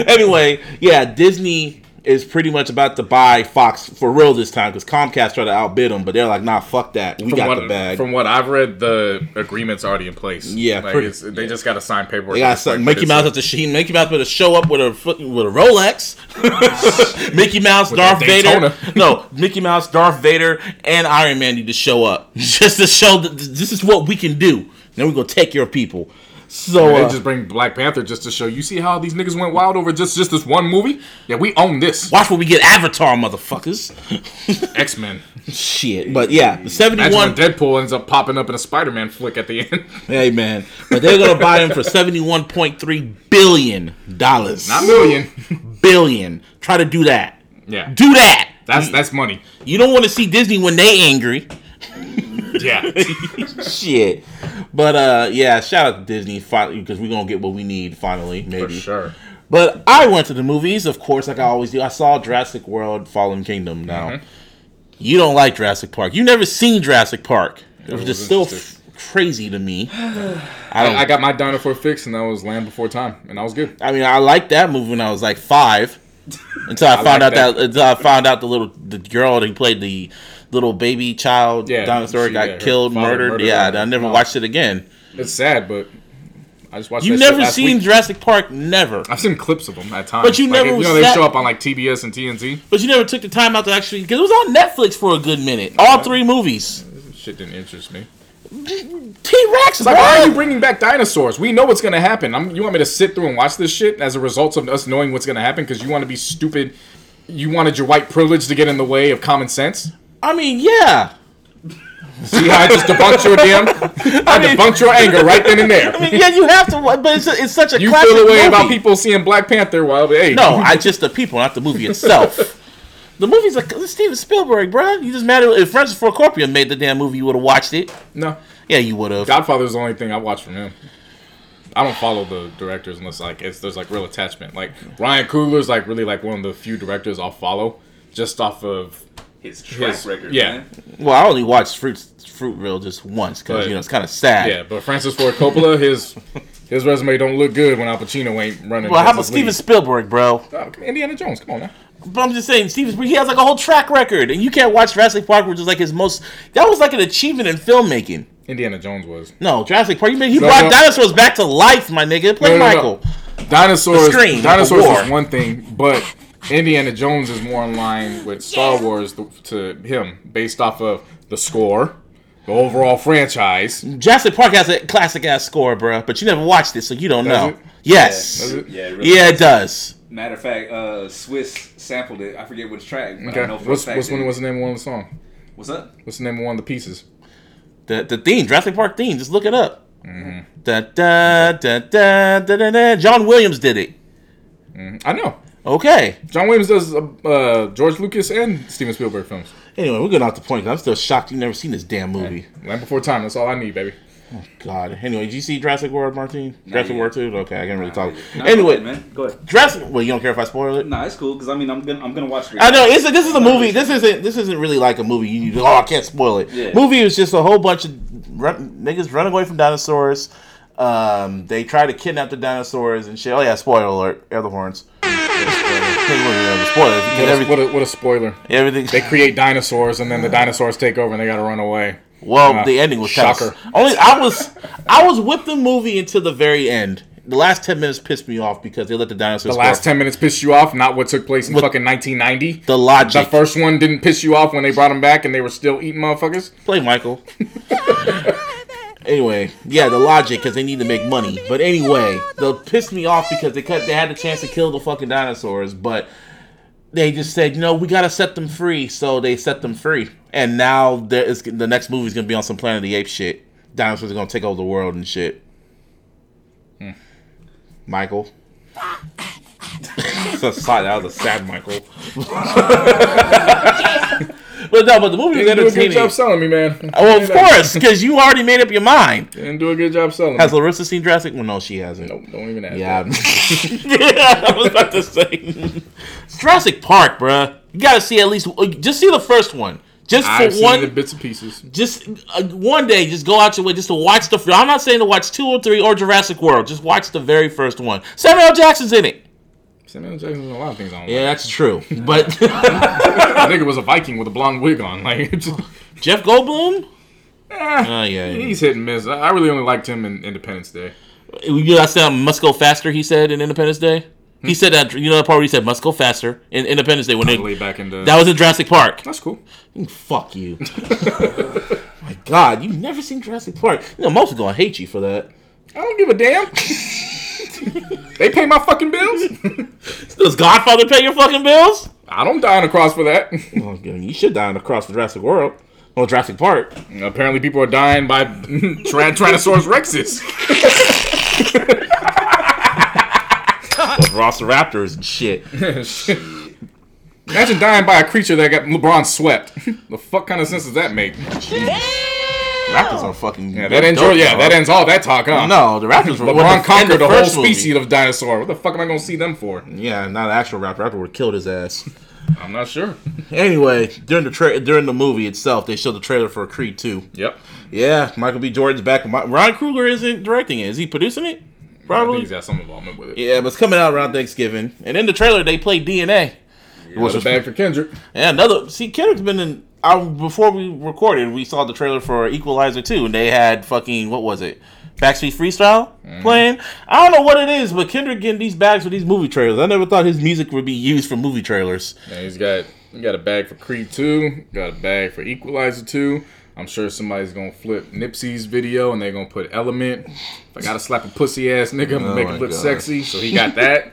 anyway, yeah, Disney is pretty much about to buy Fox for real this time because Comcast tried to outbid them, but they're like, nah, fuck that. We from got what, the bag. From what I've read, the agreement's already in place. Yeah, like pretty- it's, they just got to sign paperwork. They got at this point, something. but Mickey Mouse at the sheen. Mickey Mouse better show up with a with a Rolex. Mickey Mouse, With Darth Vader. No, Mickey Mouse, Darth Vader, and Iron Man need to show up just to show that this is what we can do. Then we're gonna take your people. So They uh, just bring Black Panther just to show you see how these niggas went wild over just just this one movie. Yeah, we own this watch what we get Avatar, motherfuckers. X Men. Shit, but yeah, the Imagine seventy-one. Deadpool ends up popping up in a Spider Man flick at the end. Hey man, but they're gonna buy him for seventy-one point three billion dollars. Not million. billion. Try to do that. Yeah, Do that. that's that's money. You don't want to see Disney when they angry. Yeah, Shit. But uh yeah, shout out to Disney finally because we're gonna get what we need finally, for maybe. sure. But I went to the movies, of course, like I always do. I saw Jurassic World Fallen Kingdom now. Mm-hmm. You don't like Jurassic Park. You never seen Jurassic Park. It was just still f- crazy to me. I I, don't I got my dinosaur fix, and that was Land Before Time, and that was good. I mean, I liked that movie when I was like five. Until I, found like out that. that. until I found out the little the girl who played the little baby child Yeah, dinosaur she- got yeah, killed, murdered. murdered Yeah. I never No. watched it again. It's sad, but I just watched. You never last seen week. Jurassic Park? Never. I've seen clips of them at times. But you Like, never you know, they show up on like TBS and TNT. But you never took the time out to actually because it was on Netflix for a good minute. All three movies. Shit didn't interest me. T Rex, Like, why are you bringing back dinosaurs? We know what's gonna happen. I'm, you want me to sit through and watch this shit as a result of us knowing what's gonna happen because you want to be stupid? You wanted your white privilege to get in the way of common sense? I mean, yeah. See how I just debunked your damn? I, mean- debunked your anger right then and there. I mean, yeah, you have to, but it's, it's such a you classic feel the way movie. about people seeing Black Panther while hey No, I just the people, not the movie itself. the movie's like Steven Spielberg, bro. You just matter if Francis Ford Coppola made the damn movie, you would have watched it. no. Yeah, you would have. Godfather's the only thing I watched from him. I don't follow the directors unless like it's there's like real attachment. Like Ryan Coogler's like really like one of the few directors I'll follow just off of his track His- record. yeah. man. Well, I only watched Fruit Fruitvale just once because you know it's kind of sad. Yeah, but Francis Ford Coppola, his his resume don't look good when Al Pacino ain't running. Well, how about Steven lead. Spielberg, bro? Oh, Indiana Jones, come on now. But I'm just saying, Steven Spielberg, he has like a whole track record, and you can't watch Jurassic Park, which is like his most. That was like an achievement in filmmaking. Indiana Jones was. No, Jurassic Park. You mean he No, brought no. dinosaurs back to life, my nigga. Play No, no, no. Michael. Dinosaurs. The Scream, dinosaurs the is one thing, but Indiana Jones is more in line with Star Wars to him, based off of the score, the overall franchise. Jurassic Park has a classic ass score, bro, but you never watched it, so you don't Does know. it? Yes. Does it? Yeah, it really Yeah, it does. Matter of fact, uh, Swizz sampled it. I forget which track. But I Okay. know for What's fact what's, one, what's the name of one of the song? What's up? What's the name of one of the pieces? The the theme, Jurassic Park theme. Just look it up. Mm-hmm. Da, da, da, da, da, da, da. John Williams did it. I know. Okay. John Williams does uh, uh, George Lucas and Steven Spielberg films. Anyway, we're getting off the point. I'm still shocked you've never seen this damn movie. Land Before Time. That's all I need, baby. God. Anyway, did you see Jurassic World, Martin? Jurassic yet. World 2? Okay, I can't really talk. Go anyway, man, go ahead. Jurassic. Well, you don't care if I spoil it? Nah, it's cool because I mean I'm gonna I'm gonna watch. it. I know it's a, this is a movie. This isn't this isn't really like a movie. You oh I can't spoil it. Yeah. Movie is just a whole bunch of run, niggas running away from dinosaurs. Um, they try to kidnap the dinosaurs and shit. Oh yeah, spoiler alert! Air the horns. Spoiler. What a, what a, what a spoiler. everything. They create dinosaurs and then the dinosaurs take over and they gotta run away. Well, Ah, the ending was shocker. Only I was I was with the movie until the very end. The last ten minutes pissed me off because they let the dinosaurs. The last 10 minutes pissed you off, not what took place in What- fucking 1990. The logic. The first one didn't piss you off when they brought them back and they were still eating motherfuckers. Play Michael. anyway, yeah, the logic because they need to make money. But anyway, they pissed me off because they cut. They had the chance to kill the fucking dinosaurs, but they just said, no, we gotta set them free. So they set them free, and now there is the next movie is gonna be on some Planet of the Apes shit. Dinosaurs are gonna take over the world and shit. Hmm. Michael. so sad. That was a sad Michael. but no, but the movie was Didn't do a good job selling me, man. Oh, of course, because you already made up your mind. Didn't do a good job selling Has. Larissa seen Jurassic? Well, no, she hasn't. Nope, don't even ask. Yeah, that. I was about to say Jurassic Park, bruh. You gotta see at least just see the first one, just for I've one. the bits and pieces. just uh, one day, just go out your way just to watch the. I'm not saying to watch two or three or Jurassic World. Just watch the very first one. Samuel Jackson's in it. Samuel L. Jackson's in a lot of things I don't Yeah, like. that's true. But I think it was a Viking with a blonde wig on. Like, just, Jeff Goldblum. eh, Oh yeah, he's hit and miss. I I really only liked him in Independence Day. You guys said must go faster. He said in Independence Day. He said that you know that part where he said must go faster in Independence Day when they Way back in the. that was in Jurassic Park. that's cool. Fuck you. My God, you've never seen Jurassic Park. You know most are gonna hate you for that. I don't give a damn. they pay my fucking bills. Does Godfather pay your fucking bills? I don't die on the cross for that. Well, you should die on the cross for Jurassic World. Well, Jurassic Park. Apparently, people are dying by Tyran- Tyrannosaurus Rexes. Velociraptors and shit. Imagine dying by a creature that got LeBron swept. the fuck kind of sense does that make? Raptors are fucking. Yeah, that ends. your- Yeah, that ends all that talk, huh? No, the Raptors were LeBron conquered the, whole first movie. species of dinosaur. What the fuck am I gonna see them for? Yeah, not an actual Raptor. Raptor would have killed his ass. I'm not sure. Anyway, during the tra- during the movie itself, they showed the trailer for Creed 2. Yep. Yeah, Michael B. Jordan's back. Mi- Ryan Coogler isn't directing it. Is he producing it? I think Probably. he's got some involvement with it. Yeah, but it's coming out around Thanksgiving. And in the trailer, they play DNA. What's a bad for Kendrick? And another, see, Kendrick's been in. Before we recorded, we saw the trailer for Equalizer 2, and they had fucking, what was it? Backseat Freestyle mm-hmm. playing. I don't know what it is, but Kendrick getting these bags for these movie trailers. I never thought his music would be used for movie trailers. And he's got he got a bag for Creed 2, got a bag for Equalizer 2. I'm sure somebody's gonna flip Nipsey's video and they're gonna put Element. If I gotta slap a pussy ass nigga, I'm gonna Oh make him look God. sexy. So he got that.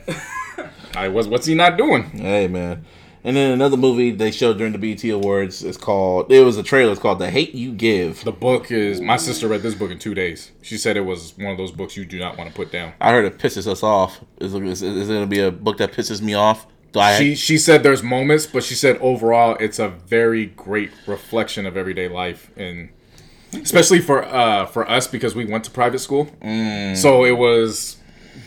I was what's he not doing? Hey, man. And then another movie they showed during the BET Awards is called, it was a trailer, it's called The Hate You Give. The book is my sister read this book in two days. She said it was one of those books you do not want to put down. I heard it pisses us off. Is, is, is it going to be a book that pisses me off? Do I, She she said there's moments, but she said overall it's a very great reflection of everyday life and especially for uh for us because we went to private school. So it was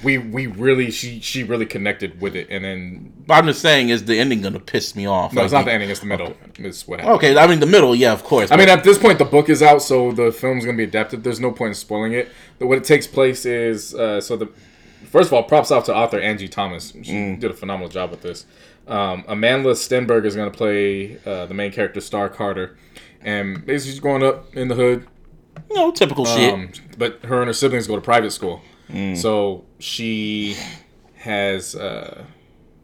we we really she she really connected with it, and then But I'm just saying, is the ending gonna piss me off? no, it's not the ending; it's the middle. It's what happened. Okay, I mean the middle, yeah, of course. I mean, at this point, the book is out, so the film's gonna be adapted. There's no point in spoiling it. But what it takes place is uh, so the first of all, props out to author Angie Thomas. She did a phenomenal job with this. Um, Amandla Stenberg is gonna play uh, the main character, Starr Carter, and basically she's growing up in the hood. you know, typical shit. Um, but her and her siblings go to private school, so she has uh,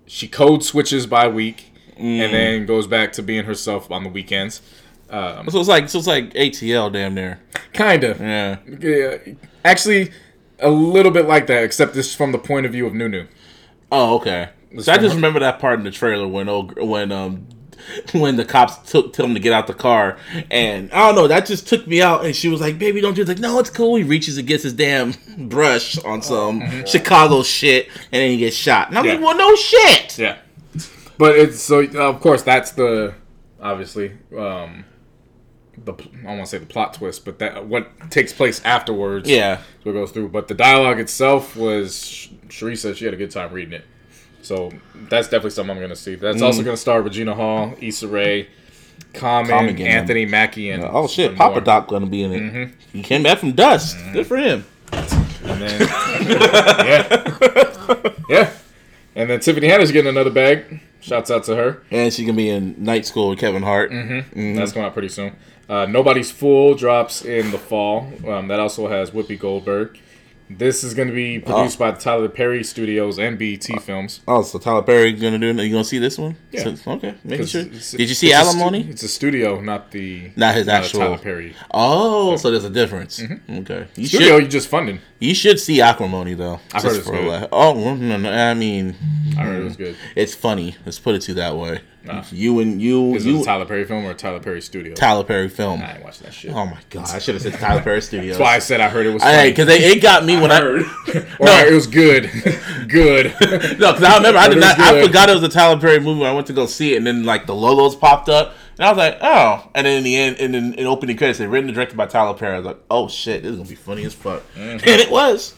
she code switches by week, and then goes back to being herself on the weekends. Um, So it's like so it's like ATL, damn near. Kinda. Yeah. Yeah, actually, a little bit like that, except this from the point of view of Nunu. Oh, okay. So I just remember that part in the trailer when oh, when um when the cops took tell him to get out the car, and I don't know that just took me out. And she was like, "Baby, don't do it." Like, no, it's cool. He reaches and gets his damn brush on some Chicago shit, and then he gets shot. And I'm like, Yeah. "Well, no shit." Yeah, but it's so uh, of course that's the obviously um the I want to say the plot twist, but that what takes place afterwards. Yeah. what goes through. But the dialogue itself was Cherie said she had a good time reading it. So that's definitely something I'm going to see. That's also mm. going to star Regina Hall, Issa Rae, Common, Common. Anthony Mackie, and Oh shit, Papa more. Doc gonna be in it. Mm-hmm. He came back from dust. Mm-hmm. Good for him. And then, yeah, yeah. And then Tiffany Haddish getting another bag. Shouts out to her. And she can be in Night School with Kevin Hart. Mm-hmm. That's going out pretty soon. Uh, Nobody's Fool drops in the fall. Um, that also has Whoopi Goldberg. This is going to be oh. produced by the Tyler Perry Studios and BET oh. Films. Oh, so Tyler Perry gonna do it? You gonna see this one? Yeah. So- okay, making sure. Did you see it's a stu- Alimony? it's a studio, not the Not his actual- Tyler Perry Oh, so there's a difference. Mm-hmm. Okay, you studio. should You just funding. you should see Acrimony though. I've heard it's for a good. Oh mm, no, no, I mean, I heard it was good. it's funny. Let's put it to that way. Nah. You and you, Is it you a Tyler Perry film or Tyler Perry studio? Tyler Perry film. I ain't watching that shit. Oh my god, I should have said Tyler Perry studio. That's why I said I heard it was Hey, funny. because it got me when I, Heard. Or it was good. good. no, because I remember I did it not. I forgot it was a Tyler Perry movie. when I went to go see it, and then like the logos popped up, and I was like, oh. And then in the end, and then in opening credits, they written and directed by Tyler Perry. I was like, oh shit, this is gonna be funny as fuck, Mm-hmm. and it was.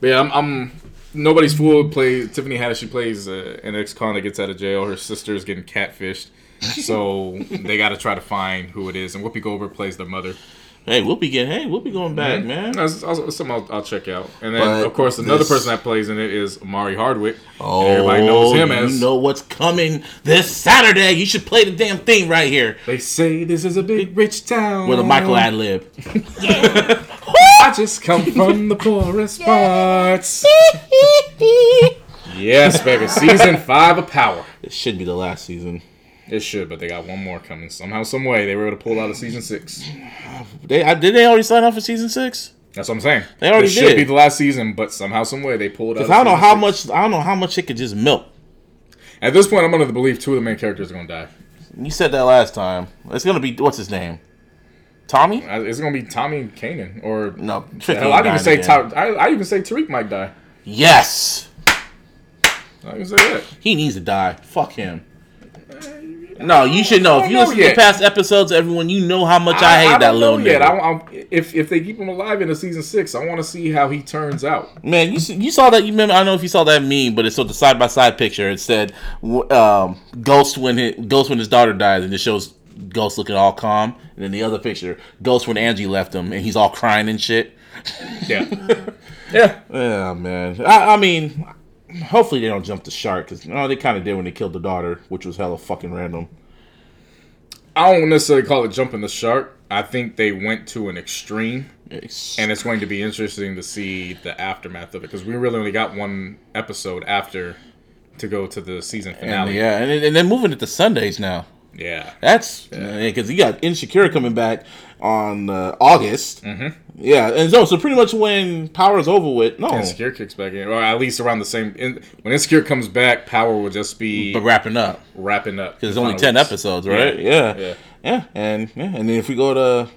But yeah, I'm, I'm nobody's fool. Play Tiffany Haddish. She plays uh, an ex-con that gets out of jail. Her sister's getting catfished, so they got to try to find who it is. And Whoopi Goldberg plays their mother. Hey, we'll be getting. Hey, we'll be going back, mm-hmm. man. That's also something I'll, I'll check out. And then But of course another this- person that plays in it is Omari Hardwick. Oh, everybody knows him as. you know what's coming this Saturday. You should play the damn thing right here They say this is a big rich town with a Michael ad lib. I just come from the poorest parts. yes, baby. Season five of Power. It should be the last season. It should, but they got one more coming. Somehow, some way, they were able to pull out of season six. They I, did they already sign off for season six? That's what I'm saying. They already This should did. be the last season, but somehow, some way, they pulled out. Because I don't know how six. much. I don't know how much it could just milk. At this point, I'm under the belief two of the main characters are gonna die. You said that last time. It's gonna be what's his name? Tommy? It's gonna be Tommy Kanan or No, Hell, I'd even say. Ta- I, I even say Tariq might die. Yes, I can say that. he needs to die. Fuck him. No, you should know. If you I don't listen know to past episodes, everyone, you know how much I, hate that don't little know yet. nigga. I, I, if if they keep him alive in into season six, I want to see how he turns out. Man, you you saw that? You remember? I don't know if you saw that meme, but it's sort of side by side picture. It said um, Ghost when his, Ghost when his daughter dies, and it shows Ghost looking all calm, and then the other picture, Ghost when Angie left him, and he's all crying and shit. Yeah, yeah. Yeah, man. I, I mean, hopefully they don't jump the shark because no, they kind of did when they killed the daughter, which was hella fucking random. I don't necessarily call it jumping the shark. I think they went to an extreme, It's- and it's going to be interesting to see the aftermath of it because we really only got one episode after to go to the season and, finale. yeah, and, and they're moving it to Sundays now. yeah. That's because you got Insecure coming back on uh, August. Mm-hmm. Yeah, and so so pretty much when Power's over with, no, Insecure kicks back in, or at least around the same. In, when Insecure comes back, Power will just be but wrapping up. wrapping up. Because there's only ten weeks. episodes, right? Yeah. Yeah. Yeah. yeah, and yeah, and then if we go to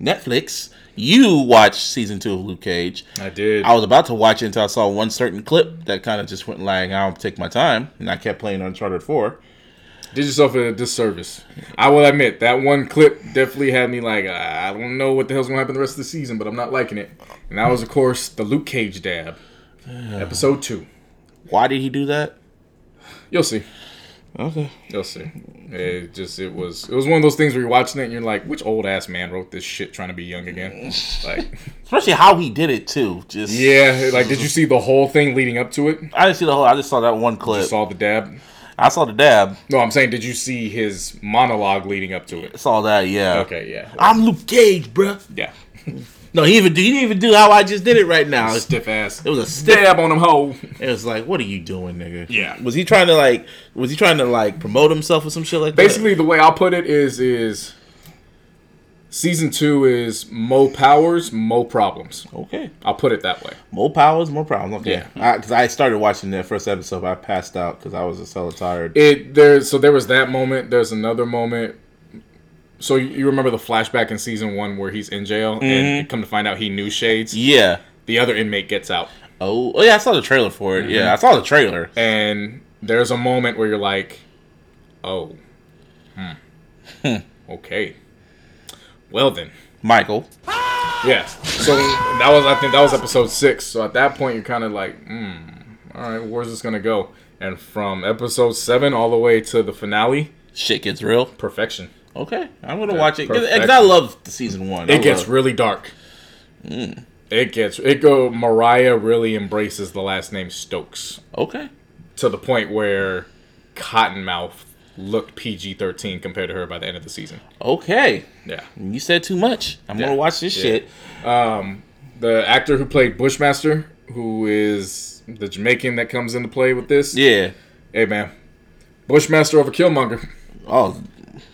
Netflix, you watch season two of Luke Cage. I did. I was about to watch it until I saw one certain clip that kind of just went like, I'll take my time, and I kept playing Uncharted Four. Did yourself a disservice. I will admit that one clip definitely had me like, ah, I don't know what the hell's gonna happen the rest of the season, but I'm not liking it. And that was, of course, the Luke Cage dab. Episode two. Why did he do that? You'll see. Okay. You'll see. It just it was it was one of those things where you're watching it and you're like, which old ass man wrote this shit trying to be young again? Like, Especially how he did it too. Just yeah. Like, did you see the whole thing leading up to it? I didn't see the whole. I just saw that one You clip. saw the dab. I saw the dab. No, I'm saying, did you see his monologue leading up to it? I saw that. Yeah. Okay, yeah, I'm Luke Cage, bruh. yeah. No, he even he didn't even do how I just did it right now. Stiff ass. It was a stiff. Stab on him, hoe. It was like, what are you doing, nigga? Yeah. Was he trying to like? Was he trying to like promote himself or some shit like that? Basically, the way I'll put it is is season two is Mo Powers, Mo Problems. Okay. I'll put it that way. More powers, more problems. Okay. Yeah. Because I, started watching that first episode, but I passed out because I was so tired. It there. So there was that moment. There's another moment. So you, you remember the flashback in season one where he's in jail and come to find out he knew Shades. yeah. The other inmate gets out, Oh, oh yeah, I saw the trailer for it. Mm-hmm. Yeah, I saw the trailer. and there's a moment where you're like, "Oh, hmm, okay, well then." Michael. Yeah. So that was I think that was episode six. So at that point you're kind of like, hmm, all right, where's this gonna go? And from episode seven all the way to the finale, Shit gets real. perfection. Okay, I'm gonna Yeah, watch it because. I love the season one. I It gets love- really dark. It gets it go. Mariah really embraces the last name Stokes okay. to the point where Cottonmouth looked PG-13 compared to her by the end of the season. Okay, Yeah. you said too much. I'm Yeah. gonna watch this Yeah. shit. The actor who played Bushmaster, who is the Jamaican that comes into play with this. Yeah. Hey man, Bushmaster over Killmonger. Oh,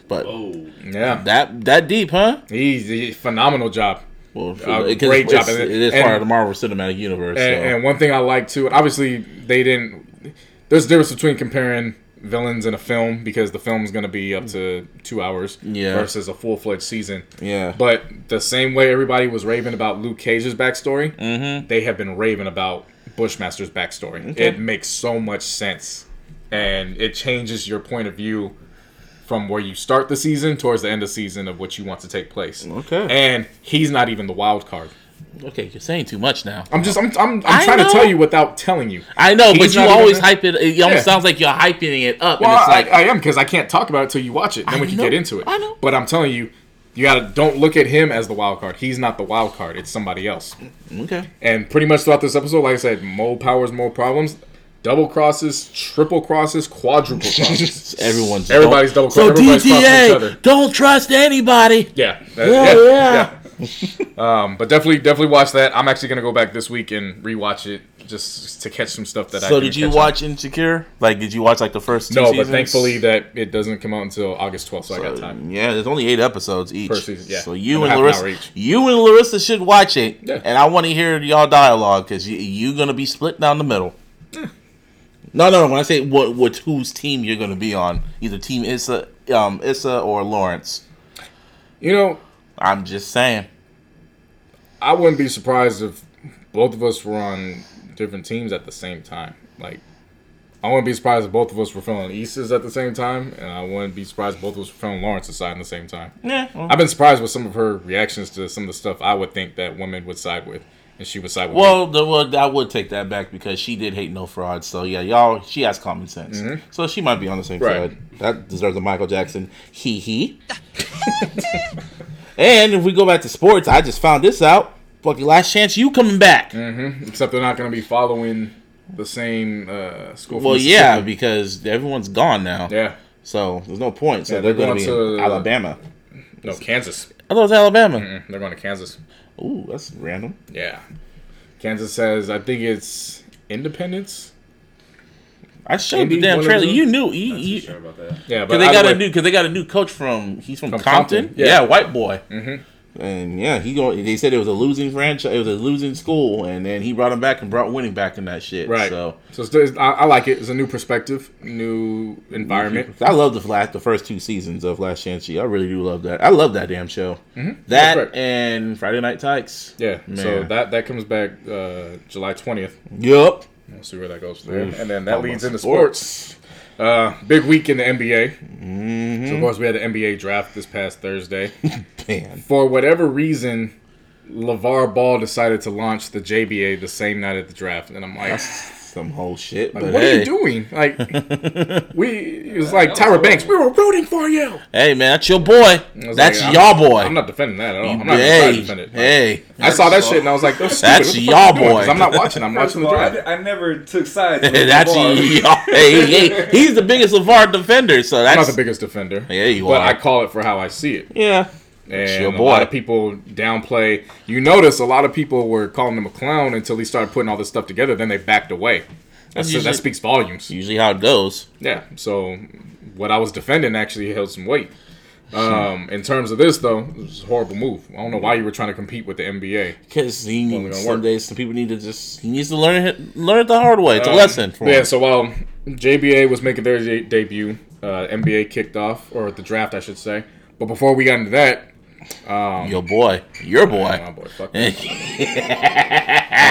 but Oh, Yeah, that that deep, huh? he's a phenomenal job. Well, Uh, great job. It is And- part of the Marvel Cinematic Universe. And, so. and one thing I like too, obviously they didn't. There's a difference between comparing villains in a film because the film is going to be up to two hours Yeah. versus a full fledged season. yeah. But the same way everybody was raving about Luke Cage's backstory, Mm-hmm. they have been raving about Bushmaster's backstory. Okay. It makes so much sense, and it changes your point of view from where you start the season towards the end of season of what you want to take place. Okay. And he's not even the wild card. Okay, you're saying too much now. I'm just I'm I'm, I'm trying know. to tell you without telling you. I know, but you not even always there. hype it. It almost Yeah. sounds like you're hyping it up, Well, and it's like I, I am because I can't talk about it until you watch it. Then I we can know. get into it. I know. But I'm telling you, you gotta don't look at him as the wild card. He's not the wild card. It's somebody else. okay. And pretty much throughout this episode, like I said, more powers, more problems. Double crosses, triple crosses, quadruple crosses. Everyone's Everybody's double So. Everybody's DTA, don't trust anybody. Yeah, that- Yeah, yeah, yeah. um, but definitely, definitely watch that. I'm actually gonna go back this week and rewatch it just to catch some stuff that I. So didn't you watch Insecure? Like, did you watch like the first two No, seasons? but thankfully that it doesn't come out until August 12th, so, I got time. Yeah, there's only eight episodes each. Per season, yeah. So you And and, Larissa, you and Larissa should watch it, Yeah. and I want to hear y'all dialogue because you you gonna be split down the middle. No, no. When I say what, what whose team you're gonna be on, either Team Issa, um, Issa or Lawrence. You know, I'm just saying. I wouldn't be surprised if both of us were on different teams at the same time. Like, I wouldn't be surprised if both of us were feeling Issa's at the same time, and I wouldn't be surprised if both of us were feeling Lawrence's side at the same time. Yeah. well- I've been surprised with some of her reactions to some of the stuff I would think that women would side with, and she would side with. Well, the, well, I would take that back because she did hate no fraud. So yeah, y'all, she has common sense. So she might be on the same Mm-hmm. Right. side. That deserves a Michael Jackson He hee. and if we go back to sports, I just found this out. Fucking last chance, you coming back? Mm. Except they're not going to be following the same uh, school. Well, yeah, because everyone's gone now. yeah. So there's no point. So Yeah, they're, they're going to be to- Alabama. No, Kansas. I thought it was Alabama. Mm, They're going to Kansas. Ooh, that's random. Yeah. Kansas says, I think it's Independence. I showed Indy, the damn one trailer. You knew. You, not you, sure about that. Yeah, but Because they either got a new, because they got a new coach from. He's from, From Compton. Compton, Yeah. yeah. white boy. Mm-hmm. And yeah, he go. They said it was a losing franchise. It was a losing school, and then he brought him back and brought winning back in that shit. Right. So So, it's, it's- I, I like it. It's a new perspective, new environment. I love the last, the first two seasons of Last Chance I really do love that. I love that damn show. That That's right. and Friday Night Tykes. Yeah. So that that comes back uh, July twentieth. Yup. We'll see where that goes from there. And then that Talk leads into sports. Uh, big week in the NBA. Mm-hmm. So of course we had the NBA draft this past Thursday. Man. For whatever reason, LaVar Ball decided to launch the JBA the same night at the draft, and I'm like, Some whole shit. like, But what hey, are you doing? Like, we it was like Tyra Banks. We were rooting for you. hey man, that's your boy. That's like, y'all boy. I'm not defending that at all. I'm not even trying to hey, defend it. Like, hey. I saw that shit and I was like, "That's stupid. That's What the y'all fuck you doing?" boy. 'Cause I'm not watching. I'm watching the draft. I, I never took sides. with that's y'all. Hey, hey, he's the biggest LaVar defender, so I'm that's not the biggest defender. Yeah, you but are. I call it for how I see it. yeah. And a lot of people downplay. You notice a lot of people were calling him a clown until he started putting all this stuff together. Then they backed away. That's, usually- that speaks volumes. Usually how it goes. Yeah. So what I was defending actually held some weight. Um, in terms of this though, it was a horrible move. I don't know why you were trying to compete with the NBA. Because he needs some days some people need to just he needs to learn it learn it the hard way. It's a Um, lesson for Yeah. him. So while JBA was making their de- debut, uh, NBA kicked off, or the draft, I should say. But before we got into that, Um, your boy. Your oh, boy. oh boy, fuck me.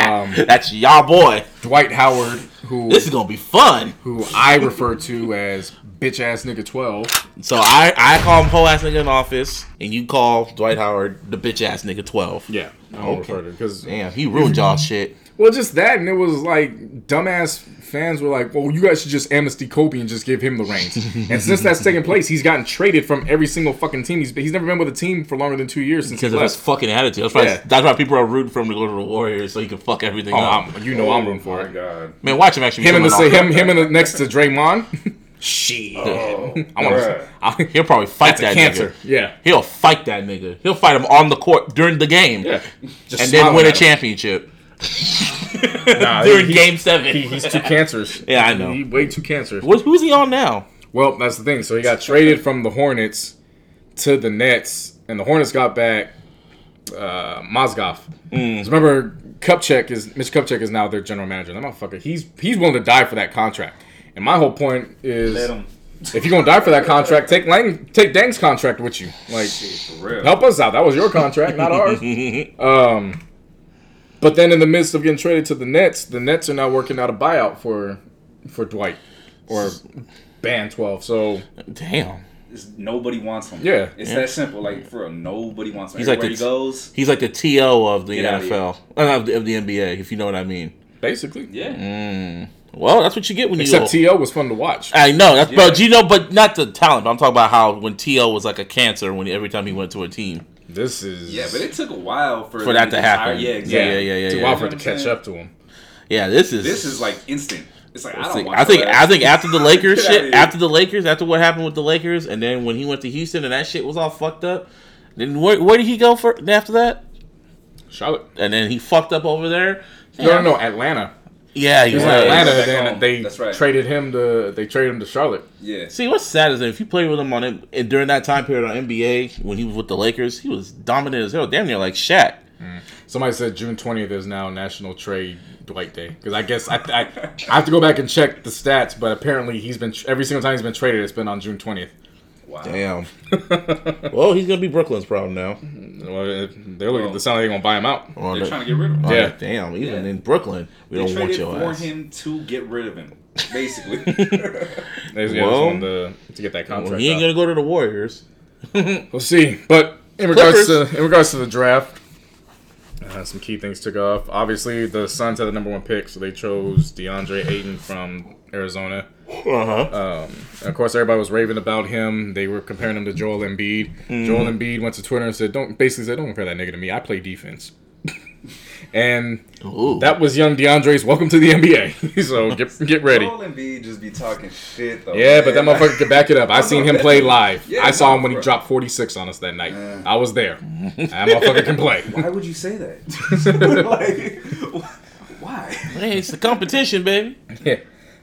Um, um, That's y'all boy. Dwight Howard, who This is gonna be fun. who I refer to as bitch ass nigga twelve. So I I call him whole ass nigga in office, and you call Dwight Howard the bitch ass nigga twelve. Yeah, I Okay. because Damn, he ruined y'all shit. well, just that, and it was like dumbass fans were like, "Well, you guys should just amnesty Kobe and just give him the reins." and since that's taken place, he's gotten traded from every single fucking team. He's he's never been with a team for longer than two years since Because of his fucking attitude. That's why, Yeah. that's why people are rooting for him to go to the Warriors so he can fuck everything Oh, up. I'm, you know I'm rooting for oh it. God. Man, watch him actually. Him and the say him him and the next to Draymond. Shit, Oh, I want bruh. to. He'll probably fight That's a that cancer. nigga. Yeah, He'll fight that nigga. He'll fight him on the court during the game. yeah. Just And then win a at him. championship Nah, during he- game seven. he- he's too cancerous. Yeah, I know. He way too cancerous. What, who's he on now? Well, that's the thing. So he got traded from the Hornets to the Nets, and the Hornets got back uh, Mozgov. Mm. Remember, Kupchak is Mr. Kupchak is now their general manager. That motherfucker, he's he's willing to die for that contract. And my whole point is, if you're gonna die for that contract, take Lang, take Deng's contract with you. Like, For real. help us out. That was your contract, not ours. Um, but then in the midst of getting traded to the Nets, the Nets are now working out a buyout for for Dwight or Band Twelve. So Damn. Nobody wants him. Yeah. It's Yeah. that simple. Like for real, nobody wants him. He's like the- he goes. He's like the TO of the NFL. Uh, of, the, of the NBA, if you know what I mean. basically, Yeah. Well, that's what you get when except you Except To was fun to watch. I know that's Yeah. but you know, but not the talent. But I'm talking about how when To was like a cancer when every time he went to a team. This is Yeah, but it took a while for, For that to happen. Yeah, Yeah, exactly. yeah, yeah, yeah, took a yeah. while for it to You know what I'm catch up to him. Yeah, this is This is like instant. It's like I I don't think want. I think, I think after the Lakers shit, after the Lakers, after what happened with the Lakers, and then when he went to Houston and that shit was all fucked up, then where, where did he go for after that? Charlotte. And then he fucked up over there. No, no, no, Atlanta. Yeah, he He was was. in Atlanta, Back and then they That's right. traded him to they traded him to Charlotte. Yeah. See, what's sad is that if you played with him on it and during that time period on NBA when he was with the Lakers, he was dominant as hell, damn near like Shaq. Mm. Somebody said June twentieth is now National Trade Dwight Day because I guess I, I I have to go back and check the stats, but apparently he's been every single time he's been traded, it's been on June twentieth. Wow. Damn. well, he's gonna be Brooklyn's problem now. Well, they're looking. It sound like they're gonna buy him out. Or They're the- trying to get rid of him. Yeah. the- Damn. Even Yeah. in Brooklyn, we They don't want traded your for ass. him to get rid of him, basically. They Well, to, to get that contract. Well, he ain't out. gonna go to the Warriors. We'll see. But in regards Clippers. to in regards to the draft, uh, some key things took off. Obviously, the Suns had the number one pick, so they chose DeAndre Ayton from Arizona. Uh huh. And of course, everybody was raving about him. They were comparing him to Joel Embiid. Joel Embiid went to Twitter and said, "Don't basically said, don't compare that nigga to me. I play defense." and Ooh. that was young DeAndre's welcome to the NBA. so get get ready. Joel Embiid just be talking shit though. Yeah, but that motherfucker could back it up. I seen him play live. Yeah, I saw him when he dropped 46 on us that night. I was there. That motherfucker can play. Why would you say that? like, why? Hey, it's the competition, baby.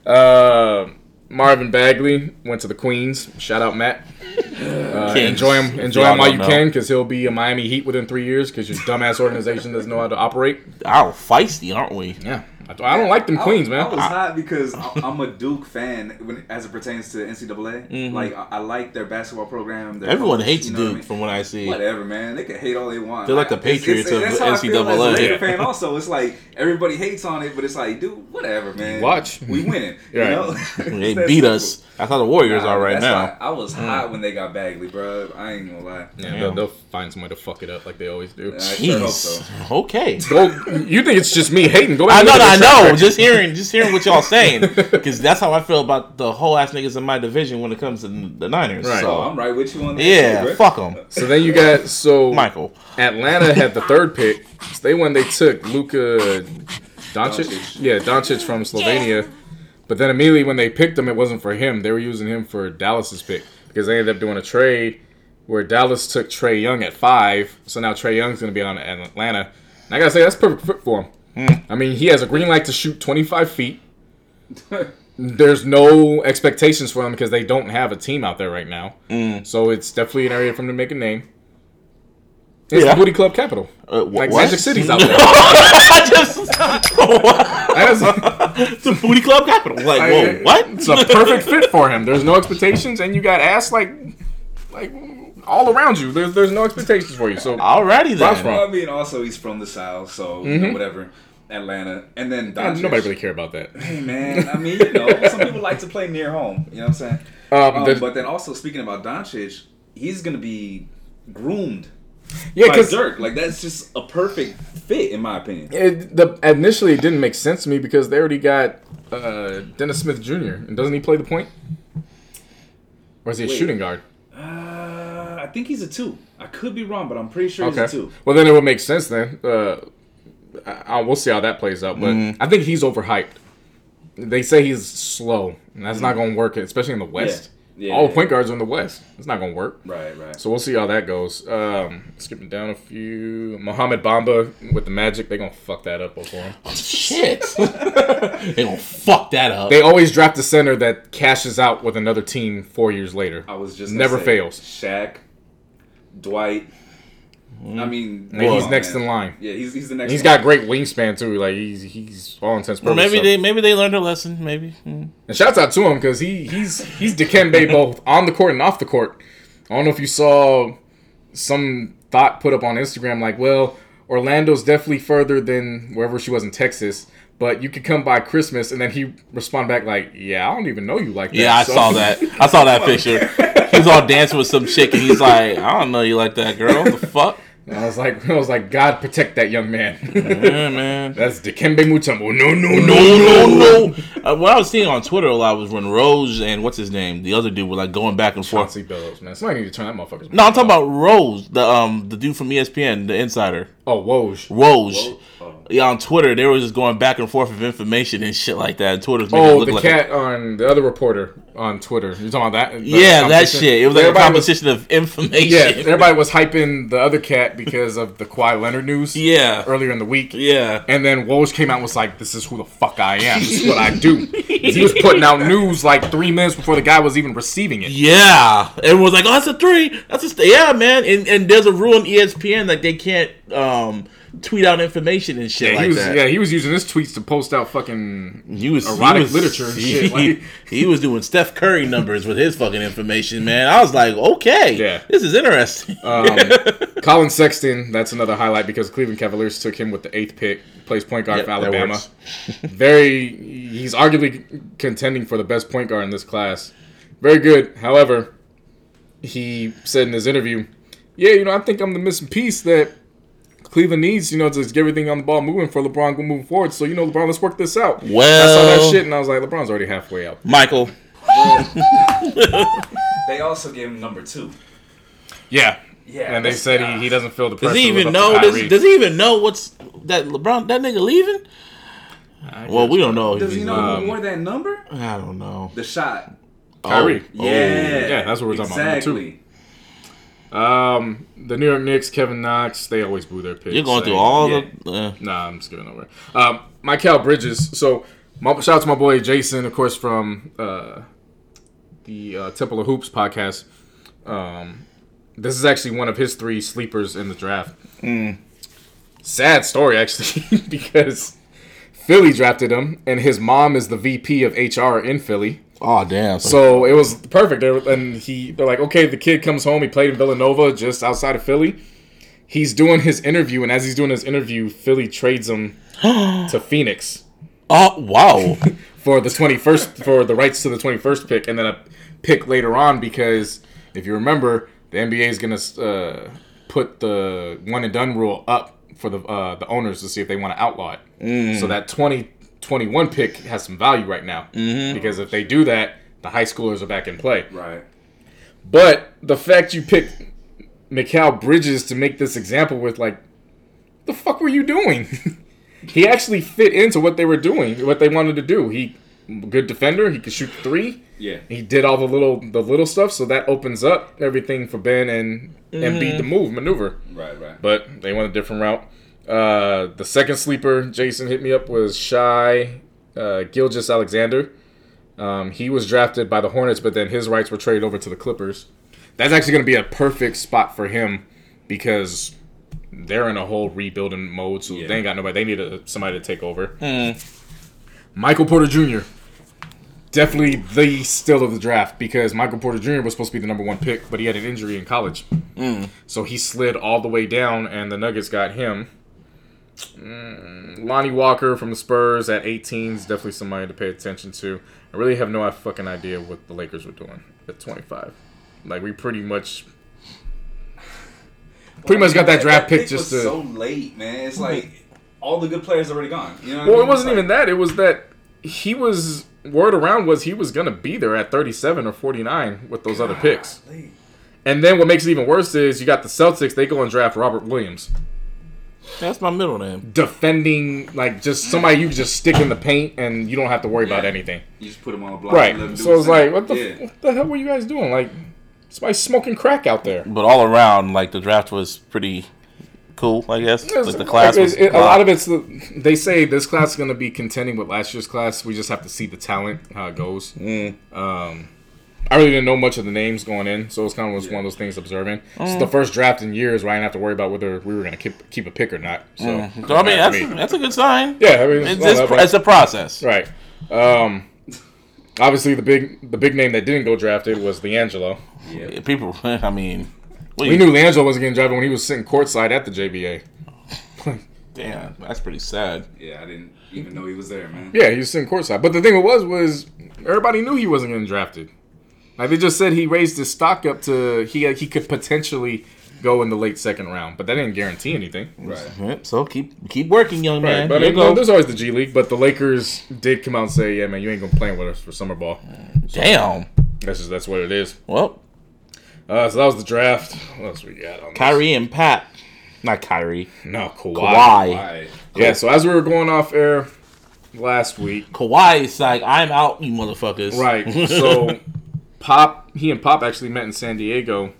Uh, Marvin Bagley went to the Queens. Shout out Matt. Uh, enjoy him, enjoy y'all him while you know. can, because he'll be a Miami Heat within three years, because your dumbass organization doesn't know how to operate. Our feisty, aren't we? Yeah, I, I don't like them I- queens, man. I was hot because I- I'm a Duke fan when as it pertains to NCAA. Like I, I like their basketball program. Their Mm-hmm. Everyone coach, hates you know what I Duke mean? from what I see. Whatever, man. They can hate all they want. They're like the I- it's- it's- Patriots of that's I feel as a NCAA. Laker fan, also, it's like everybody hates on it, but it's like, dude, whatever, man. Watch. we winning. You Right. know? They beat simple. us. That's how the Warriors Nah, are right now. why I was hot when they got Bagley, bro. I ain't gonna lie. Yeah, they'll, they'll find some way to fuck it up like they always do. I sure hope so. Jeez. Okay. Go, you think it's just me hating? Go back. I know, I the track know. record. Just hearing, just hearing what y'all saying, because that's how I feel about the whole ass niggas in my division when it comes to the Niners. Right. So I'm right with you on that. yeah, too, fuck them, So then you got so Michael. Atlanta had the third pick. So they when they took Luka Doncic. Doncic. Yeah, Doncic from Slovenia. But then immediately when they picked him, it wasn't for him. They were using him for Dallas's pick because they ended up doing a trade where Dallas took Trae Young at five. So now Trae Young's going to be on Atlanta. And I gotta say that's perfect fit for him. I mean, he has a green light to shoot 25 feet. There's no expectations for him because they don't have a team out there right now. So it's definitely an area for him to make a name. It's Yeah. the booty club capital. Uh, wh- Like what? Magic City's out there. I just what? That's- It's a booty club capital. Like, whoa, what? It's a perfect fit for him. There's no expectations, and you got ass like, like all around you. There's there's no expectations for you. So Alrighty Bronx then. from- Well, I mean, also he's from the South, so you know, whatever. Atlanta, and then uh, Doncic. nobody really care about that. Hey man, I mean, you know, some people like to play near home. You know what I'm saying? Um, Um, the- but then also speaking about Doncic, he's gonna be groomed Yeah, because Dirk. Like that's just a perfect fit, in my opinion. it, the initially it didn't make sense to me because they already got uh, Dennis Smith Jr. and doesn't he play the point? Or is he a Wait. shooting guard? I think he's a two. I could be wrong, but I'm pretty sure he's a two. Well, then it would make sense then. Uh, I, I- we'll see how that plays out, but Mm-hmm. I think he's overhyped. They say he's slow, and that's not going to work, especially in the West. Yeah, All the yeah. point guards are in the West. It's not going to work. Right, right. So we'll see how that goes. Um, skipping down a few, Mohamed Bamba with the Magic, they're gonna fuck that up before him. Shit. they gonna fuck that up. They always draft a center that cashes out with another team four years later. I was just never say, fails. Shaq, Dwight. I mean, And he's on, next man. in line. Yeah, he's he's the next. He's in got great wingspan too. Like he's he's all intense. Well, purposes. maybe they maybe they learned a lesson. Maybe. Mm. And shouts out to him because he he's he's Dikembe both on the court and off the court. I don't know if you saw some thought put up on Instagram like, well, Orlando's definitely further than wherever she was in Texas, but you could come by Christmas, and then he responded back like, yeah, I don't even know you like that. Yeah, I So- saw that. I saw that picture. He was all dancing with some chick, and he's like, "I don't know you like that, girl. What the fuck." I was like, I was like, God protect that young man. Yeah, man. That's Dikembe Mutombo. No, no, no, No, no, no. Uh, what I was seeing on Twitter a lot was when Rose and what's his name, the other dude, were like going back and forth. Chauncey Billups, man. Somebody need to turn that motherfucker. No, I'm talking about Rose, the um the dude from ESPN, the insider. Oh, Woj. Rose. Oh. Yeah, on Twitter, they were just going back and forth of information and shit like that. Twitter's making it Oh, look the like a- cat on the other reporter on Twitter. you're talking about that? Yeah, that shit. It was like Everybody a competition of information. yeah, everybody was hyping the other cat because of the Kawhi Leonard news. yeah, earlier in the week. yeah. And then Woj came out and was like, "This is who the fuck I am. This is what I do." he was putting out news like three minutes before the guy was even receiving it. Yeah, everyone was like, "Oh, that's a three. That's a st-. yeah, man." And and there's a rule in ESPN that they can't um tweet out information and shit Yeah, like he was. that. Yeah, he was using his tweets to post out fucking. He was Erotic he was, literature and He, shit, like- he was doing Steph Curry numbers with his fucking information, man. I was like, okay, Yeah. this is interesting. Um, Collin Sexton. That's another highlight because Cleveland Cavaliers took him with the eighth pick. Plays point guard Yep, for Alabama. Very. He's arguably contending for the best point guard in this class. Very good. However, he said in his interview, "Yeah, you know, I think I'm the missing piece that." Cleveland needs, you know, to get everything on the ball moving for LeBron go moving forward. So, you know, LeBron, let's work this out. Well, I saw that shit and I was like, LeBron's already halfway out. Michael, They also gave him number two. Yeah. Yeah, And they said yeah. he, he doesn't feel the pressure. does he even know? Does, Kyrie. does he even know what's that LeBron? That nigga leaving? Well, we don't know. Does he he's, know um, who wore that number? I don't know. The shot. Kyrie. Oh, Yeah. Yeah, that's what we're talking about, number two. Um, the New York Knicks, Kevin Knox, they always boo their picks. You're going through all yeah. the. Uh, Nah, I'm just giving over. Um, Mikal Bridges. So, my, shout out to my boy Jason, of course, from uh, the uh, Temple of Hoops podcast. Um, this is actually one of his three sleepers in the draft. Sad story, actually, because Philly drafted him, and his mom is the VP of HR in Philly. Oh damn. So it was perfect. And he, they're like, okay, the kid comes home. He played in Villanova, just outside of Philly. He's doing his interview, and as he's doing his interview, Philly trades him to Phoenix oh wow. for the twenty first for the rights to the twenty first pick, and then a pick later on because if you remember, the NBA is gonna uh, put the one and done rule up for the uh, the owners to see if they want to outlaw it. So that 2021 pick has some value right now mm-hmm. because if they do that, the high schoolers are back in play. Right. But the fact you picked Mikal Bridges to make this example with, like, the fuck were you doing? he actually fit into what they were doing, what they wanted to do. He good defender. He could shoot three. Yeah. He did all the little the little stuff, so that opens up everything for Ben and and beat mm-hmm. the move maneuver. Right. Right. But they went a different route. Uh, the second sleeper Jason hit me up was Shai uh, Gilgeous Alexander. Um, he was drafted by the Hornets, but then his rights were traded over to the Clippers. That's actually going to be a perfect spot for him because they're in a whole rebuilding mode, so Yeah. they ain't got nobody. They need a, somebody to take over. Michael Porter Jr. Definitely the steal of the draft because Michael Porter Jr. was supposed to be the number one pick, but he had an injury in college. So he slid all the way down, and the Nuggets got him. Mm, Lonnie Walker from the Spurs at 18 is definitely somebody to pay attention to. I really have no fucking idea what the Lakers were doing at 25. Like we pretty much, pretty much got that draft pick just to. so late, man. It's like all the good players already gone. You know what I Well, mean? it wasn't It's even that. It was that he was word around was he was gonna be there at 37 or 49 with those other picks. And then what makes it even worse is you got the Celtics. They go and draft Robert Williams, That's my middle name. defending like just somebody you just stick in the paint and you don't have to worry about anything. You just put them on a block. and let him Right. do So it's like, what the Yeah. what the hell were you guys doing? Like somebody smoking crack out there. But all around, like the draft was pretty cool. I guess. It's- Like the class it- was. it- a lot of it's the, they say this class is going to be contending with last year's class. We just have to see the talent how it goes. Mm. Um, I really didn't know much of the names going in, so it's kind of was one of those things observing. It's the first draft in years where I didn't have to worry about whether we were going to keep keep a pick or not. So, Mm. So I mean, that's me. that's a good sign. yeah, I mean, It's, well, it's, it's a process. right. Um, obviously, the big the big name that didn't go drafted was LiAngelo. Yeah. People, I mean, We you- knew LiAngelo wasn't getting drafted when he was sitting courtside at the JBA. Damn, that's pretty sad. Yeah, I didn't even know he was there, man. Yeah, he was sitting courtside. But the thing it was, was everybody knew he wasn't getting drafted. Like they just said, he raised his stock up to he he could potentially go in the late second round, but that didn't guarantee anything. Right. Yep, So keep keep working, young man. Right, but I mean, you go. there's always the G League. But the Lakers did come out and say, "Yeah, man, you ain't gonna play with us for summer ball." Damn. That's just that's what it is. Well, Uh, so that was the draft. What else we got on? this? Kyrie and Pat, not Kyrie. No, Kawhi. Kawhi. Why? Yeah. So as we were going off air last week, Kawhi is like, I'm out, you motherfuckers. Right. So Pop, he and Pop actually met in San Diego,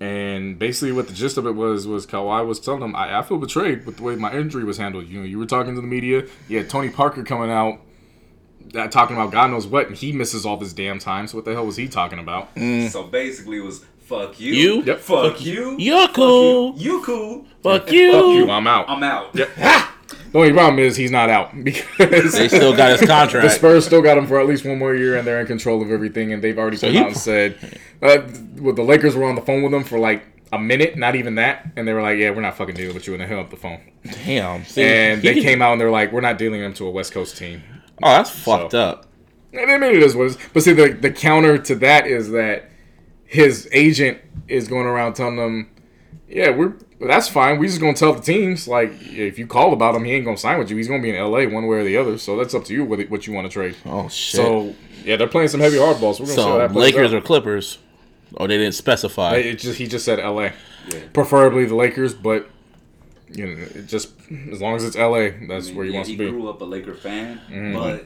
and basically what the gist of it was was Kawhi was telling him, I, I feel betrayed with the way my injury was handled. You know, you were talking to the media. You had Tony Parker coming out. That, talking about God knows what, and he misses all this damn time. So what the hell was he talking about? Mm. So basically, it was fuck you. You? Yep. Fuck you. You're cool. You, you cool. Fuck you. Fuck you, I'm out. I'm out. The only problem is he's not out because They still got his contract. the. Spurs still got him for at least one more year, and they're in control of everything. And they've already come out and said, uh, well, the Lakers were on the phone with him for like a minute, not even that, and they were like, "Yeah, we're not fucking dealing with you," and they hung up the phone. Damn. See, And they came out and they're like, "We're not dealing him to a West Coast team." Oh, that's fucked up. I mean, it is what it is. But see, the the counter to that is that his agent is going around telling them, "Yeah, we're that's fine. We just gonna tell the teams like if you call about him, he ain't gonna sign with you. He's gonna be in L.A. one way or the other. So that's up to you what what you want to trade." Oh shit. So yeah, they're playing some heavy hardballs. We're gonna see how So that Lakers out. or Clippers? Oh, they didn't specify. It just he just said L.A. Yeah. Preferably the Lakers, but you know, it just as long as it's L.A., that's I mean, where he yeah, wants he to be. grew up a Laker fan, mm-hmm. but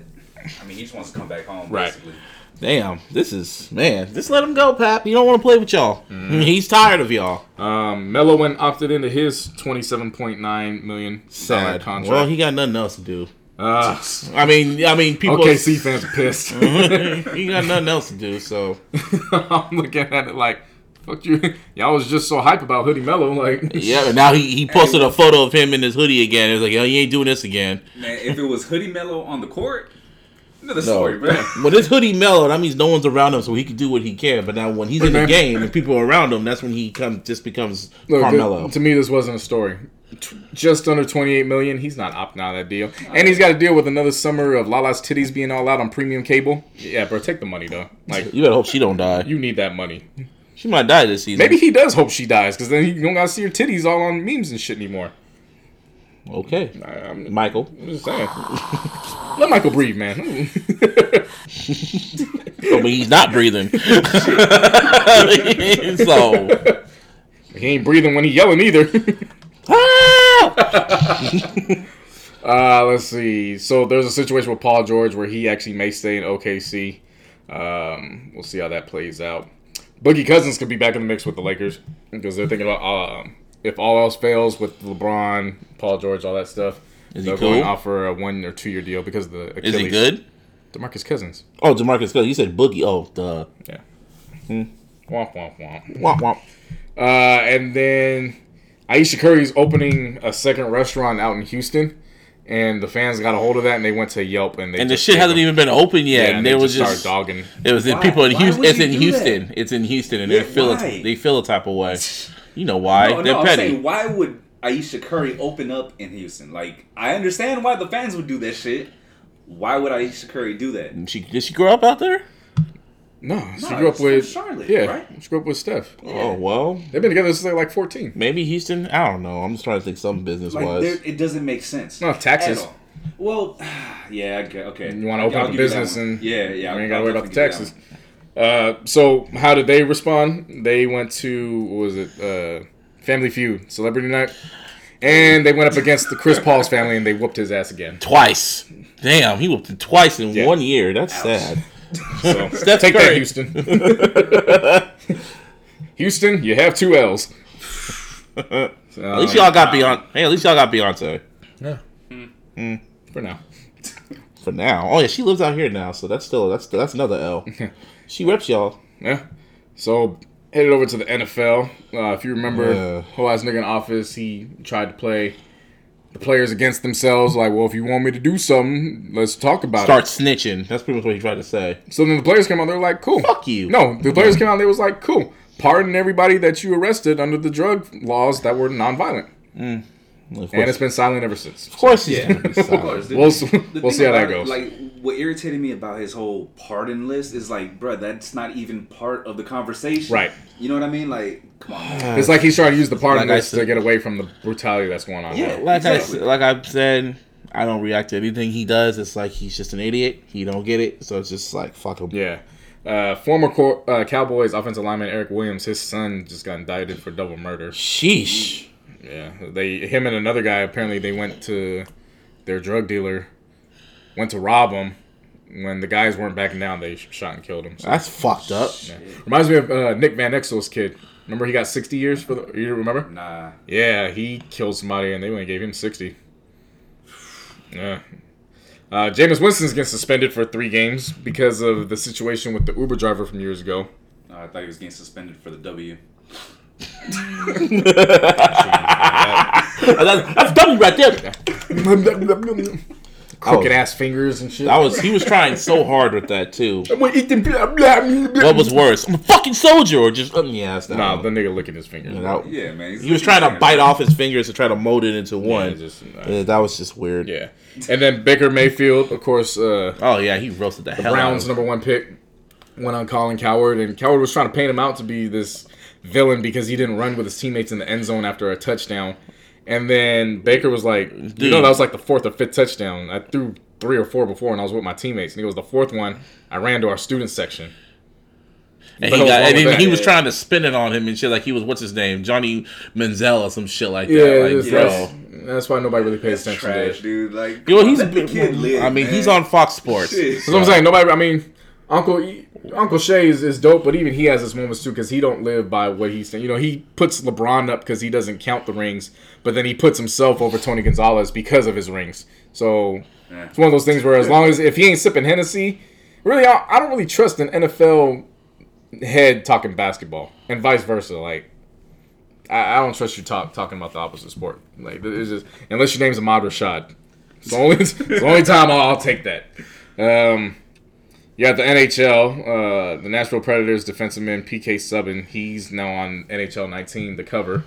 I mean, he just wants to come back home, Right. basically. Damn, this is man. Just let him go, Pap. He don't want to play with y'all. Mm-hmm. He's tired of y'all. Um, Melo went opted into his twenty-seven point nine million dollar Sad. contract. Well, he got nothing else to do. uh, I mean, I mean, people. OKC fans are pissed. he got nothing else to do. So I'm looking at it like, Fuck you. Y'all was just so hype about Hoodie Melo. Like, Yeah, and now he, he posted a photo of him in his hoodie again. It's like, yo, you ain't doing this again. Man, if it was Hoodie Melo on the court, another No. story, bro. When it's hoodie Melo, that means no one's around him, so he can do what he can. But now when he's in the game and people are around him, that's when he come just becomes Look, Carmelo. th- to me, this wasn't a story. T- Just under 28 million. He's not opting out of that deal, and he's got to deal with another summer of Lala's titties being all out on premium cable. Yeah, bro, take the money though. Like, you better hope she don't die. you need that money. She might die this season. Maybe he does hope she dies, because then you don't gotta see her titties all on memes and shit anymore. Okay, I- I'm Michael. just saying. Let Michael breathe, man. But he's not breathing. so, he ain't breathing when he yelling either. ah! Uh, let's see. So there's a situation with Paul George where he actually may stay in OKC. Um, we'll see how that plays out. Boogie Cousins could be back in the mix with the Lakers because they're thinking about um, if all else fails with LeBron, Paul George, all that stuff. Is he they're going to offer a one or two year deal because of the is he good? Demarcus Cousins. Oh, Demarcus Cousins. You said Boogie. Oh, the Yeah. Womp womp womp. womp womp. Uh, and then Ayesha Curry's opening a second restaurant out in Houston, and the fans got a hold of that and they went to Yelp and they And the shit hasn't them- even been open yet. yeah, and and there they was just just started dogging. it was in Why? people in Why Houston. It's in Houston. that? It's in Houston, and Yeah, they feel why? it. They feel a type of way. You know why? No, They're no, I'm saying, why would Ayesha Curry open up in Houston? Like, I understand why the fans would do that shit. Why would Ayesha Curry do that? She did she grow up out there? No, she No, grew up it's from with Charlotte, Yeah, right? she grew up with Steph. Oh well, They've been together since they're like fourteen. maybe Houston. I don't know. I'm just trying to think something business Like, wise. it doesn't make sense. No, taxes. At all. Well, yeah, I get- okay. You want to open I'll up a give you that business one. and yeah, yeah, you ain't got to I'll worry about the definitely give you that taxes. Uh, so how did they respond? They went to what was it uh, Family Feud, Celebrity Night, and they went up against the Chris Paul's family and they whooped his ass again. twice. Damn, he whooped him twice in Yeah. one year. That's Ouch. sad. So Steph take Curry. that, Houston. Houston, you have two L's. At least y'all got Beyonce. Hey, at least y'all got Beyonce Yeah. for now. for now. Oh yeah, she lives out here now, so that's still that's that's another L. she reps y'all. Yeah. So headed over to the NFL. Uh, if you remember, Yeah. whole ass nigga in office, he tried to play the players against themselves. Like, well, if you want me to do something, let's talk about Start it. Start snitching. That's pretty much what he tried to say. So then the players came out. They were like, cool. Fuck you. No, the players came out. They was like, cool. Pardon everybody that you arrested under the drug laws that were nonviolent. Course, And it's been silent ever since. of course Yeah, of course. The- We'll the we'll see how that goes. Like, what irritated me about his whole pardon list is like, bruh, that's not even part of the conversation. Right. You know what I mean? Like, come on. man. It's like he's trying to use the pardon Like list to get away from the brutality that's going on. Yeah. now. Like Exactly. I like I said, I don't react to anything he does. It's like he's just an idiot. He don't get it, so it's just like fuck him. Yeah. Uh, former Cor- uh, Cowboys offensive lineman Erik Williams, his son just got indicted for double murder. Sheesh. Yeah, they him and another guy apparently they went to their drug dealer, went to rob him. When the guys weren't backing down, they shot and killed him. So, That's fucked up. yeah. Reminds me of uh, Nick Van Exel's kid. Remember he got sixty years for the. You remember? Nah. Yeah, he killed somebody and they only gave him sixty. Yeah. Uh, Jameis Winston's getting suspended for three games because of the situation with the Uber driver from years ago. No, I thought he was getting suspended for the W. that's, that's dummy right there. Crooked ass fingers and shit. I was he was trying so hard with that too. I'm gonna eat them- blah, blah, blah, blah. What was worse? I'm a fucking soldier, or just um, yeah, that's that Nah, the nigga licking his fingers. Yeah, bro. that- Yeah, man. he was trying to bite off his fingers to try to mold it into Yeah, one. just, uh, Yeah, that was just weird. yeah. And then Baker Mayfield, of course, uh, Oh yeah, he roasted the, hell Browns out. number one pick, went on Colin Cowherd, and Cowherd was trying to paint him out to be this villain because he didn't run with his teammates in the end zone after a touchdown. And then Baker was like, you know, that was like the fourth or fifth touchdown. I threw three or four before, and I was with my teammates. And he was the fourth one. I ran to our student section. And he got, and with he was trying to spin it on him and shit like he was what's his name, Johnny Manziel or some shit like that. Yeah, like, that's, that's, that's why nobody really pays That's attention to trash, it. dude. Like, Yo, he's a the kid live. I mean, man. he's on Fox Sports. Shit. That's what I'm saying. Nobody. I mean, Uncle Uncle Shay is, is dope, but even he has his moments too because he don't live by what he's saying. You know, he puts LeBron up because he doesn't count the rings, but then he puts himself over Tony Gonzalez because of his rings. So Yeah. it's one of those things where as long as if he ain't sipping Hennessy, really, I, I don't really trust an NFL head talking basketball and vice versa. Like, I, I don't trust you talk talking about the opposite sport. Like, it's just unless your name's Ahmad Rashad. It's the only, it's the only time I'll, I'll take that. Um, you got the NHL, uh, the Nashville Predators defenseman PK Subban. He's now on NHL 19, the cover.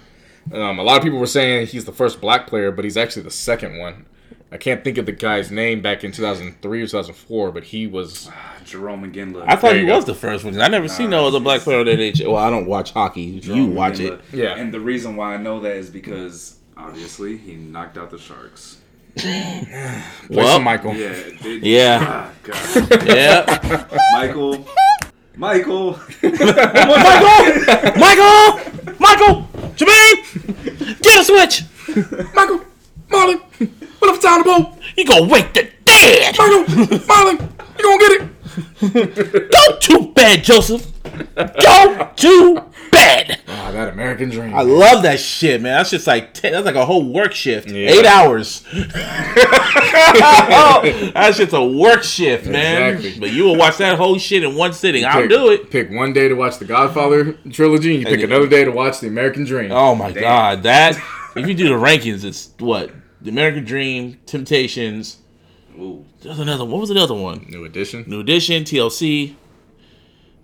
Um, a lot of people were saying he's the first black player, but he's actually the second one. I can't think of the guy's name back in 2003 or 2004, but he was. Jarome Iginla. I thought he go. was the first one. I never seen no other black player on that age. Well, I don't watch hockey. you watch McGinley. it. Yeah. And the reason why I know that is because obviously he knocked out the Sharks. Play Well, some Michael. Yeah. Did, Yeah. Ah, God. Yeah. Michael. Michael. Michael! Michael! Michael! Jermaine! Get a switch! Michael, Marlon, what if it's on the boat? You gonna wake the dead! Michael, Marlon, you gonna get it? Go to bed, Joseph! Go to bed! Ah, that American dream. I love that shit, man. That's just like ten, that's like a whole work shift. Yeah. Eight hours. that's just a work shift, man. Exactly. But you will watch that whole shit in one sitting. I'll do it. Pick one day to watch the Godfather trilogy, and you pick then- another day to watch the American Dream. Oh my god, that if you do the rankings, it's what the American Dream, Temptations. Ooh. There's another. What was another one? New edition. New Edition, TLC.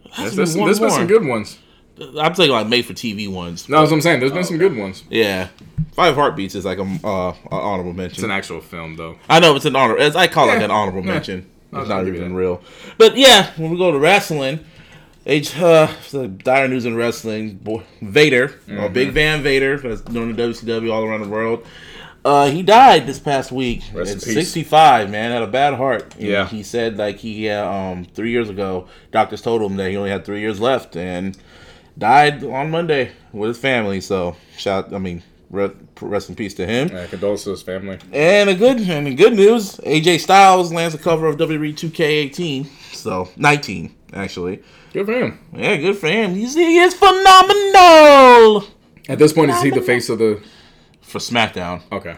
There's, Has to there's, there's been some good ones. I'm talking like made for TV ones. No, that's what I'm saying. There's been some good ones. Yeah, Five Heartbeats is like a uh, honorable It's an actual film, though. I know it's an honor. It's, I call it like an honorable Yeah. mention. I'll- It's not even real. But yeah, when we go to wrestling, H, uh, the dire news in wrestling. Boy, Vader, Mm-hmm. or Big Van Vader, that's known in WCW all around the world. Uh, he died this past week Rest at 65. Man, had a bad heart. And Yeah. he said like he uh, um three years ago, doctors told him that he only had three years left, and died on Monday with his family. So shout, I mean, re- rest in peace to him. Uh, condolences to his family. And a good and in good news, AJ Styles lands the cover of WWE 2K18. So 19 actually. Good for him. Yeah, good for him. He's, he is phenomenal At this point, is he the face of the? For SmackDown. Okay.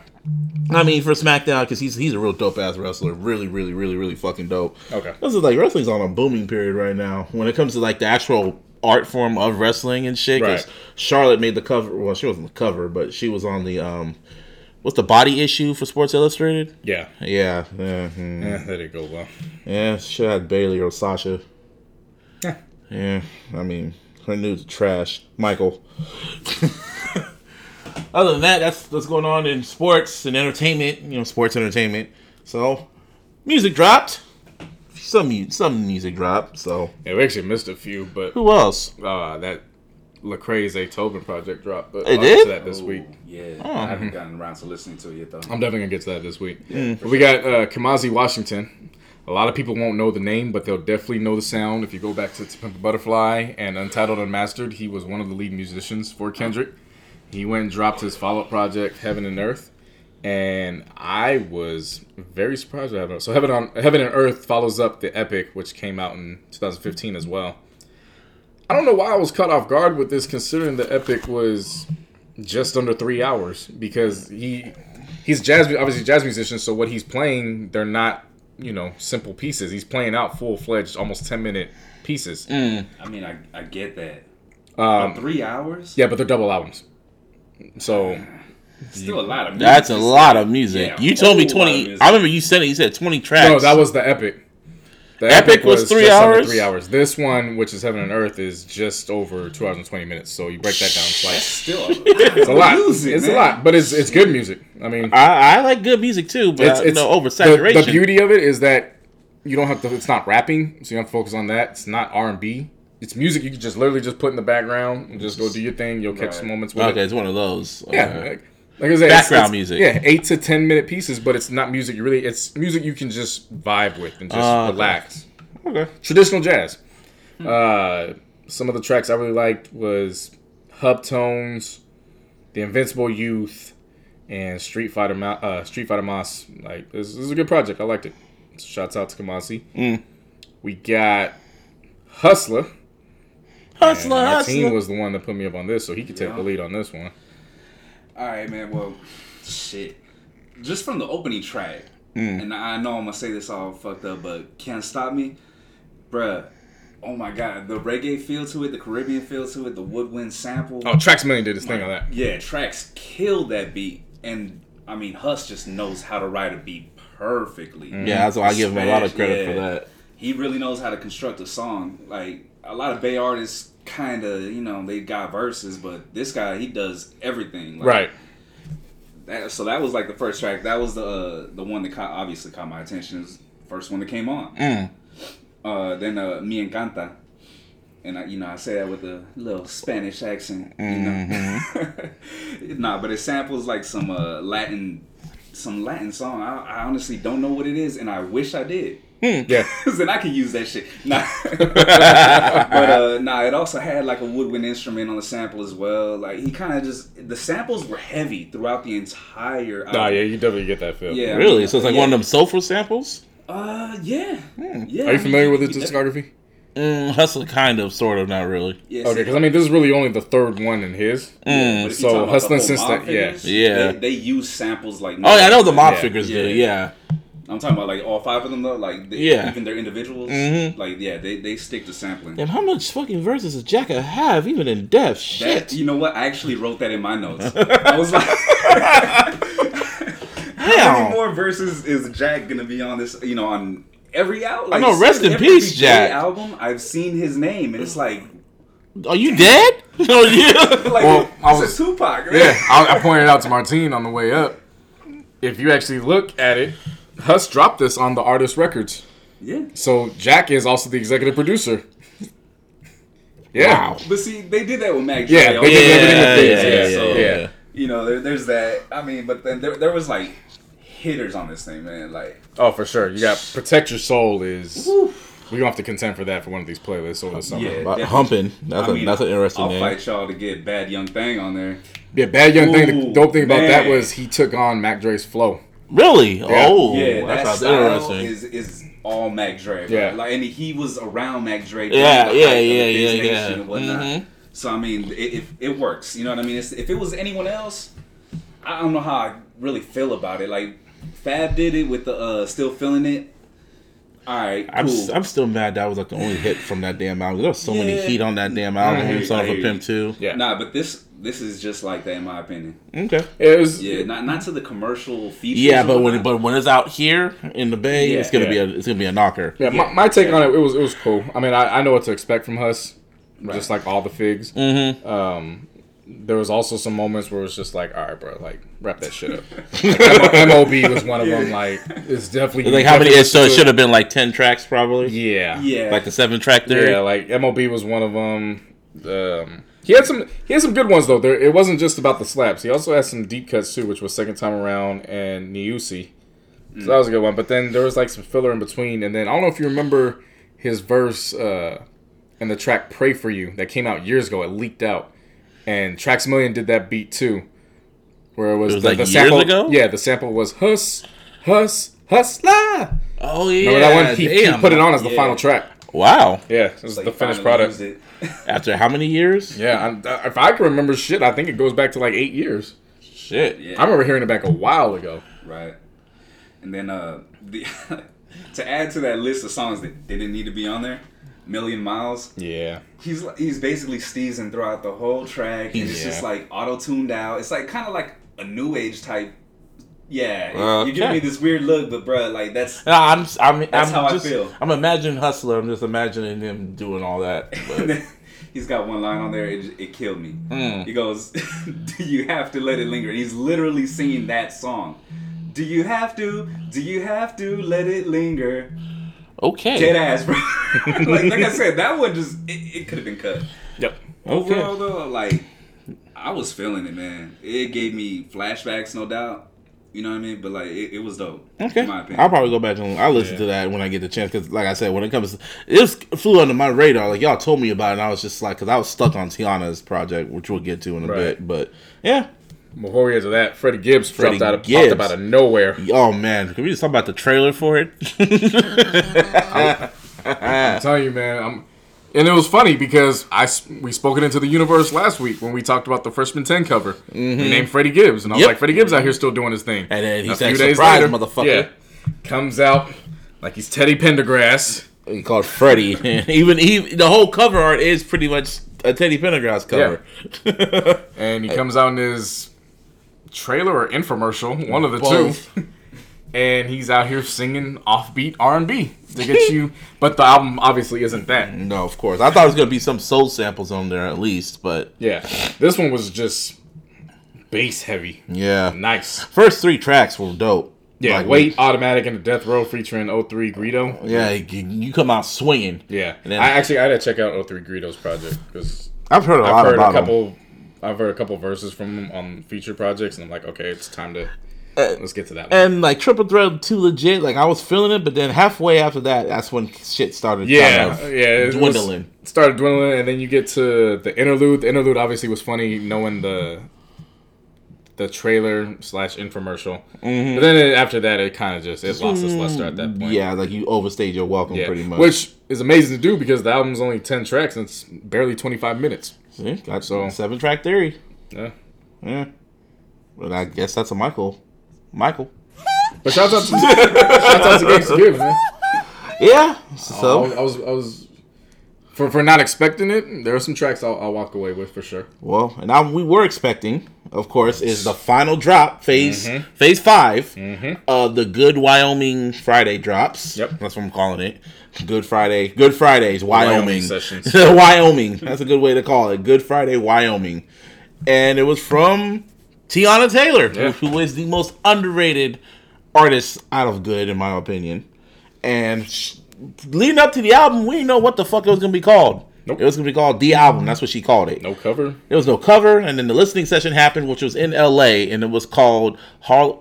I mean for SmackDown because he's he's a real dope ass wrestler. Really, really, really, really fucking dope. Okay. This is like wrestling's on a booming period right now when it comes to like the actual art form of wrestling and shit. 'cause Right. Charlotte made the cover. Well, she wasn't the cover, but she was on the um, what's the body issue for Sports Illustrated? Yeah. Yeah, yeah. hmm. Yeah, that didn't go well. Yeah, should have had Bayley or Sasha. Yeah. Yeah, I mean, her nudes are trash. Michael. Other than that, that's what's going on in sports and entertainment. You know, sports entertainment. So, music dropped. Some some music dropped. So, Yeah, we actually missed a few, but who else? uh, that Lecrae Zaytoven project dropped. But It I'll get did? to that this week. Yeah. Oh. I haven't gotten around to listening to it yet, though. I'm definitely gonna get to that this week. Mm. But we got uh, Kamasi Washington. A lot of people won't know the name, but they'll definitely know the sound. If you go back to To Pimp a Butterfly and Untitled Unmastered, he was one of the lead musicians for Kendrick. He went and dropped his follow-up project, Heaven and Earth, and I was very surprised with Heaven. So Heaven on Heaven and Earth follows up the Epic, which came out in 2015 as well. I don't know why I was caught off guard with this, considering the Epic was just under three hours because he he's jazz obviously a jazz musician so what he's playing they're not you know simple pieces he's playing out full-fledged almost 10 minute pieces I mean, I, I get that. um, three hours? yeah but they're double albums so Still a lot of music. That's a lot of music. Yeah, you told me whole lot of 20. I remember you said it. You said 20 tracks. no that was the epic the Epic was three just under hours? three hours this one which is heaven and earth is just over two hours and 20 minutes so you break that down it's like That's still it's a lot music, it's man. a lot but it's it's good music i mean I, I like good music too, but it's, I, it's no the- The, beauty of it is that you don't have to. It's not rapping, so you don't have to focus on that. It's not R and B. It's music you can just literally just put in the background and just go do your thing. You'll catch Right. some moments with okay, it. it's one of those. Yeah, like, like I said, Background it's, it's- music. Yeah, eight to ten minute pieces, but it's not music. You really, it's music you can just vibe with and just okay. relax. okay. Traditional jazz. Uh, some of the tracks I really liked was Hub Tones, The Invincible Youth, and Street Fighter Ma- uh, Street Fighter Mas. Like this, this is a good project. I liked it. Shouts out to Kamasi. Mm. We got Husalah. Husalah, And Martine Husalah. was the one that put me up on this, so he could take Yeah. the lead on this one. All right, man. Well, shit. Just from the opening track, Mm. and I know I'm gonna say this all fucked up, but can't stop me, bruh. oh my god, the reggae feel to it, the Caribbean feel to it, the woodwind sample. Oh, Traxamillion did his thing on that. Yeah, Trax killed that beat, and I mean, Huss just knows how to write a beat perfectly. Yeah, that's why I give him a lot of Smash, credit for that. He really knows how to construct a song. Like a lot of Bay artists, kind of, you know, they got verses, but this guy, he does everything. Like, Right. That, so that was like the first track. That was the uh, the one that caught, obviously caught my attention. The first one that came on. Mm. Uh, then uh, Mi Encanta. And I, you know, I say that with a little Spanish accent. You know, nah, but it samples like some uh, Latin, some Latin song. I, I honestly don't know what it is, and I wish I did. Yeah. Then I could use that shit. Nah. but uh, nah, it also had like a woodwind instrument on the sample as well. Like he kind of just the samples were heavy throughout the entire. Nah, yeah, you definitely get that feel. Yeah. Really? So it's like Yeah. one of them soulful samples? Uh, yeah. Yeah. Are you familiar with his discography? Mm, hustle, kind of, sort of, not really. Yeah, Okay, because I mean, this is really only the third one in his. Mm. But if you so talk Hustling since that- yeah. Yeah. They, they use samples like. Oh, yeah, I know the mob Yeah. figures do. Yeah. Yeah. I'm talking about like all five of them though. Like they, Yeah. even their individuals. Mhm. Like yeah, they, they stick to sampling. And how much fucking verses does Jacka have, even in depth? Shit. That, you know what? I actually wrote that in my notes. I was like, how many more verses is Jack gonna be on this? You know, on every album. I know, rest in peace, Big Jack. Album. I've seen his name, and it's like, Are you dead? oh, yeah. like Well, I it's was- a Tupac. Right? Yeah, I, I pointed out to Martine on the way up. If you actually look at it, Huss dropped this on the Artist Records. yeah. So Jack is also the executive producer. Yeah. Wow. But see, they did that with Mac. Yeah, Dre. they did everything with Yeah, yeah, yeah, yeah, yeah. You know, there, there's that. I mean, but then there, there was like hitters on this thing, man. Like, Oh, for sure. You got Protect Your Soul is. We're going to have to contend for that for one of these playlists over the summer. Yeah. Yeah, definitely. humping. That's, I a, mean, that's an interesting I'll name. fight y'all to get Bad Young Thing on there. Yeah, Bad Young Thing. The dope thing about that was he took on Mac Dre's flow. Really? Oh, Yeah, that that style interesting. is is all Mac Dre. bro. Yeah. like and he was around Mac Dre. during Yeah, yeah, yeah, yeah, yeah. And whatnot. Mhm. So I mean, it, it it works. You know what I mean? It's, if it was anyone else, I don't know how I really feel about it. Like Fab did it with the uh, still feeling it. All right, I'm, cool. s- I'm still mad that was like the only hit from that damn album. There was so many Yeah. heat on that damn album. I hear you, of a Pimp too. Yeah. Nah, but this this is just like that in my opinion. Okay. It was. Yeah, not not to the commercial features. Yeah, but when but when it's out here in the Bay, Yeah. it's gonna be a it's gonna be a knocker. Yeah, my, my take on it, it was it was cool. I mean, I, I know what to expect from Huss, just like all the figs. Mm-hmm. Um, there was also some moments where it was just like, all right, bro, like wrap that shit up. Like, M- MOB was one of them. Like, it's definitely Like how many? definitely It, so it should have been like ten tracks probably. Yeah, yeah, Like the seven track there. yeah. Like MOB was one of them. Um, he had some he had some good ones though. There, it wasn't just about the slaps. He also had some deep cuts too, which was second time around and Niusi. So that was a good one. But then there was like some filler in between, and then I don't know if you remember his verse uh, in the track "Pray for You" that came out years ago. It leaked out, and Traxamillion did that beat too, where it was, It was the, like the years sample. ago? Yeah, the sample was "Hus, Hus, Hustla." Oh yeah. Remember that one? He, he put it on as the Yeah. final track. Wow. Yeah, this is Like, the finished product. After how many years? Yeah, I'm, uh, if I can remember shit, I think it goes back to like eight years. Shit. Yeah. I remember hearing it back a while ago. Right. And then uh the to add to that list of songs that didn't need to be on there, Million Miles. Yeah. He's he's basically steezing throughout the whole track, and it's Yeah. just like auto tuned out. It's like kind of like a new age type. Yeah, Uh, you give me this weird look, but bruh, like that's No, I'm, I'm, That's I'm how I feel. I'm imagining Husalah. I'm just imagining him doing all that. But he's got one line on there. It, it killed me. Mm. He goes, "Do you have to let it linger?" And he's literally singing that song. Do you have to? Do you have to let it linger? okay. Dead ass, bro. like, like I said, that one just it, it could have been cut. Yep. Overall, though, like I was feeling it, man. It gave me flashbacks, no doubt. You know what I mean? But like, it, it was dope. Okay. In my opinion. I'll probably go back and I'll listen Yeah. to that when I get the chance. Because, like I said, when it comes, it was flew under my radar. Like y'all told me about it, and I was just like, because I was stuck on Teyana's project, which we'll get to in a Right. bit. But yeah, Before we get to that, Freddie Gibbs Freddie dropped out of Gibbs. out of nowhere. oh man, can we just talk about the trailer for it? I'm telling you, man. I'm, and it was funny because I we spoke it into the universe last week when we talked about the freshman ten cover. We mm-hmm. named Freddie Gibbs, and I was Yep. like, Freddie Gibbs out here still doing his thing. And then he A said, few days "Surprise, later, motherfucker." Yeah, comes out like he's Teddy Pendergrass. He called Freddie. even even the whole cover art is pretty much a Teddy Pendergrass cover. and he comes out in his trailer or infomercial, one of the Both. two. And he's out here singing offbeat R and B to get you, but the album obviously isn't that. no, of course. I thought it was gonna be some soul samples on there at least, but Yeah, this one was just bass heavy, yeah. nice. First three tracks were dope. Yeah, Like, Wait, Automatic, and the Death Row featuring 03 Greedo. Yeah, you, you come out swinging. Yeah, And then- I actually I had to check out 03 Greedo's project because I've heard a I've lot heard a about him. couple. I've heard a couple verses from him on feature projects, and I'm like, okay, it's time to let's get to that. One. And like Triple Threat too legit. Like I was feeling it, but then halfway after that, that's when shit started. Yeah, kind of yeah, it dwindling. started dwindling, and then you get to the interlude. The interlude obviously was funny, knowing the the trailer slash infomercial. Mm-hmm. But then it- after that, it kind of just it lost its luster at that point. Yeah, like you overstayed your welcome Yeah. pretty much. which is amazing to do because the album's only ten tracks and it's barely twenty five minutes. See, got So- seven track theory. Yeah. Yeah, but I guess that's a Michael. Michael. But shout out to shout out to Gangsta Gibbs, man. Yeah. So was, I was I was for for not expecting it. There are some tracks I'll, I'll walk away with for sure. well, and now we were expecting, of course, is the final drop phase Mm-hmm. phase 5 of the Good Wyoming Friday drops. Yep. that's what I'm calling it. Good Friday, Good Fridays, Wyoming, Wyoming sessions. Wyoming. That's a good way to call it. Good Friday, Wyoming, and it was from Teyana Taylor, Yeah. who is the most underrated artist out of Good, in my opinion. And sh- leading up to the album, we didn't know what the fuck it was gonna be called. Nope. It was gonna be called the album. That's what she called it. No cover. There was no cover, and then the listening session happened, which was in L.A. and it was called Har-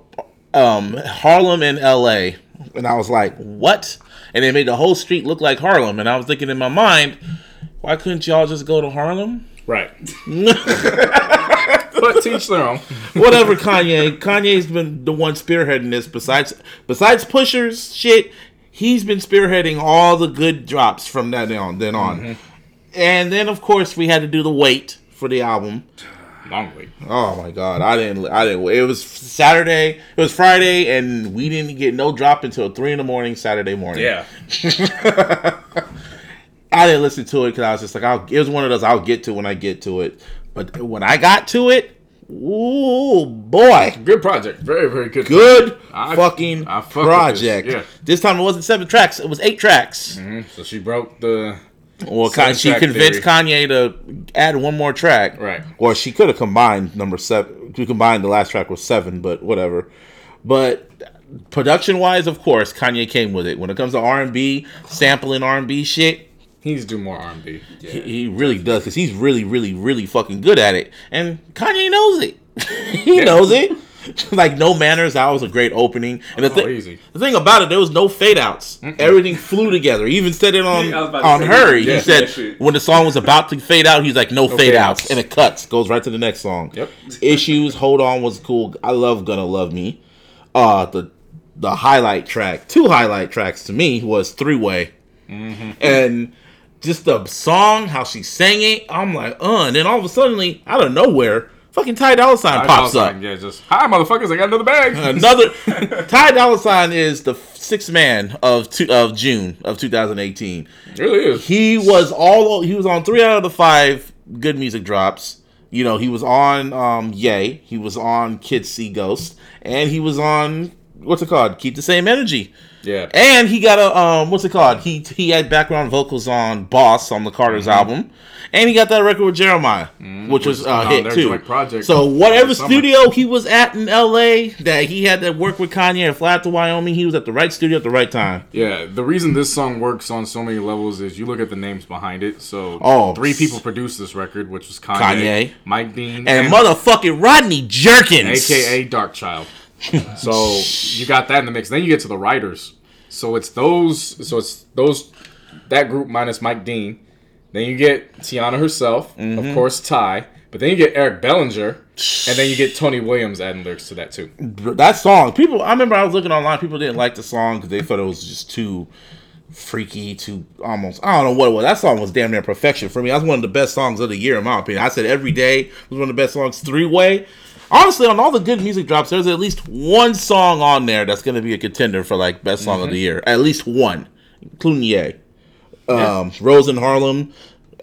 um, Harlem in L.A. And I was like, "What?" And they made the whole street look like Harlem, and I was thinking in my mind, "Why couldn't y'all just go to Harlem?" Right. but teach their own. Whatever, Kanye. Kanye's been the one spearheading this. Besides, besides Pusha's shit, he's been spearheading all the good drops from that on then on. Mm-hmm. And then, of course, we had to do the wait for the album. Long wait. Oh my god, I didn't. I didn't. It was Saturday. It was Friday, and we didn't get no drop until three in the morning Saturday morning. Yeah. I didn't listen to it because I was just like, I'll, it was one of those I'll get to when I get to it. But when I got to it, ooh boy, Good project. Very, very good. good I- fucking I project. this, yeah. This time it wasn't seven tracks; it was eight tracks. Mhm. So she broke the. Well, she convinced theory. Kanye to add one more track. Right. Or she could have combined number seven. We combined the last track with seven, but whatever. But production wise, of course, Kanye came with it. When it comes to R and B, sampling R and B shit, He needs to do more R&B. he, he really does because he's really, really, really fucking good at it. And Kanye knows it. he knows it. like no manners, that was a great opening. And the, Oh, thi- easy. the thing about it, there was no fade outs. Everything flew together. He even said it on I was about to on say, her. yeah, he said that when the song was about to fade out, he's like, "No, fade fade outs," outs. and it cuts, goes right to the next song. Yep. Issues, hold on was cool. I love "Gonna Love Me." Uh, the the highlight track, two highlight tracks to me was three way, Mm-hmm. and just the song, how she sang it. I'm like, uh, and then all of a sudden, out of nowhere, fucking Ty Dolla Sign pops know, up. Yeah, just hi, motherfuckers! I got another bag. Another Ty Dolla Sign is the sixth man of two, of June of 2018. It really is. He was all he was on three out of the five good music drops. You know, he was on um Yay, he was on Kids See Ghost, and he was on what's it called? Keep the same energy. Yeah. And he got a um what's it called? He he had background vocals on Boss on the Carter's mm-hmm. album. And he got that record with Jeremiah, mm-hmm. which was was uh, um, a on hit too. project so whatever studio he was at in LA that he had to work with Kanye and fly out to Wyoming, he was at the right studio at the right time. Yeah, the reason this song works on so many levels is you look at the names behind it. So, Oh, three people produced this record, which was Kanye, Kanye. Mike Dean, And motherfucking Rodney Jerkins. aka Darkchild. so you got that in the mix. Then you get to the writers. So it's those. So it's those that group minus Mike Dean. Then you get Teyana herself, Mm-hmm. of course, Ty. But then you get Eric Bellinger, and then you get Tony Williams adding lyrics to that too. that song, people. I remember I was looking online. People didn't like the song because they thought it was just too freaky, too almost. I don't know what it was. That song was damn near perfection for me. That's one of the best songs of the year, in my opinion. I said every day was one of the best songs. Three way. Honestly, on all the good music drops, there's at least one song on there that's going to be a contender for like best song of the year. At least one, including Ye. Um, Rose in Harlem.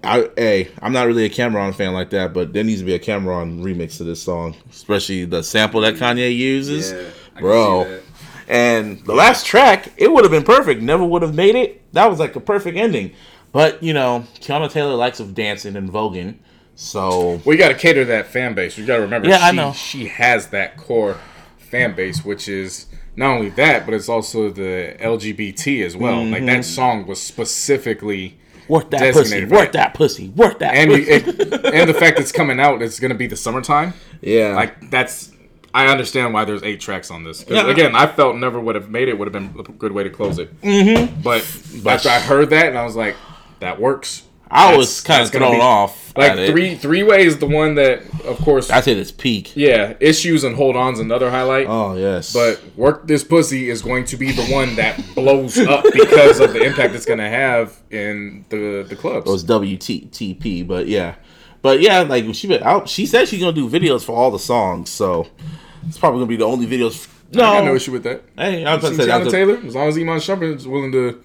I, hey, I'm not really a Cam'ron fan like that, but there needs to be a Cam'ron remix to this song, especially the sample that Kanye uses, Yeah, bro. And the last track, it would have been perfect. Never would have made it. That was like a perfect ending. But you know, Teyana Taylor likes of dancing and voguing, so We got to cater that fan base. We got to remember, Yeah, she, I know. she has that core fan base, which is not only that, but it's also the LGBT as well. Like Mm-hmm. that song was specifically, work that pussy, work right. that pussy, work that. and pussy. it, and the fact it's coming out, it's going to be the summertime. yeah, Like that's, I understand why there's eight tracks on this. Yeah. Again, I felt never would have made it. Would have been a good way to close it. Mm-hmm. But, after I heard that, and I was like, that works. I That's- was kind of that's gonna thrown be- off. Like at it. three three way is the one that, of course, I said it's peak. yeah, issues and hold on's another highlight. Oh yes, But work this pussy is going to be the one that blows up because of the impact it's going to have in the the clubs. it was WTTP. But yeah, but yeah, like she been out. She said she's gonna do videos for all the songs, so it's probably gonna be the only videos. No, I got no issue with that. Hey, I was See gonna say Teyana that's a- Taylor, as long as Iman Shumpert is willing to,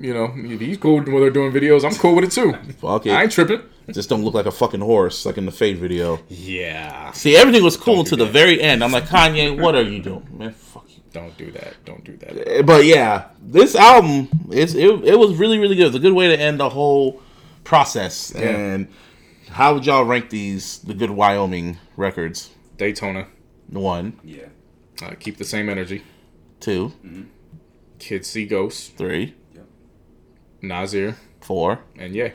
you know, if he's cool when they're doing videos, I'm cool with it too. Fuck it. I ain't tripping. just don't look like a fucking horse like in the Fade video. Yeah. See, everything was cool Don't until the very end. I'm like, Kanye, what are you doing, man? Fuck you. Don't do that. Don't do that. Eh, But yeah, this album it's it, it was really really good. It was a good way to end the whole process. And how would y'all rank these the good Wyoming records? Daytona. One, Yeah. Uh, keep the same energy. two, Kids see ghosts. three, Nasir. four. And yeah.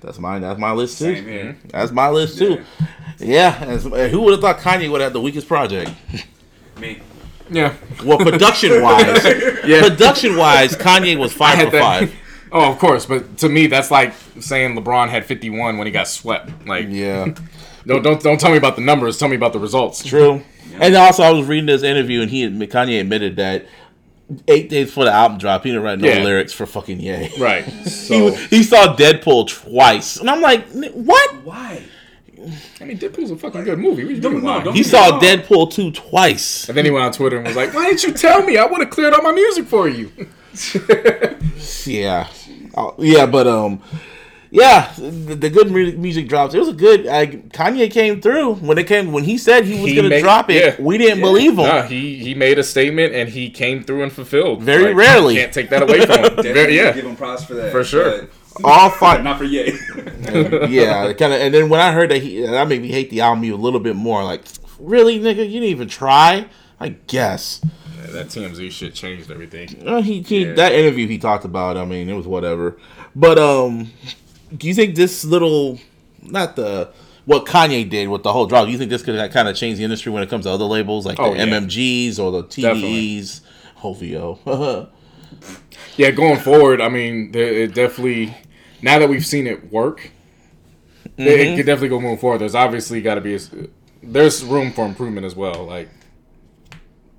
That's mine. That's my list too. Same here. That's my list too. Yeah. as- uh, who would have thought Kanye would have the weakest project? Me. Yeah. Well, production wise, Yeah. production wise, Kanye was I five had for that- five. Oh, of course, but to me, that's like saying LeBron had 51 when he got swept. Like, Yeah. don't don't don't tell me about the numbers. Tell me about the results. True. And also, I was reading this interview, and he admit- Kanye admitted that eight days before the album drop, he didn't write no Yeah. lyrics for fucking Yay. Right. He, So, he saw Deadpool twice, and I'm like, what? Why? I mean, Deadpool's a fucking good movie. What Don't- doing? no, don't- He saw. Deadpool two twice. And then he went on Twitter and was like, "Why didn't you tell me? I would have cleared all my music for you." Yeah, Oh, yeah, but um, yeah, the, the good mu- music drops. It was a good. Kanye came through when it came when he said he was He gonna made- drop it. yeah. We didn't believe him. Nah, he he made a statement and he came through and fulfilled. Very rarely. Can't take that away from him. Very, yeah. give him props for that. For sure. All But five. not for Ye. yeah, kind of. And then when I heard that he, that made me hate the album a little bit more. Like, really, nigga, you didn't even try. I guess. Yeah, That TMZ shit changed everything. Uh, he, he Yeah. that interview he talked about. I mean, it was whatever. But um, do you think this little, not the what Kanye did with the whole drop? Do you think this could kind of change the industry when it comes to other labels like Oh, the yeah. MMGs or the. TDEs? Hovio. Yeah, going forward, I mean, it definitely. Now that we've seen it work, it, Mm-hmm. it could definitely go moving forward. There's obviously got to be a, there's room for improvement as well. Like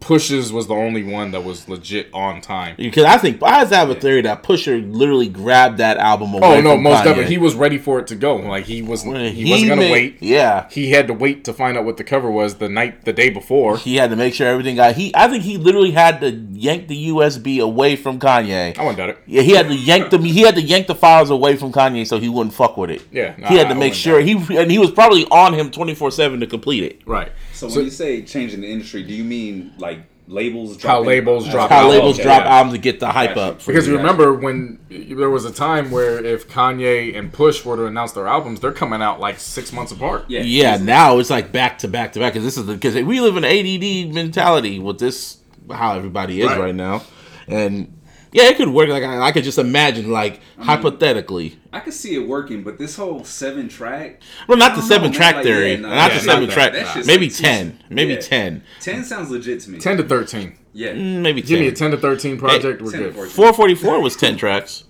Pusha's was the only one that was legit on time. Because I think I have a theory that Pusha literally grabbed that album away. Oh no, most Kanye. definitely. He was ready for it to go. Like he was he, wasn't gonna made- wait. Yeah, He had to wait to find out what the cover was the night the day before. he had to make sure everything got. He, I think he literally had to yank the USB away from Kanye. I wouldn't doubt it. Yeah, he had to yank them. He had to yank the files away from Kanye so he wouldn't fuck with it. Yeah, he had to I make sure he and he was probably on him twenty four seven to complete it. Right. So, So- when you say changing the industry, do you mean like labels How dropping? labels drop How albums, labels yeah. drop albums to get the hype Gotcha. up. For Because you. you remember when there was a time where if Kanye and Push were to announce their albums, they're coming out like six months apart. Yeah. yeah, easily. now it's like back to back to back because this is because we live in ADD mentality with this how everybody is Right. right, now, and yeah, it could work. Like I, I could just imagine, like hypothetically, I could see it working, but this whole seven track, well, not the seven know, man, track like, theory, yeah, no, not yeah, the not seven that. track, That's maybe like too- ten, maybe yeah. Ten sounds legit to me. Ten to thirteen. yeah, Mm, maybe Give me a ten. ten to thirteen project. we're good. Four forty four was ten tracks,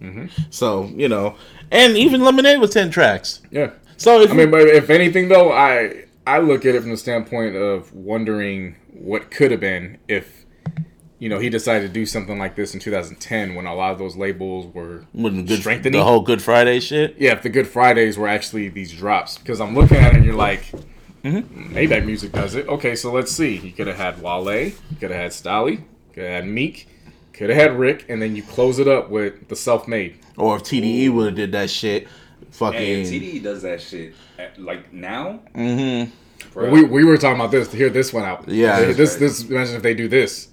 Mm-hmm. so you know, and even Lemonade was ten tracks. Yeah. So if I mean, but if anything though, I I look at it from the standpoint of wondering what could have been if you know he decided to do something like this in 2010 when a lot of those labels were when the good strengthening. the whole Good Friday shit. yeah, if the Good Fridays were actually these drops, because I'm looking at it and you're like, Mm-hmm. Maybach Music does it. Okay, so let's see. He could have had Wale, he could have had Stalley, could have had Meek, could have had Rick, and then you close it up with the self-made. Or if TDE would have did that shit, fucking. Hey, TDE does that shit at, like now. mm-hmm. We, we were talking about this to hear this one out. Yeah. They- this this imagine if they do this,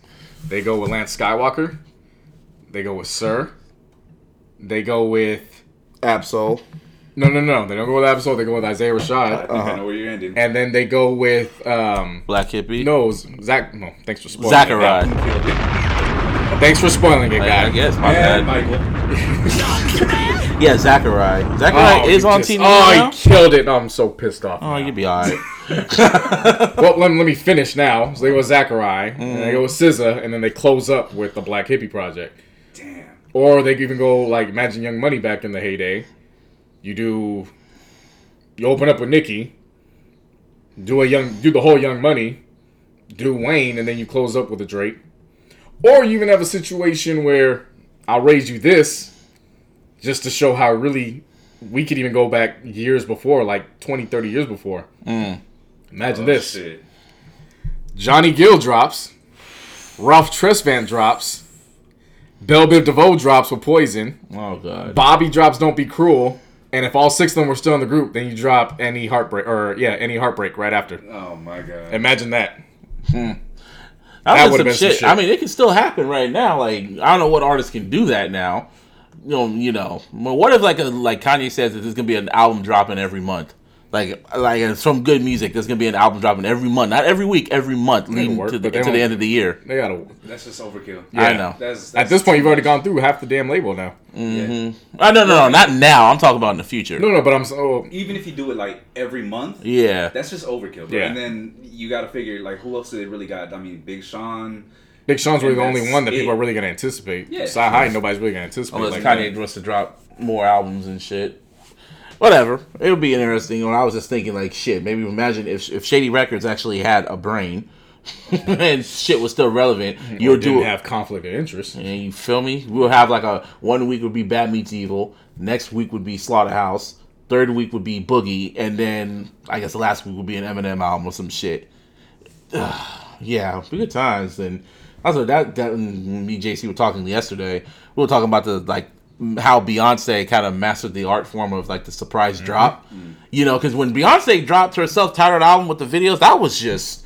they go with Lance Skiiiwalker, they go with Sir, they go with Ab-Soul. no no no they don't go with Ab-Soul, they go with Isaiah Rashad, I Uh-huh. I know where you're ending. and then they go with um Black Hippie. no Zach no thanks for spoiling Zachariah. it. Thanks for spoiling it, I, guy. I guess my and bad. Michael. Yeah, Zachariah. Zachariah Oh, is on just- TV Oh, now. he killed it. Oh, I'm so pissed off. Oh, now. you'd be alright. Well, let, let me finish now. So they go with Zachariah, and Mm-hmm. they go with SZA, and then they close up with the Black Hippie Project. Damn. Or they could even go like Imagine Young Money back in the heyday. You do, you open up with Nicki, do a young, do the whole Young Money, do Wayne, and then you close up with a Drake. Or you even have a situation where I'll raise you this, just to show how really we could even go back years before, like 20, 30 years before. Mm. Imagine Oh, this. Shit. Johnny Gill drops, Ralph Tresvant drops, Bell Biv DeVoe drops with Poison, oh god. Bobby drops Don't Be Cruel, and if all six of them were still in the group, then you drop any heartbreak or yeah, any heartbreak right after. Oh my god. Imagine that. Hmm. That, That would've some been shit. shit. I mean, it can still happen right now. Like I don't know what artists can do that now. You know, you know. But what if like a like Kanye says that there's gonna be an album dropping every month? Like like uh, it's from good music. There's gonna be an album dropping every month, not every week, every month, leading work, to the, to the end of the year. They gotta. That's just overkill. I know. That's, that's At this point, you've already gone through half the damn label now. Yeah. Oh, no, no, no, not now. I'm talking about in the future. No, no, but I'm so. Even if you do it like every month, Yeah. that's just overkill. Bro. Yeah. And then you got to figure like who else do they really got? I mean, Big Sean. Big Sean's really the only one that it. people are really gonna anticipate. Yeah. CyHi, nobody's really gonna anticipate. Unless like Kanye that. wants to drop more albums and shit. Whatever. It'll be interesting. When I was just thinking, like, shit, maybe imagine if, if Shady Records actually had a brain and shit was still relevant. You'll do have conflict of interest. And you feel me? We'll have like a one week would be Bad Meets Evil, next week would be Slaughterhouse, third week would be Boogie, and then I guess the last week would be an Eminem album or some shit. yeah, be good times. And also that that me and JC were talking yesterday. We were talking about the like how Beyonce kind of mastered the art form of like the surprise mm-hmm. drop. You know, because when Beyonce dropped her self-titled album with the videos, that was just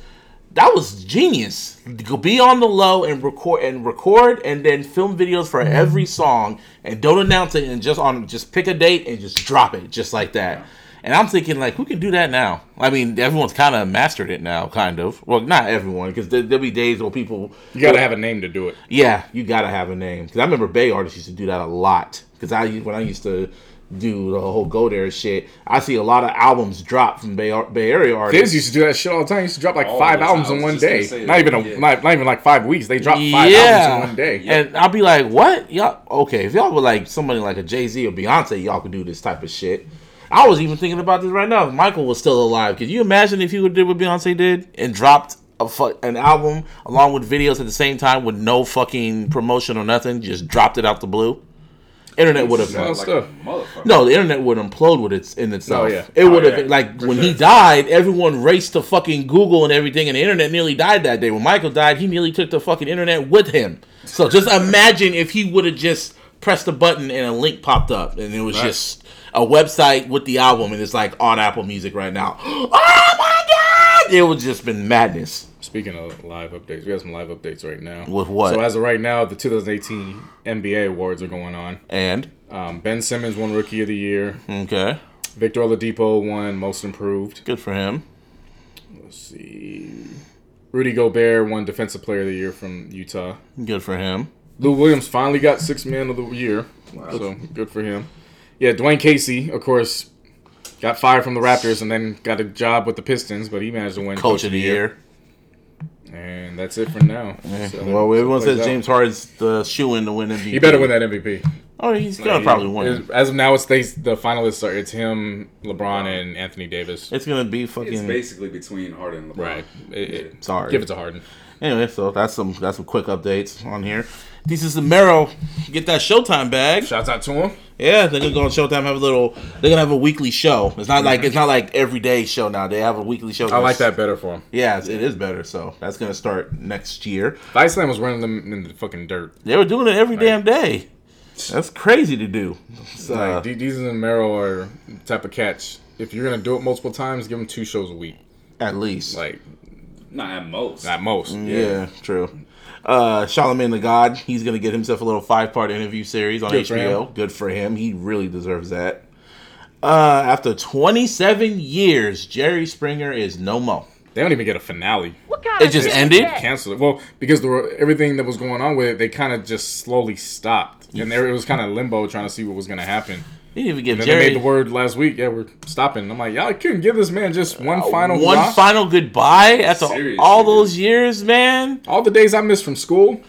that was genius. Go be on the low and record and record and then film videos for mm-hmm. every song and don't announce it and just on just pick a date and just drop it just like that. And I'm thinking like who can do that now? I mean, everyone's kind of mastered it now, kind of. Well, not everyone, because there, there'll be days where people. You gotta have a name to do it. Yeah, you gotta have a name. Because I remember Bay artists used to do that a lot. Because I when I used to do the whole go there shit, I see a lot of albums drop from Bay Bay Area artists. Kids used to do that shit all the time. Used to drop like All five albums in one day. Not that. even a, Yeah. not, not even like five weeks. They dropped five albums in one day. And I'll be like, what? Y'all okay, if y'all were like somebody like a Jay Z or Beyonce, y'all could do this type of shit. I was even thinking about this right now. If Michael was still alive, could you imagine if he would have did what Beyonce did and dropped a fu- an album along with videos at the same time with no fucking promotion or nothing, just dropped it out the blue? Internet would have Sounds like stuff. no, the internet would implode with its in itself. Oh, yeah. It Oh, would have yeah. like For when sure. he died, everyone raced to fucking Google and everything, and the internet nearly died that day. When Michael died, he nearly took the fucking internet with him. So just imagine if he would have just pressed a button and a link popped up, and it was Right. just a website with the album, and it's like on Apple Music right now. Oh my god! It would just been madness. Speaking of live updates, we have some live updates right now. With what? So as of right now, the 2018 NBA awards are going on. And Um, ben Simmons won Rookie of the Year. okay, Victor Oladipo won Most Improved. good for him. Let's see. Rudy Gobert won Defensive Player of the Year from Utah. Good for him. Lou Williams finally got Six Man of the Year. wow. So good for him. Yeah, Dwane Casey, of course, got fired from the Raptors and then got a job with the Pistons, but he managed to win Coach of the year. And that's it for now. So- Well, everyone says out. James Harden's the shoe in to win MVP. He better win that MVP. Oh, he's gonna probably win. As- As of now, it's they, the finalists are it's him, LeBron, and Anthony Davis. It's gonna be It's fucking basically between Harden and LeBron. Right. It- it- Sorry. Give it to Harden. anyway. So that's some that's some quick updates on here. This is the Mero. Get that Showtime bag. Shouts out to him. Yeah, they're gonna go on Showtime. Have a little. They're gonna have a weekly show. It's not like it's not like everyday show now. They have a weekly show. I like that better for him. Yeah, it's- it is better. So that's gonna start next year. Viceland was running them in the fucking dirt. They were doing it every damn day. That's crazy to do. So, Like, uh, D- Desus and Mero are type of catch. If you're gonna do it multiple times, give them two shows a week, at least. like Not at most. at most. Mm, yeah. true. Uh, Charlemagne the God, he's gonna get himself a little five part interview series on Good HBO. him. Good for him. He really deserves that. Uh, after 27 years, Jerry Springer is no more. They don't even get a finale. It just ended. Cancel it. Well, because there were, everything that was going on with it, they kind of just slowly stopped, and there it was kind of limbo, trying to see what was gonna happen. He didn't even give Jerry they made the word last week. Yeah, we're stopping. I'm like, y'all couldn't give this man just one final one final goodbye after Seriously, all dude. those years, man. All the days I missed from school,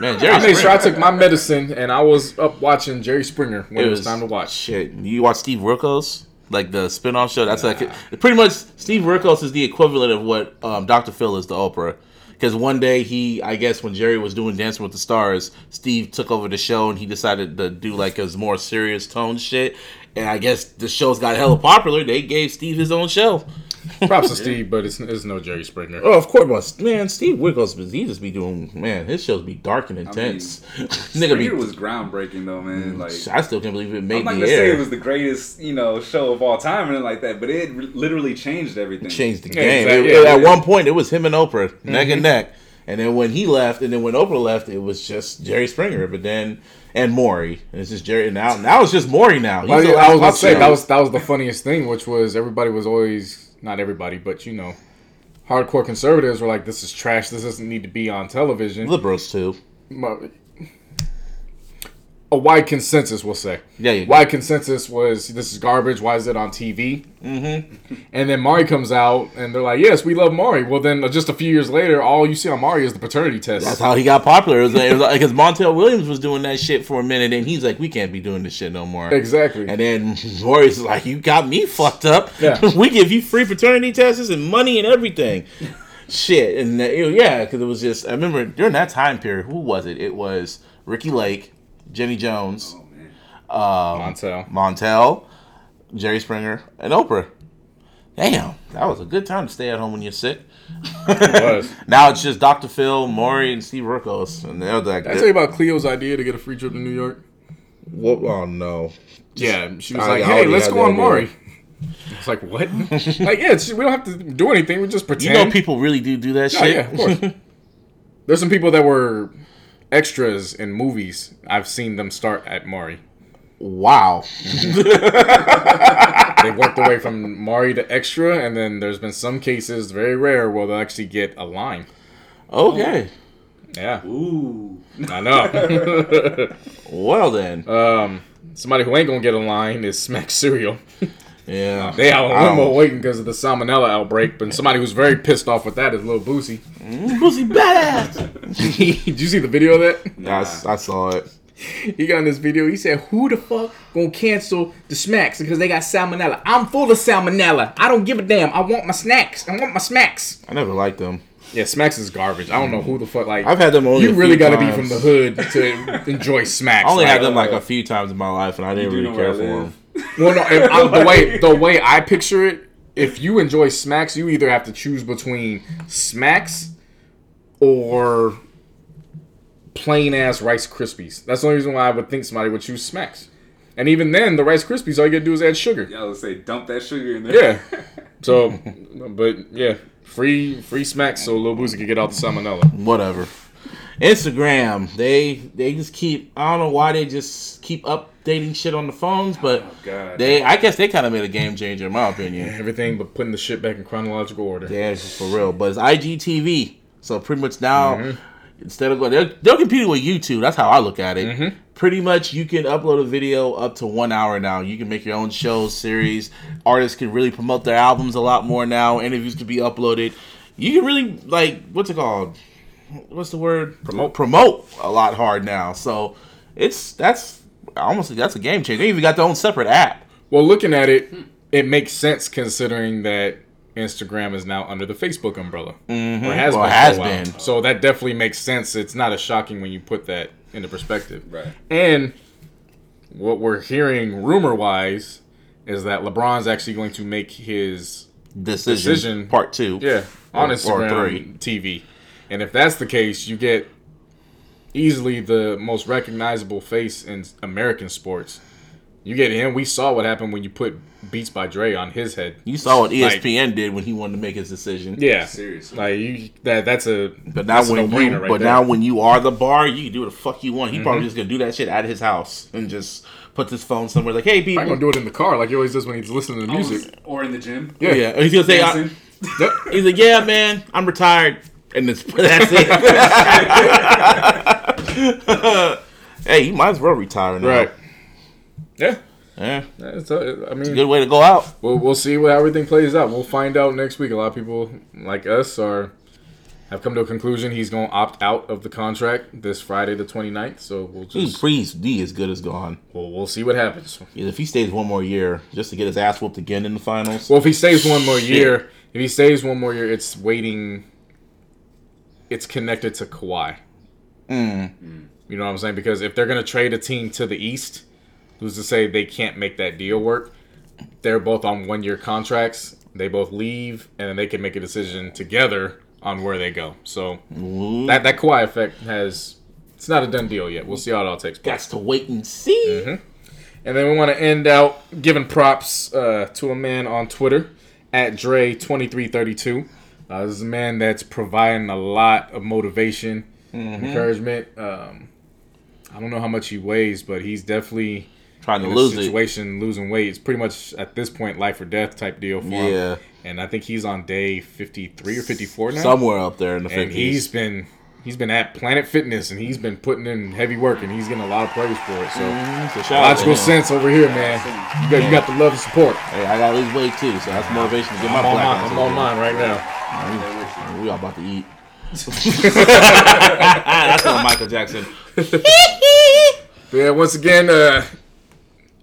Man, Jerry I made sure I took my medicine, and I was up watching Jerry Springer when it, was, time to watch. Shit, you watch Steve Wilkos, like the spin-off show. That's like pretty much Steve Wilkos is the equivalent of what um, Dr. Phil is to Oprah. Because one day he, I guess, when Jerry was doing Dancing with the Stars, Steve took over the show and he decided to do like his more serious tone shit. And I guess the shows got hella popular. They gave Steve his own show. Props to Steve, but it's, it's no Jerry Springer. Oh, of course, but man, Steve Wilkos, he just be doing man. His shows be dark and intense. Nigga be. Springer was groundbreaking though, man. Mm, like I still can't believe it made I'm not the gonna say it was the greatest, you know, show of all time or anything like that, but it literally changed everything. changed the Yeah, game. exactly. It- it- Yeah, at yeah. one point, it was him and Oprah mm-hmm. neck and neck, and then when he left, and then when Oprah left, it was just Jerry Springer. But then and Maury, and it's just Jerry. Now, now it's just Maury. Now He's Well, yeah, I was about to say that was that was the funniest thing, which was everybody was always not everybody, but you know, hardcore conservatives were like, "This is trash. This doesn't need to be on television." liberals too. A wide consensus, we'll say. Yeah, go. Wide consensus was this is garbage. Why is it on TV? Mm-hmm. And then Maury comes out, and they're like, "Yes, we love Maury." Well, then uh, just a few years later, all you see on Maury is the paternity test. That's how he got popular. It was, like because Montel Williams was doing that shit for a minute, and he's like, "We can't be doing this shit no more." exactly. And then Maury's like, "You got me fucked up. Yeah. we give you free paternity tests and money and everything." Shit, and uh, yeah, because it was just. I remember during that time period, who was it? It was Ricki Lake, Jenny Jones, Oh man. Um, Montel. Montel, Jerry Springer, and Oprah. Damn, that was a good time to stay at home when you're sick. It was. Now it's just Dr. Phil, Maury, and Steve Ricos, and they're like, Did I tell you about Cleo's idea to get a free trip to New York? what? Oh no. Yeah, she was I- like, I "Hey, let's go on idea. Maury." It's like what? like, yeah, it's, we don't have to do anything. We just pretend. You know, people really do do that Oh, shit. yeah, of course. There's some people that were extras in movies. I've seen them start at Maury. wow. They worked their way from Maury to extra, and then there's been some cases, very rare, where they'll actually get a line. Okay. Yeah, Ooh. I know. Well then. um, somebody who ain't gonna get a line is Smack Cereal. yeah. They out I in waiting because of the salmonella outbreak. But somebody who's very pissed off with that is Lil Boosie. Pussy badass. Did you see the video of that? I saw it. He got in this video. He said, "Who the fuck gonna cancel the smacks because they got salmonella? I'm full of salmonella. I don't give a damn. I want my snacks. I want my smacks." I never liked them. Yeah, smacks is garbage. I don't know who the fuck like. I've had them only. you a really few got to be from the hood to enjoy smacks. I only like, had them uh, like a few times in my life, and I didn't really care for I them. Live. Well, no, and I, the way the way I picture it, if you enjoy smacks, you either have to choose between smacks or plain ass Rice Krispies. That's the only reason why I would think somebody would choose smacks. And even then, the Rice Krispies, all you gotta do is add sugar. Y'all would say dump that sugar in there. Yeah. So, but yeah, free free smacks so Lil Boosie could get out the salmonella. Whatever. Instagram, they they just keep. I don't know why they just keep updating shit on the phones, but Oh, they. I guess they kind of made a game changer in my opinion. Everything but putting the shit back in chronological order. Yeah, it's just for real. But it's IGTV. So pretty much now, Mm-hmm. instead of going, they're, they're competing with YouTube. That's how I look at it. Mm-hmm. Pretty much, you can upload a video up to one hour now. You can make your own shows, series. Artists can really promote their albums a lot more now. Interviews can be uploaded. You can really like what's it called? What's the word? Promote. Promote a lot hard now. So it's that's almost that's a game changer. They even got their own separate app. Well, looking at it, it makes sense considering that Instagram is now under the Facebook umbrella, mm-hmm. or has Well, been. it has been. So that definitely makes sense. It's not as shocking when you put that into perspective. Right. And what we're hearing rumor wise is that LeBron's actually going to make his Decision, Decision. part two. yeah on Or- or Instagram three. TV. And if that's the case, you get easily the most recognizable face in American sports. You get him. We saw what happened when you put Beats by Dre on his head. You saw what E Like- ESPN did when he wanted to make his decision. Yeah, Seriously. Like you, that that's a But now when you, right but there. now when you are the bar, you can do what the fuck you want. He Mm-hmm. probably just gonna do that shit at his house and just put his phone somewhere like, "Hey, I'm gonna do it in the car like he always does when he's listening to music. Or in the gym. Yeah. yeah, he's gonna say, I, "He's like, yeah, man, I'm retired," and it's, that's it. hey, you might as well retire now. Right. Yeah. Yeah, That's a, I mean, good way to go out. We'll, we'll see how everything plays out. We'll find out next week. A lot of people like us are have come to a conclusion he's going to opt out of the contract this Friday the 29th. So we'll Dude, just Freeze D is good as gone. we'll, we'll see what happens. Yeah, If he stays one more year, just to get his ass whooped again in the finals. Well, if he stays one more Shit. year, if he stays one more year, it's waiting. It's connected to Kawhi. Mm. You know what I'm saying? Because if they're going to trade a team to the East, who's to say they can't make that deal work? They're both on one year contracts. They both leave, and then they can make a decision together on where they go. So that that Kawhi effect has. It's not a done deal yet. We'll see how it all takes place. Got to wait and see. Mm-hmm. And then we want to end out giving props uh, to a man on Twitter at Dre2332. Uh, this is a man that's providing a lot of motivation, Mm-hmm. encouragement. Um, I don't know how much he weighs, but he's definitely Trying to lose it. situation losing weight. It's pretty much at this point life or death type deal for him. Yeah, And I think he's on day 53 or 54 now. somewhere up there in the and 50s. he's been he's been at Planet Fitness and he's been putting in heavy work and he's getting a lot of praise for it. So Mhm, so shout out to logical sense over here, man. You got you got the love and support. Hey, I got to lose weight too, so that's motivation to get my I'm on mine. I'm on mine right now. We, we all about to eat. that's not Michael Jackson. Yeah, once again, uh,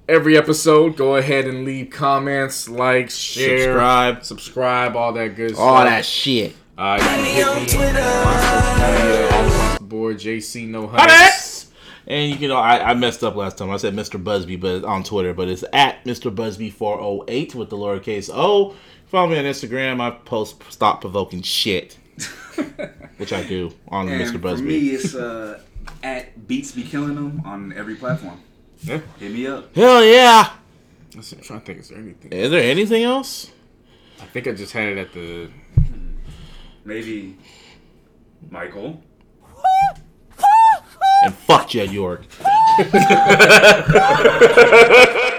every episode, go ahead and leave comments, like, share, Subscribe. subscribe, all that good stuff. All that shit. Uh, you can hit me on social media, all across the board. JC No Hunters. Hunters! And you know, I, I messed up last time. I said Mr. Busby, but on Twitter, but it's at Mr. Busby four oh eight with the lowercase o. Follow me on Instagram. I post stop provoking shit, which I do on And Mr. for me, it's uh, at Beats Be Killing Them on every platform. Yeah. Hit me up. Hell yeah! Let's see, I'm trying to think. Is there anything? Is there anything else? I think I just had it at the. Maybe Michael. And fuck Jed York.